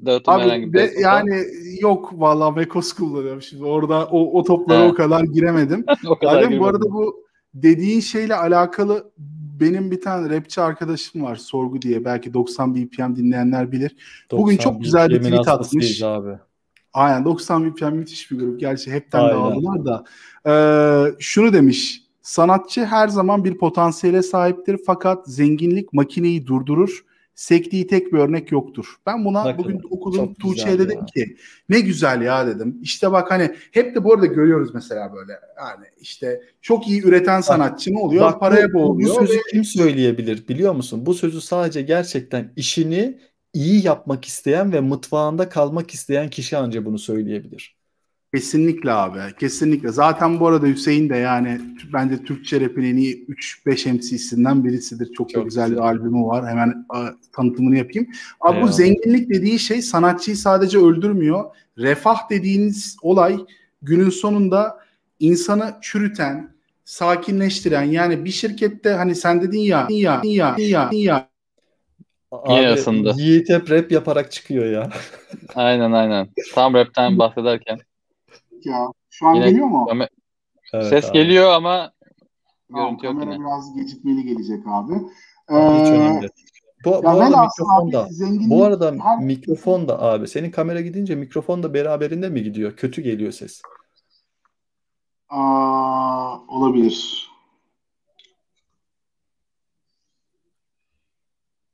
Dağıtım herhangi Abi bir be, desktop'a. yani yok vallahi Mekos kullanıyorum şimdi orada o, o toplara He. o kadar giremedim. o kadar Adem bu girmedim. arada bu dediğin şeyle alakalı benim bir tane rapçi arkadaşım var Sorgu diye belki 90 BPM dinleyenler bilir. Bugün 90 çok güzel bir tweet atmış. Abi. Aynen 90 BPM müthiş bir grup. Gerçi hepten Aynen. dağıldılar da. Ee, şunu demiş. Sanatçı her zaman bir potansiyele sahiptir fakat zenginlik makineyi durdurur. Sektiği tek bir örnek yoktur. Ben buna Bakın, bugün çok Tuğçe'ye dedim ya. ki ne güzel ya dedim. İşte bak hani hep de bu arada görüyoruz mesela böyle yani işte çok iyi üreten sanatçı ne oluyor? Bak, Paraya bu, bu boğuluyor. sözü ve- kim söyleyebilir biliyor musun? Bu sözü sadece gerçekten işini iyi yapmak isteyen ve mutfağında kalmak isteyen kişi anca bunu söyleyebilir. Kesinlikle abi. Kesinlikle. Zaten bu arada Hüseyin de yani bence Türkçe rap'in en iyi 3-5 MC'sinden birisidir. Çok, da Çok güzel, güzel. bir albümü var. Hemen a, tanıtımını yapayım. Abi bu zenginlik dediği şey sanatçıyı sadece öldürmüyor. Refah dediğiniz olay günün sonunda insanı çürüten, sakinleştiren yani bir şirkette hani sen dedin ya ya ya ya ya Yine Abi ısındı. Yiğit hep rap yaparak çıkıyor ya. Aynen aynen. Tam rapten bahsederken. Ya şu an Yine- geliyor mu? Kame- Evet Ses abi. geliyor ama Tamam, görüntü yok kamera yine. biraz gecikmeli gelecek abi. Hiç Ee, önemli. Bu, bu arada mikrofon abi da. zenginlik Bu arada her- mikrofon da abi. Senin kamera gidince mikrofon da beraberinde mi gidiyor? Kötü geliyor ses. Aa, olabilir.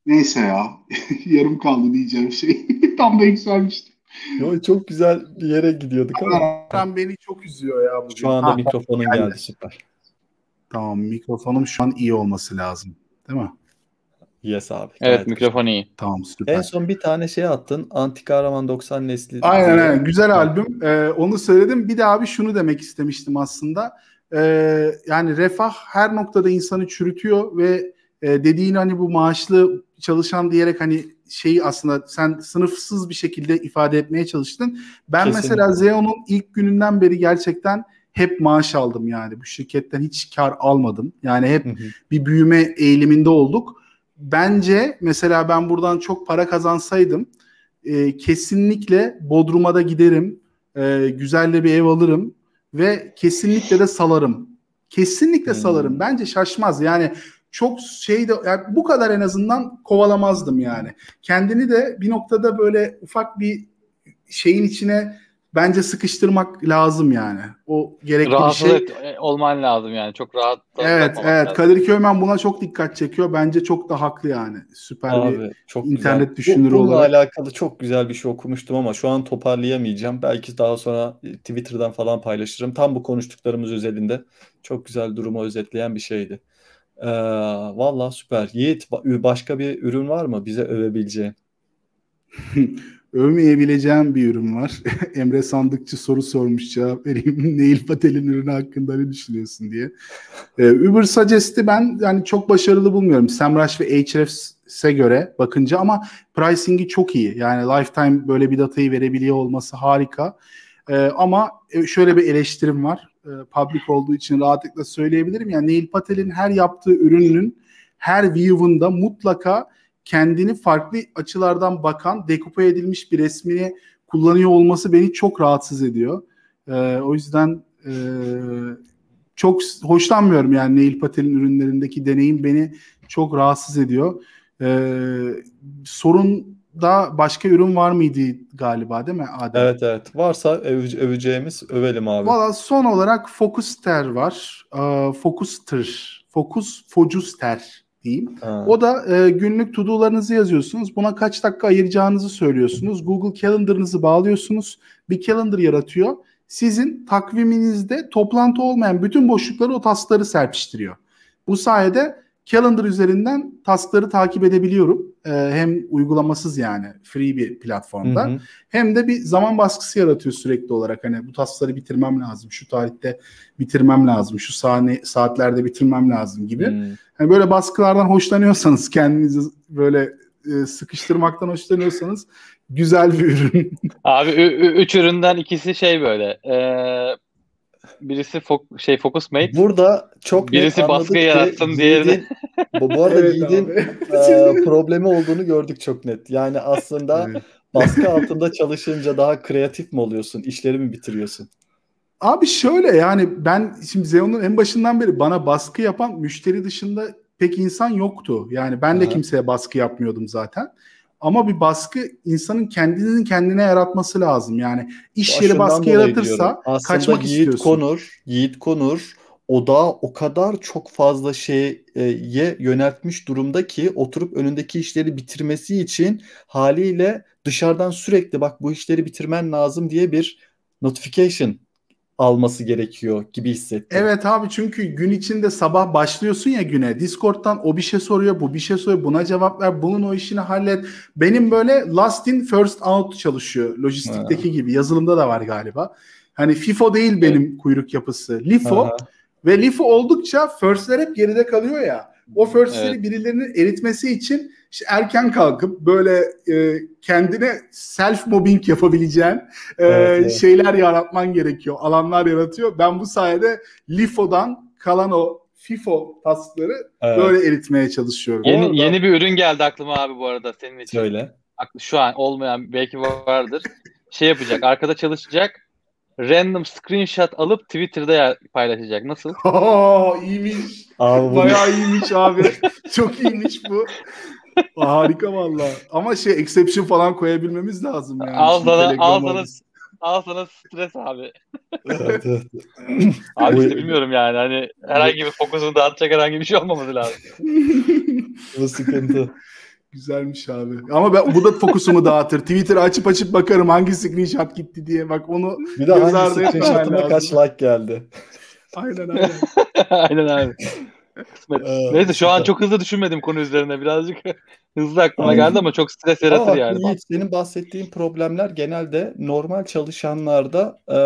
Neyse ya. Yarım kaldı diyeceğim şey. Tam da yükselmiştim. Yo, çok güzel bir yere gidiyorduk ama Sen beni çok üzüyor ya bugün. şu anda Ha, mikrofonun geldi. geldi süper. Tamam mikrofonum şu an iyi olması lazım. Değil mi? Yes abi. Evet gayet mikrofon iyi. Tamam süper. En son bir tane şey attın. Anti Kahraman 90 nesli. Aynen aynen. Güzel albüm. Ee, onu söyledim. Bir de abi şunu demek istemiştim aslında. Ee, yani refah her noktada insanı çürütüyor ve e, dediğin hani bu maaşlı çalışan diyerek hani şeyi aslında sen sınıfsız bir şekilde ifade etmeye çalıştın. Ben Kesinlikle. mesela Xeon'un ilk gününden beri gerçekten hep maaş aldım yani. Bu şirketten hiç kar almadım. Yani hep Hı hı. bir büyüme eğiliminde olduk. Bence mesela ben buradan çok para kazansaydım e, kesinlikle Bodrum'a da giderim. E, güzel de bir ev alırım ve kesinlikle de salarım. Kesinlikle Hmm. salarım. Bence şaşmaz. Yani çok şeyde yani bu kadar en azından kovalamazdım yani. Kendini de bir noktada böyle ufak bir şeyin içine bence sıkıştırmak lazım yani. O gerekli Rahatsız bir şey. e, olman lazım yani. Çok rahat Evet, evet. lazım. Kadir Köymen buna çok dikkat çekiyor. Bence çok da haklı yani. Süper bir Abi çok internet güzel. Düşünürü Bununla olarak. alakalı çok güzel bir şey okumuştum ama şu an toparlayamayacağım. Belki daha sonra e, Twitter'dan falan paylaşırım. Tam bu konuştuklarımız özelinde çok güzel durumu özetleyen bir şeydi. Ee, valla süper. Yiğit ba- başka bir ürün var mı bize övebileceğin? Övmeyebileceğim bir ürün var. Emre Sandıkçı soru sormuş cevap vereyim. Neil Patel'in ürünü hakkında ne düşünüyorsun diye. Ee, Uber Suggest'i ben yani çok başarılı bulmuyorum. Semrush ve Ahrefs'e göre bakınca ama pricing'i çok iyi. Yani lifetime böyle bir datayı verebiliyor olması harika. Ee, ama e, şöyle bir eleştirim var. Ee, public olduğu için rahatlıkla söyleyebilirim. Yani Neil Patel'in her yaptığı ürünün her view'unda mutlaka kendini farklı açılardan bakan, dekupe edilmiş bir resmini kullanıyor olması beni çok rahatsız ediyor. Ee, o yüzden e, çok hoşlanmıyorum yani Neil Patel'in ürünlerindeki deneyim beni çok rahatsız ediyor. Ee, sorun da başka ürün var mıydı galiba değil mi Adem? Evet evet. Varsa öve- öveceğimiz övelim abi. Valla son olarak Focuster var. Ee, Focuster. Focus Focuster diyeyim. Ha. O da e, günlük to-do'larınızı yazıyorsunuz. Buna kaç dakika ayıracağınızı söylüyorsunuz. Google Calendar'ınızı bağlıyorsunuz. Bir calendar yaratıyor. Sizin takviminizde toplantı olmayan bütün boşlukları o taskları serpiştiriyor. Bu sayede Calendar üzerinden taskları takip edebiliyorum. E, hem uygulamasız yani free bir platformda. Hı hı. Hem de bir zaman baskısı yaratıyor sürekli olarak. Hani bu taskları bitirmem lazım. Şu tarihte bitirmem lazım. Şu sahne, saatlerde bitirmem lazım gibi. Hmm. Hani böyle baskılardan hoşlanıyorsanız kendinizi böyle e, sıkıştırmaktan hoşlanıyorsanız güzel bir ürün. Abi ü- ü- üç üründen ikisi şey böyle. Ee, birisi fo- şey Focus Mate. Burada çok Birisi baskı yaratsın, diğeri de- Yiğit'in- bu, bu arada Evet Yiğit'in e, problemi olduğunu gördük çok net. Yani aslında Evet. baskı altında çalışınca daha kreatif mi oluyorsun? İşleri mi bitiriyorsun? Abi şöyle yani ben şimdi Xeon'un en başından beri bana baskı yapan müşteri dışında pek insan yoktu. Yani ben de Aha. kimseye baskı yapmıyordum zaten. Ama bir baskı insanın kendinin kendine yaratması lazım. Yani iş yeri baskı yaratırsa kaçmak Yiğit istiyorsun. Konur, Yiğit Konur odağı o kadar çok fazla şeye yöneltmiş durumda ki oturup önündeki işleri bitirmesi için haliyle dışarıdan sürekli bak bu işleri bitirmen lazım diye bir notification alması gerekiyor gibi hissettim. Evet abi çünkü gün içinde sabah başlıyorsun ya güne. Discord'dan o bir şey soruyor, bu bir şey soruyor. Buna cevap ver, bunun o işini hallet. Benim böyle last in first out çalışıyor. Lojistikteki gibi. Yazılımda da var galiba. Hani FIFO değil benim kuyruk yapısı. LIFO Aha. ve LIFO oldukça first'ler hep geride kalıyor ya. O first'leri Evet. birilerinin eritmesi için işte erken kalkıp böyle e, kendine self mobbing yapabileceğin e, Evet, evet. şeyler yaratman gerekiyor. Alanlar yaratıyor. Ben bu sayede LIFO'dan kalan o FIFO taskları Evet. böyle eritmeye çalışıyorum. Yeni, arada- yeni bir ürün geldi aklıma abi bu arada senin için. Söyle. Şu an olmayan belki vardır. Şey yapacak. Arkada çalışacak. Random screenshot alıp Twitter'da paylaşacak. Nasıl? Oo, iyiymiş. Abi Bayağı iyiymiş abi. Çok iyiymiş bu. Harika valla. Ama şey exception falan koyabilmemiz lazım yani. al sana, al sana, al sana stres abi. Evet, evet. Abi işte bilmiyorum yani hani herhangi bir fokusunu dağıtacak herhangi bir şey olmaması lazım. Bu sıkıntı. Güzelmiş abi. Ama ben bu da fokusumu dağıtır. Twitter açıp açıp bakarım hangi screenshot gitti diye. Bak onu Bir de hangi screenshot'ıma kaç like geldi? aynen aynen. Aynen abi. Kısmet. Ee, Neyse şu an çok hızlı düşünmedim konu üzerine. Birazcık hızlı aklıma Aynen. geldi ama çok stres yaratır Ama yani. Yiğit, senin bahsettiğin problemler genelde normal çalışanlarda e,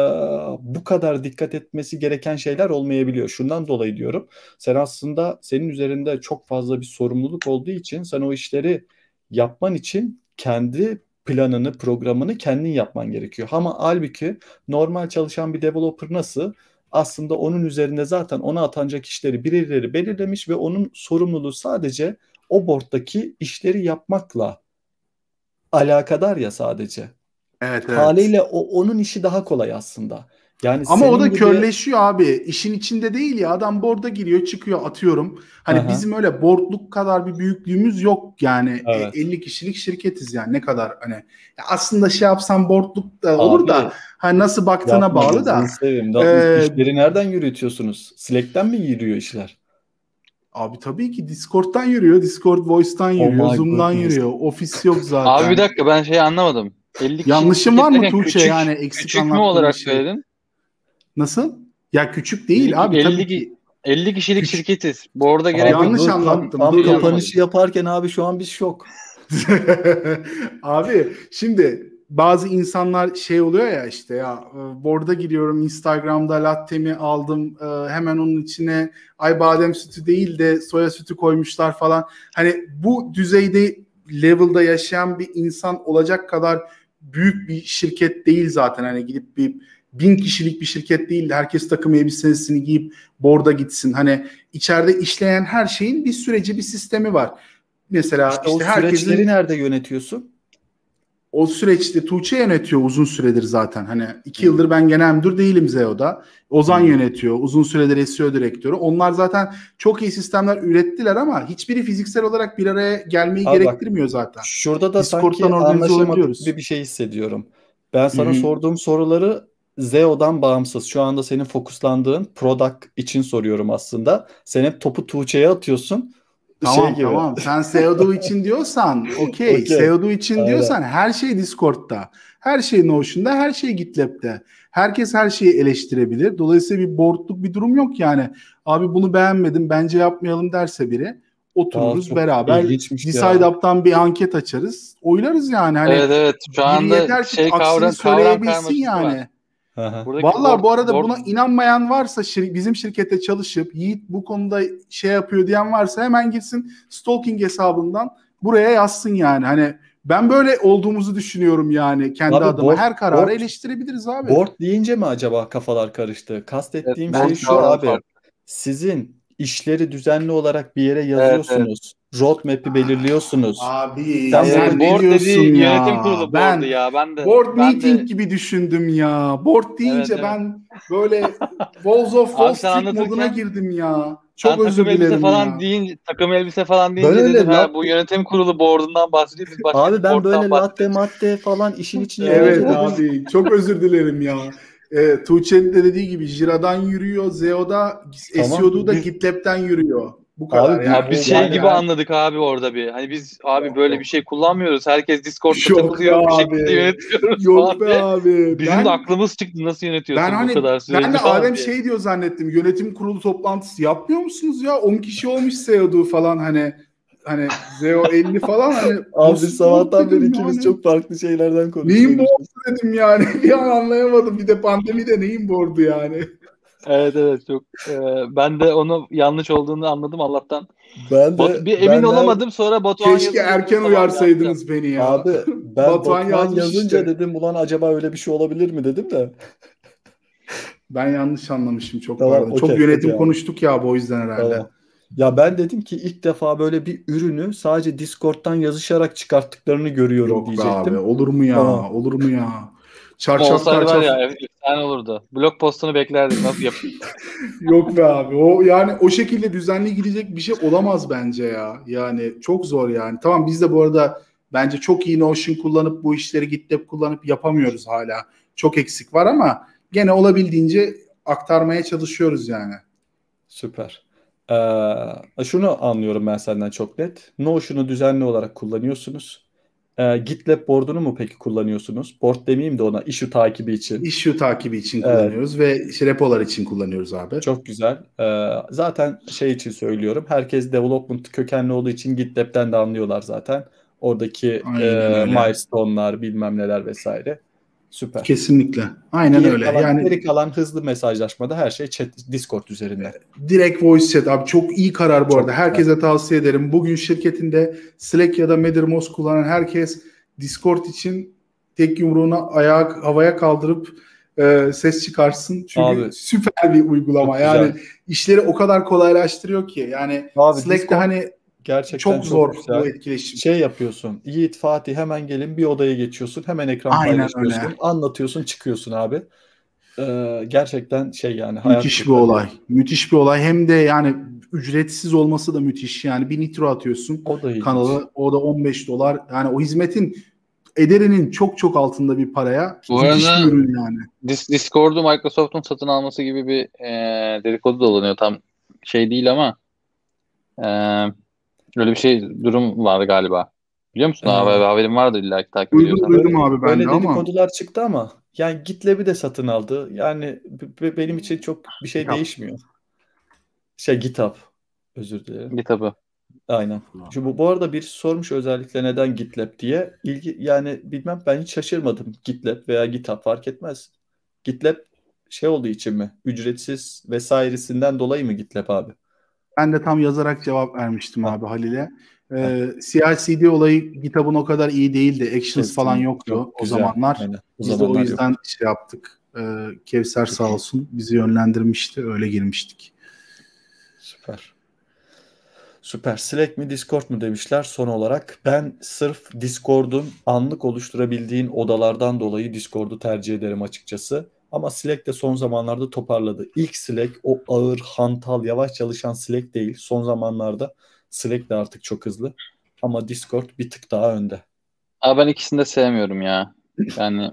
bu kadar dikkat etmesi gereken şeyler olmayabiliyor. Şundan dolayı diyorum. Sen aslında senin üzerinde çok fazla bir sorumluluk olduğu için sen o işleri yapman için kendi planını, programını kendin yapman gerekiyor. Ama halbuki normal çalışan bir developer nasıl? Aslında onun üzerinde zaten ona atanacak işleri birileri belirlemiş ve onun sorumluluğu sadece o board'daki işleri yapmakla alakadar ya sadece. Evet evet. Haliyle o onun işi daha kolay aslında. Yani Ama o da gibi- körleşiyor abi. İşin içinde değil ya. Adam board'a giriyor, çıkıyor, atıyorum. Hani Aha. bizim öyle board'luk kadar bir büyüklüğümüz yok yani. Evet. E, 50 kişilik şirketiz yani. Ne kadar hani ya aslında şey yapsam board'luk da olur Abi, da hani nasıl baktığına yapma bağlı da. seveyim. Ee, işleri nereden yürütüyorsunuz? Slack'ten mi yürüyor işler? Abi tabii ki Discord'dan yürüyor. Discord Voice'tan Oh yürüyor. my Zoom'dan goodness. yürüyor. Ofis yok zaten. Abi bir dakika ben şey anlamadım. 50 kişilik Yanlışım var mı Tuğçe küçük- yani eksik Küçük mü olarak şey? söyledin? Nasıl? Ya küçük değil 50 abi tabii 50 ki. 50 kişilik Küçük. şirketiz. Bu arada gerek yok. Yanlış dur, tam- anlattım, Tam, dur. kapanışı yaparken abi şu an biz şok. Abi şimdi bazı insanlar şey oluyor ya işte ya e, board'a giriyorum Instagram'da latte'mi aldım e, hemen onun içine ay badem sütü değil de soya sütü koymuşlar falan. Hani bu düzeyde level'da yaşayan bir insan olacak kadar büyük bir şirket değil zaten. Hani gidip bir bin kişilik bir şirket değil de herkes takım elbisesini giyip board'a gitsin. Hani içeride işleyen her şeyin bir süreci bir sistemi var. Mesela İşte, işte, o herkesin süreçleri nerede yönetiyorsun? o süreçte Tuğçe yönetiyor uzun süredir zaten. Hani iki yıldır ben genel müdür değilim ZEO'da. Ozan Hmm. yönetiyor. Uzun süredir SEO direktörü. Onlar zaten çok iyi sistemler ürettiler ama hiçbiri fiziksel olarak bir araya gelmeyi Abi bak, gerektirmiyor zaten. Şurada da Discord'dan sanki gibi bir şey hissediyorum. Ben sana Hı hı. sorduğum soruları ZEO'dan bağımsız. Şu anda senin fokuslandığın product için soruyorum aslında. Sen hep topu Tuğçe'ye atıyorsun. Tamam şey gibi. tamam. Sen SEO'du için diyorsan okey. SEO'du için Aynen. diyorsan her şey Discord'da. Her şey Notion'da, her şey GitLab'de. Herkes her şeyi eleştirebilir. Dolayısıyla bir boardluk bir durum yok yani. Abi bunu beğenmedim bence yapmayalım derse biri otururuz Aa, beraber. Decide Up'tan bir anket açarız. Oylarız yani. Hani evet evet şu anda yeter ki şey kavram kavram söyleyebilsin yani. var. Board- bu arada board- buna inanmayan varsa şir- bizim şirkette çalışıp Yiğit bu konuda şey yapıyor diyen varsa hemen gitsin stalking hesabından buraya yazsın yani. Hani ben böyle olduğumuzu düşünüyorum yani kendi Abi adıma. board- Her kararı board- eleştirebiliriz abi. Board deyince mi acaba kafalar karıştı? Kastettiğim Evet, şey şu abi. farklı. Sizin işleri düzenli olarak bir yere yazıyorsunuz. Roadmap'i belirliyorsunuz. Abi Sen Evet, ne board diyorsun dediği ya? yönetim kurulu ben board'u ya. Ben de board ben meeting de, gibi düşündüm ya. Board deyince Evet, evet. ben böyle Walls of Wall Street moduna girdim ya. Sen Çok özür takım elbise dilerim falan ya. deyince takım elbise falan deyince Böyle dedim ha laf- bu yönetim kurulu board'undan bahsediyor biz başka Abi ben böyle latte madde falan işin içine Evet abi çok özür dilerim ya. E, Tuğçe'nin de dediği gibi Jira'dan yürüyor, Zeo'da, Tamam, SEO'da da GitLab'den yürüyor. Bu kadar Abi, yani. Ya biz şey yani- gibi anladık abi orada bir. Hani biz abi Yok, böyle yok. bir şey kullanmıyoruz. Herkes Discord'da Yok takılıyor. Bir abi. şekilde yönetiyoruz Yok falan be abi. Bizim ben, de aklımız çıktı nasıl yönetiyorsun ben hani bu kadar süreci ben de Adem diye. şey diyor zannettim. Yönetim kurulu toplantısı yapmıyor musunuz ya? 10 kişi olmuş SEO'du falan hani hani Zeo 50 falan hani Abi sabahtan beri ikimiz yani. çok farklı şeylerden Neyin konuşuyoruz. bordu dedim yani. Bir an anlayamadım. Bir de pandemide neyin bordu yani. Evet evet çok. e, ben de onu yanlış olduğunu anladım Allah'tan. Ben de bir emin ben de- olamadım sonra Batuhan Keşke erken uyarsaydınız beni ya. Abi ben Batuhan Batuhan yazınca işte. dedim ulan acaba öyle bir şey olabilir mi dedim de. Ben yanlış anlamışım çok Tamam, pardon. okey, çok yönetim abi. konuştuk ya bu yüzden herhalde. Tamam. Ya ben dedim ki ilk defa böyle bir ürünü sadece Discord'dan yazışarak çıkarttıklarını görüyorum Yok diyecektim. abi olur mu ya? Tamam. Olur mu ya? Çarşaf olsaydı var çarşaf. ya efsane olurdu. Blog postunu beklerdik nasıl yap. Yok be abi. O yani o şekilde düzenli gidecek bir şey olamaz bence ya. Yani çok zor yani. Tamam biz de bu arada bence çok iyi Notion kullanıp bu işleri GitLab kullanıp yapamıyoruz hala. Çok eksik var ama gene olabildiğince aktarmaya çalışıyoruz yani. Süper. Ee, şunu anlıyorum ben senden çok net. Notion'u düzenli olarak kullanıyorsunuz. Ee, GitLab board'unu mu peki kullanıyorsunuz? Board demeyeyim de ona issue takibi için. Issue takibi için Evet. kullanıyoruz ve işte repolar için kullanıyoruz abi. Çok güzel. Ee, zaten şey için söylüyorum. Herkes development kökenli olduğu için GitLab'den de anlıyorlar zaten. Oradaki Aynen e, öyle. milestone'lar bilmem neler vesaire. Süper. Kesinlikle. Aynen Geri öyle. kalan, Yani geri kalan hızlı mesajlaşmada her şey chat, Discord üzerinden. Direkt voice chat abi çok iyi karar bu Çok arada. Herkese tavsiye ederim. Bugün şirketinde Slack ya da Mattermost kullanan herkes Discord için tek yumruğunu ayağa havaya kaldırıp e, ses çıkarsın. Çünkü Abi, süper bir uygulama. Yani güzel. işleri o kadar kolaylaştırıyor ki. Yani Abi Slack'te Discord hani gerçekten çok zor güzel. bu etkileşim. Şey yapıyorsun. Yiğit, Fatih hemen gelin bir odaya geçiyorsun. Hemen ekran Aynen paylaşıyorsun. öyle. Anlatıyorsun, çıkıyorsun abi. Ee, gerçekten şey yani Müthiş bir olay. Müthiş bir olay. Hem de yani ücretsiz olması da müthiş. Yani bir nitro atıyorsun O da kanala. O da 15 dolar. Yani o hizmetin ederinin çok çok altında bir paraya. Bu müthiş arada- bir ürün yani. Dis- Discord'u Microsoft'un satın alması gibi bir e, dedikodu dolanıyor. Tam şey değil ama e, öyle bir şey durum var galiba. Biliyor musun Ee, abi? Haberin vardır illa ki takip Duydum ediyorsan. duydum abi ben Böyle de ama. dedikodular çıktı ama yani GitLab'i de satın aldı. Yani benim için çok bir şey GitHub. değişmiyor. Şey GitHub. Özür dilerim. Kitabı. Aynen. Şu bu, bu arada bir sormuş özellikle neden GitLab diye. İlgi yani bilmem ben hiç şaşırmadım. GitLab veya GitHub fark etmez. GitLab şey olduğu için mi? Ücretsiz vesairesinden dolayı mı GitLab abi? Ben de tam yazarak cevap vermiştim abi Halil'e. Ee, CI/CD olayı kitabın o kadar iyi değildi. Actions falan yoktu Çok o güzel. zamanlar. Aynen. O Biz de o zamanlar yok. yüzden şey yaptık. Ee, Kevser sağ olsun bizi yönlendirmişti. Öyle girmiştik. Süper. Süper. Slack mi Discord mu demişler son olarak. Ben sırf Discord'un anlık oluşturabildiğin odalardan dolayı Discord'u tercih ederim açıkçası. Ama Slack de son zamanlarda toparladı. İlk Slack o ağır, hantal, yavaş çalışan Slack değil. Son zamanlarda Slack de artık çok hızlı. Ama Discord bir tık daha önde. Abi ben ikisini de sevmiyorum ya. Yani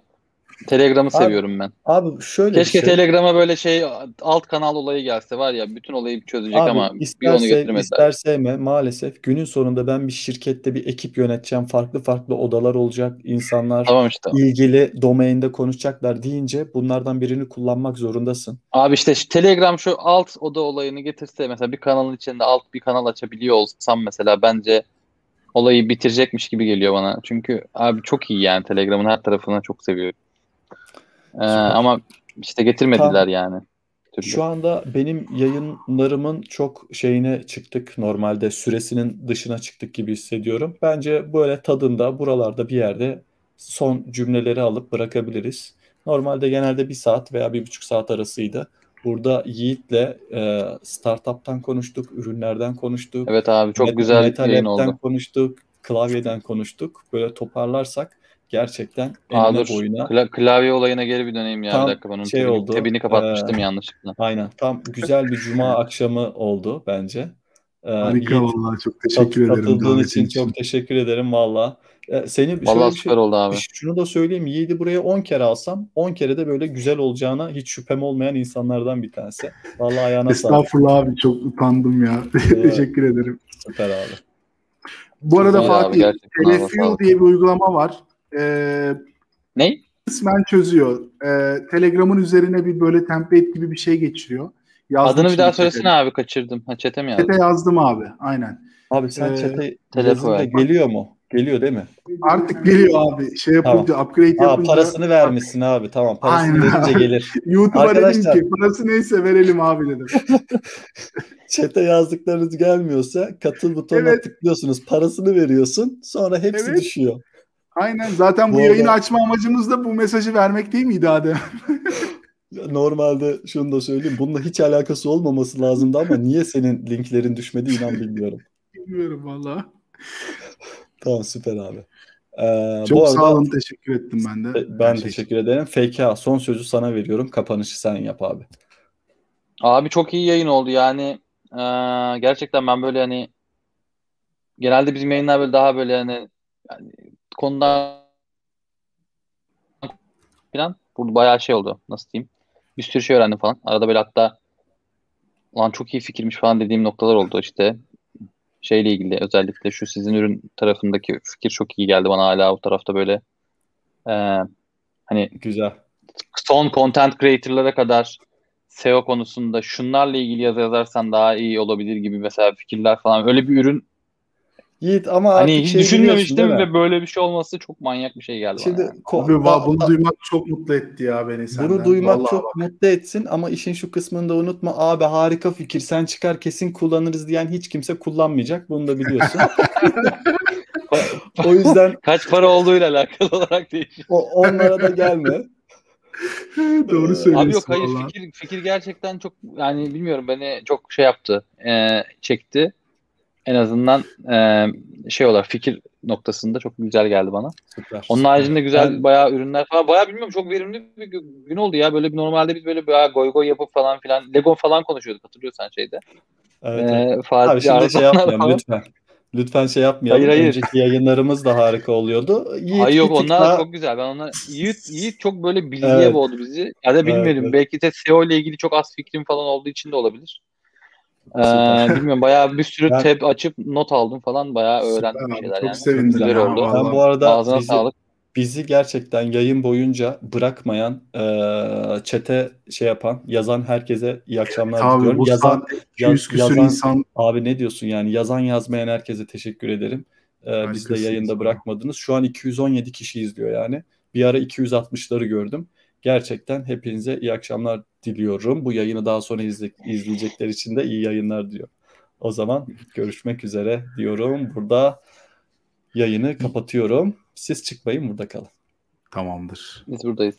Telegram'ı Abi, seviyorum ben. Abi şöyle bir Keşke şey. Telegram'a böyle şey alt kanal olayı gelse var ya bütün olayı çözecek Abi ama bir ister onu sev, getirmediler. ister sevme maalesef günün sonunda ben bir şirkette bir ekip yöneteceğim. Farklı farklı odalar olacak. insanlar Tamam işte. ilgili domainde konuşacaklar deyince bunlardan birini kullanmak zorundasın. Abi işte şu Telegram şu alt oda olayını getirse mesela bir kanalın içinde alt bir kanal açabiliyor olsam mesela bence olayı bitirecekmiş gibi geliyor bana. Çünkü abi çok iyi yani Telegram'ın her tarafını çok seviyorum. Ee, ama işte getirmediler yani. Bir türlü. Şu anda benim yayınlarımın çok şeyine çıktık. Normalde süresinin dışına çıktık gibi hissediyorum. Bence böyle tadında buralarda bir yerde son cümleleri alıp bırakabiliriz. Normalde genelde bir saat veya bir buçuk saat arasıydı. Burada Yiğit'le e, startup'tan konuştuk, ürünlerden konuştuk. Evet abi çok Met- güzel Metal yayın oldu. konuştuk, klavyeden konuştuk. Böyle toparlarsak gerçekten Aa dur boyuna kla- klavye olayına geri bir döneyim ya Tam bir dakika ben onun şey tabini, oldu, tabini kapatmıştım ee, yanlışlıkla. aynen tam güzel bir cuma akşamı oldu bence. Ee, Harika vallahi çok kat- teşekkür ederim katıldığın için için. çok teşekkür ederim valla. Ee, seni şöyle Vallahi bir şey, süper oldu abi. şunu da söyleyeyim. Yiğit'i buraya 10 kere alsam 10 kere de böyle güzel olacağına hiç şüphem olmayan insanlardan bir tanesi. Vallahi ayağına sağlık. Estağfurullah abi çok utandım ya. teşekkür ederim. Süper abi. Bu arada Fatih Telefuel diye bir uygulama var. Ee, Ne? kısmen çözüyor. Ee, Telegram'ın üzerine bir böyle template gibi bir şey geçiriyor. Yazdım Adını bir daha söylesene abi kaçırdım. Ha chat'e mi yazdın? Chat'e yazdım abi. Aynen. Abi sen Ee, chat'e telefon yazınca ver. geliyor mu? Geliyor değil mi? Artık geliyor abi. Şey yapınca upgrade Aa, yapınca parasını vermişsin abi. Tamam. Parasını Aynen. verince gelir. YouTube'a Arkadaşlar- dedim ki parası neyse verelim abi dedim. Chat'e yazdıklarınız gelmiyorsa katıl butonuna Evet. tıklıyorsunuz. Parasını veriyorsun. Sonra hepsi Evet. düşüyor. Aynen. Zaten bu Bu yayını arada- açma amacımız da bu mesajı vermek değil miydi Adem? Normalde şunu da söyleyeyim. Bununla hiç alakası olmaması lazımdı ama niye senin linklerin düşmedi inan bilmiyorum. Bilmiyorum valla. Tamam süper abi. Ee, Çok bu arada sağ olun. Teşekkür ettim ben de. ben şey için. teşekkür ederim. FK son sözü sana veriyorum. Kapanışı sen yap abi. Abi çok iyi yayın oldu yani eee, gerçekten ben böyle hani genelde bizim yayınlar böyle daha böyle hani yani konudan falan burada bayağı şey oldu. Nasıl diyeyim? Bir sürü şey öğrendim falan. Arada böyle hatta lan çok iyi fikirmiş falan dediğim noktalar oldu işte. Şeyle ilgili özellikle şu sizin ürün tarafındaki fikir çok iyi geldi bana hala o tarafta böyle. Eee, hani Güzel. son content creator'lara kadar SEO konusunda şunlarla ilgili yazı yazarsan daha iyi olabilir gibi mesela fikirler falan. Öyle bir ürün Yiğit ama hani artık hiç şey düşünmemiştim biliyorsun değil mi? ve böyle bir şey olması çok manyak bir şey geldi Şimdi bana. yani. ko- Abi va- bunu duymak çok mutlu etti ya beni senden. Bunu duymak Vallahi çok bak. mutlu etsin ama işin şu kısmını da unutma. Abi harika fikir sen çıkar kesin kullanırız diyen hiç kimse kullanmayacak. Bunu da biliyorsun. o yüzden Kaç para olduğuyla alakalı olarak değişiyor. o, onlara da gelme. Doğru Abi söylüyorsun Abi yok hayır fikir fikir gerçekten çok yani bilmiyorum beni çok şey yaptı. Ee, çekti. En azından e, şey olarak fikir noktasında çok güzel geldi bana. Süper. Onun haricinde güzel Ben- bayağı ürünler falan. Bayağı bilmiyorum çok verimli bir gü- gün oldu ya. Böyle bir normalde biz böyle bayağı goy goy yapıp falan filan Lego falan konuşuyorduk hatırlıyorsan şeyde. Evet, Ee, evet. Fatih Abi şimdi şey yapmayalım falan. lütfen. Lütfen şey yapmayalım. Hayır, hayır. Önceki yayınlarımız da harika oluyordu. Yiğit Ay yok onlar daha- çok güzel. Ben onlar Yiğit, Yiğit çok böyle bilgiye Evet. boğdu bizi. Ya da bilmiyorum. evet. Belki de SEO ile ilgili çok az fikrim falan olduğu için de olabilir. Ee, bilmiyorum. Bayağı bir sürü Ben- tab açıp not aldım falan. Bayağı öğrendim Süper bir abi, şeyler çok yani. sevindim güzel ya, oldu. Ben bu arada Ağzına bizi, sağlık. bizi gerçekten yayın boyunca bırakmayan, e, çete şey yapan, yazan herkese iyi akşamlar Abi diliyorum. bu Yazan, saatte 200 yaz- küsür yazan- insan abi ne diyorsun yani yazan yazmayan herkese teşekkür ederim. E, biz de yayında bırakmadınız. Şu an 217 kişi izliyor yani. Bir ara 260'ları gördüm. Gerçekten hepinize iyi akşamlar diliyorum. Bu yayını daha sonra izle, izleyecekler için de iyi yayınlar diyor. O zaman görüşmek üzere diyorum. Burada yayını kapatıyorum. Siz çıkmayın burada kalın. tamamdır. Biz buradayız.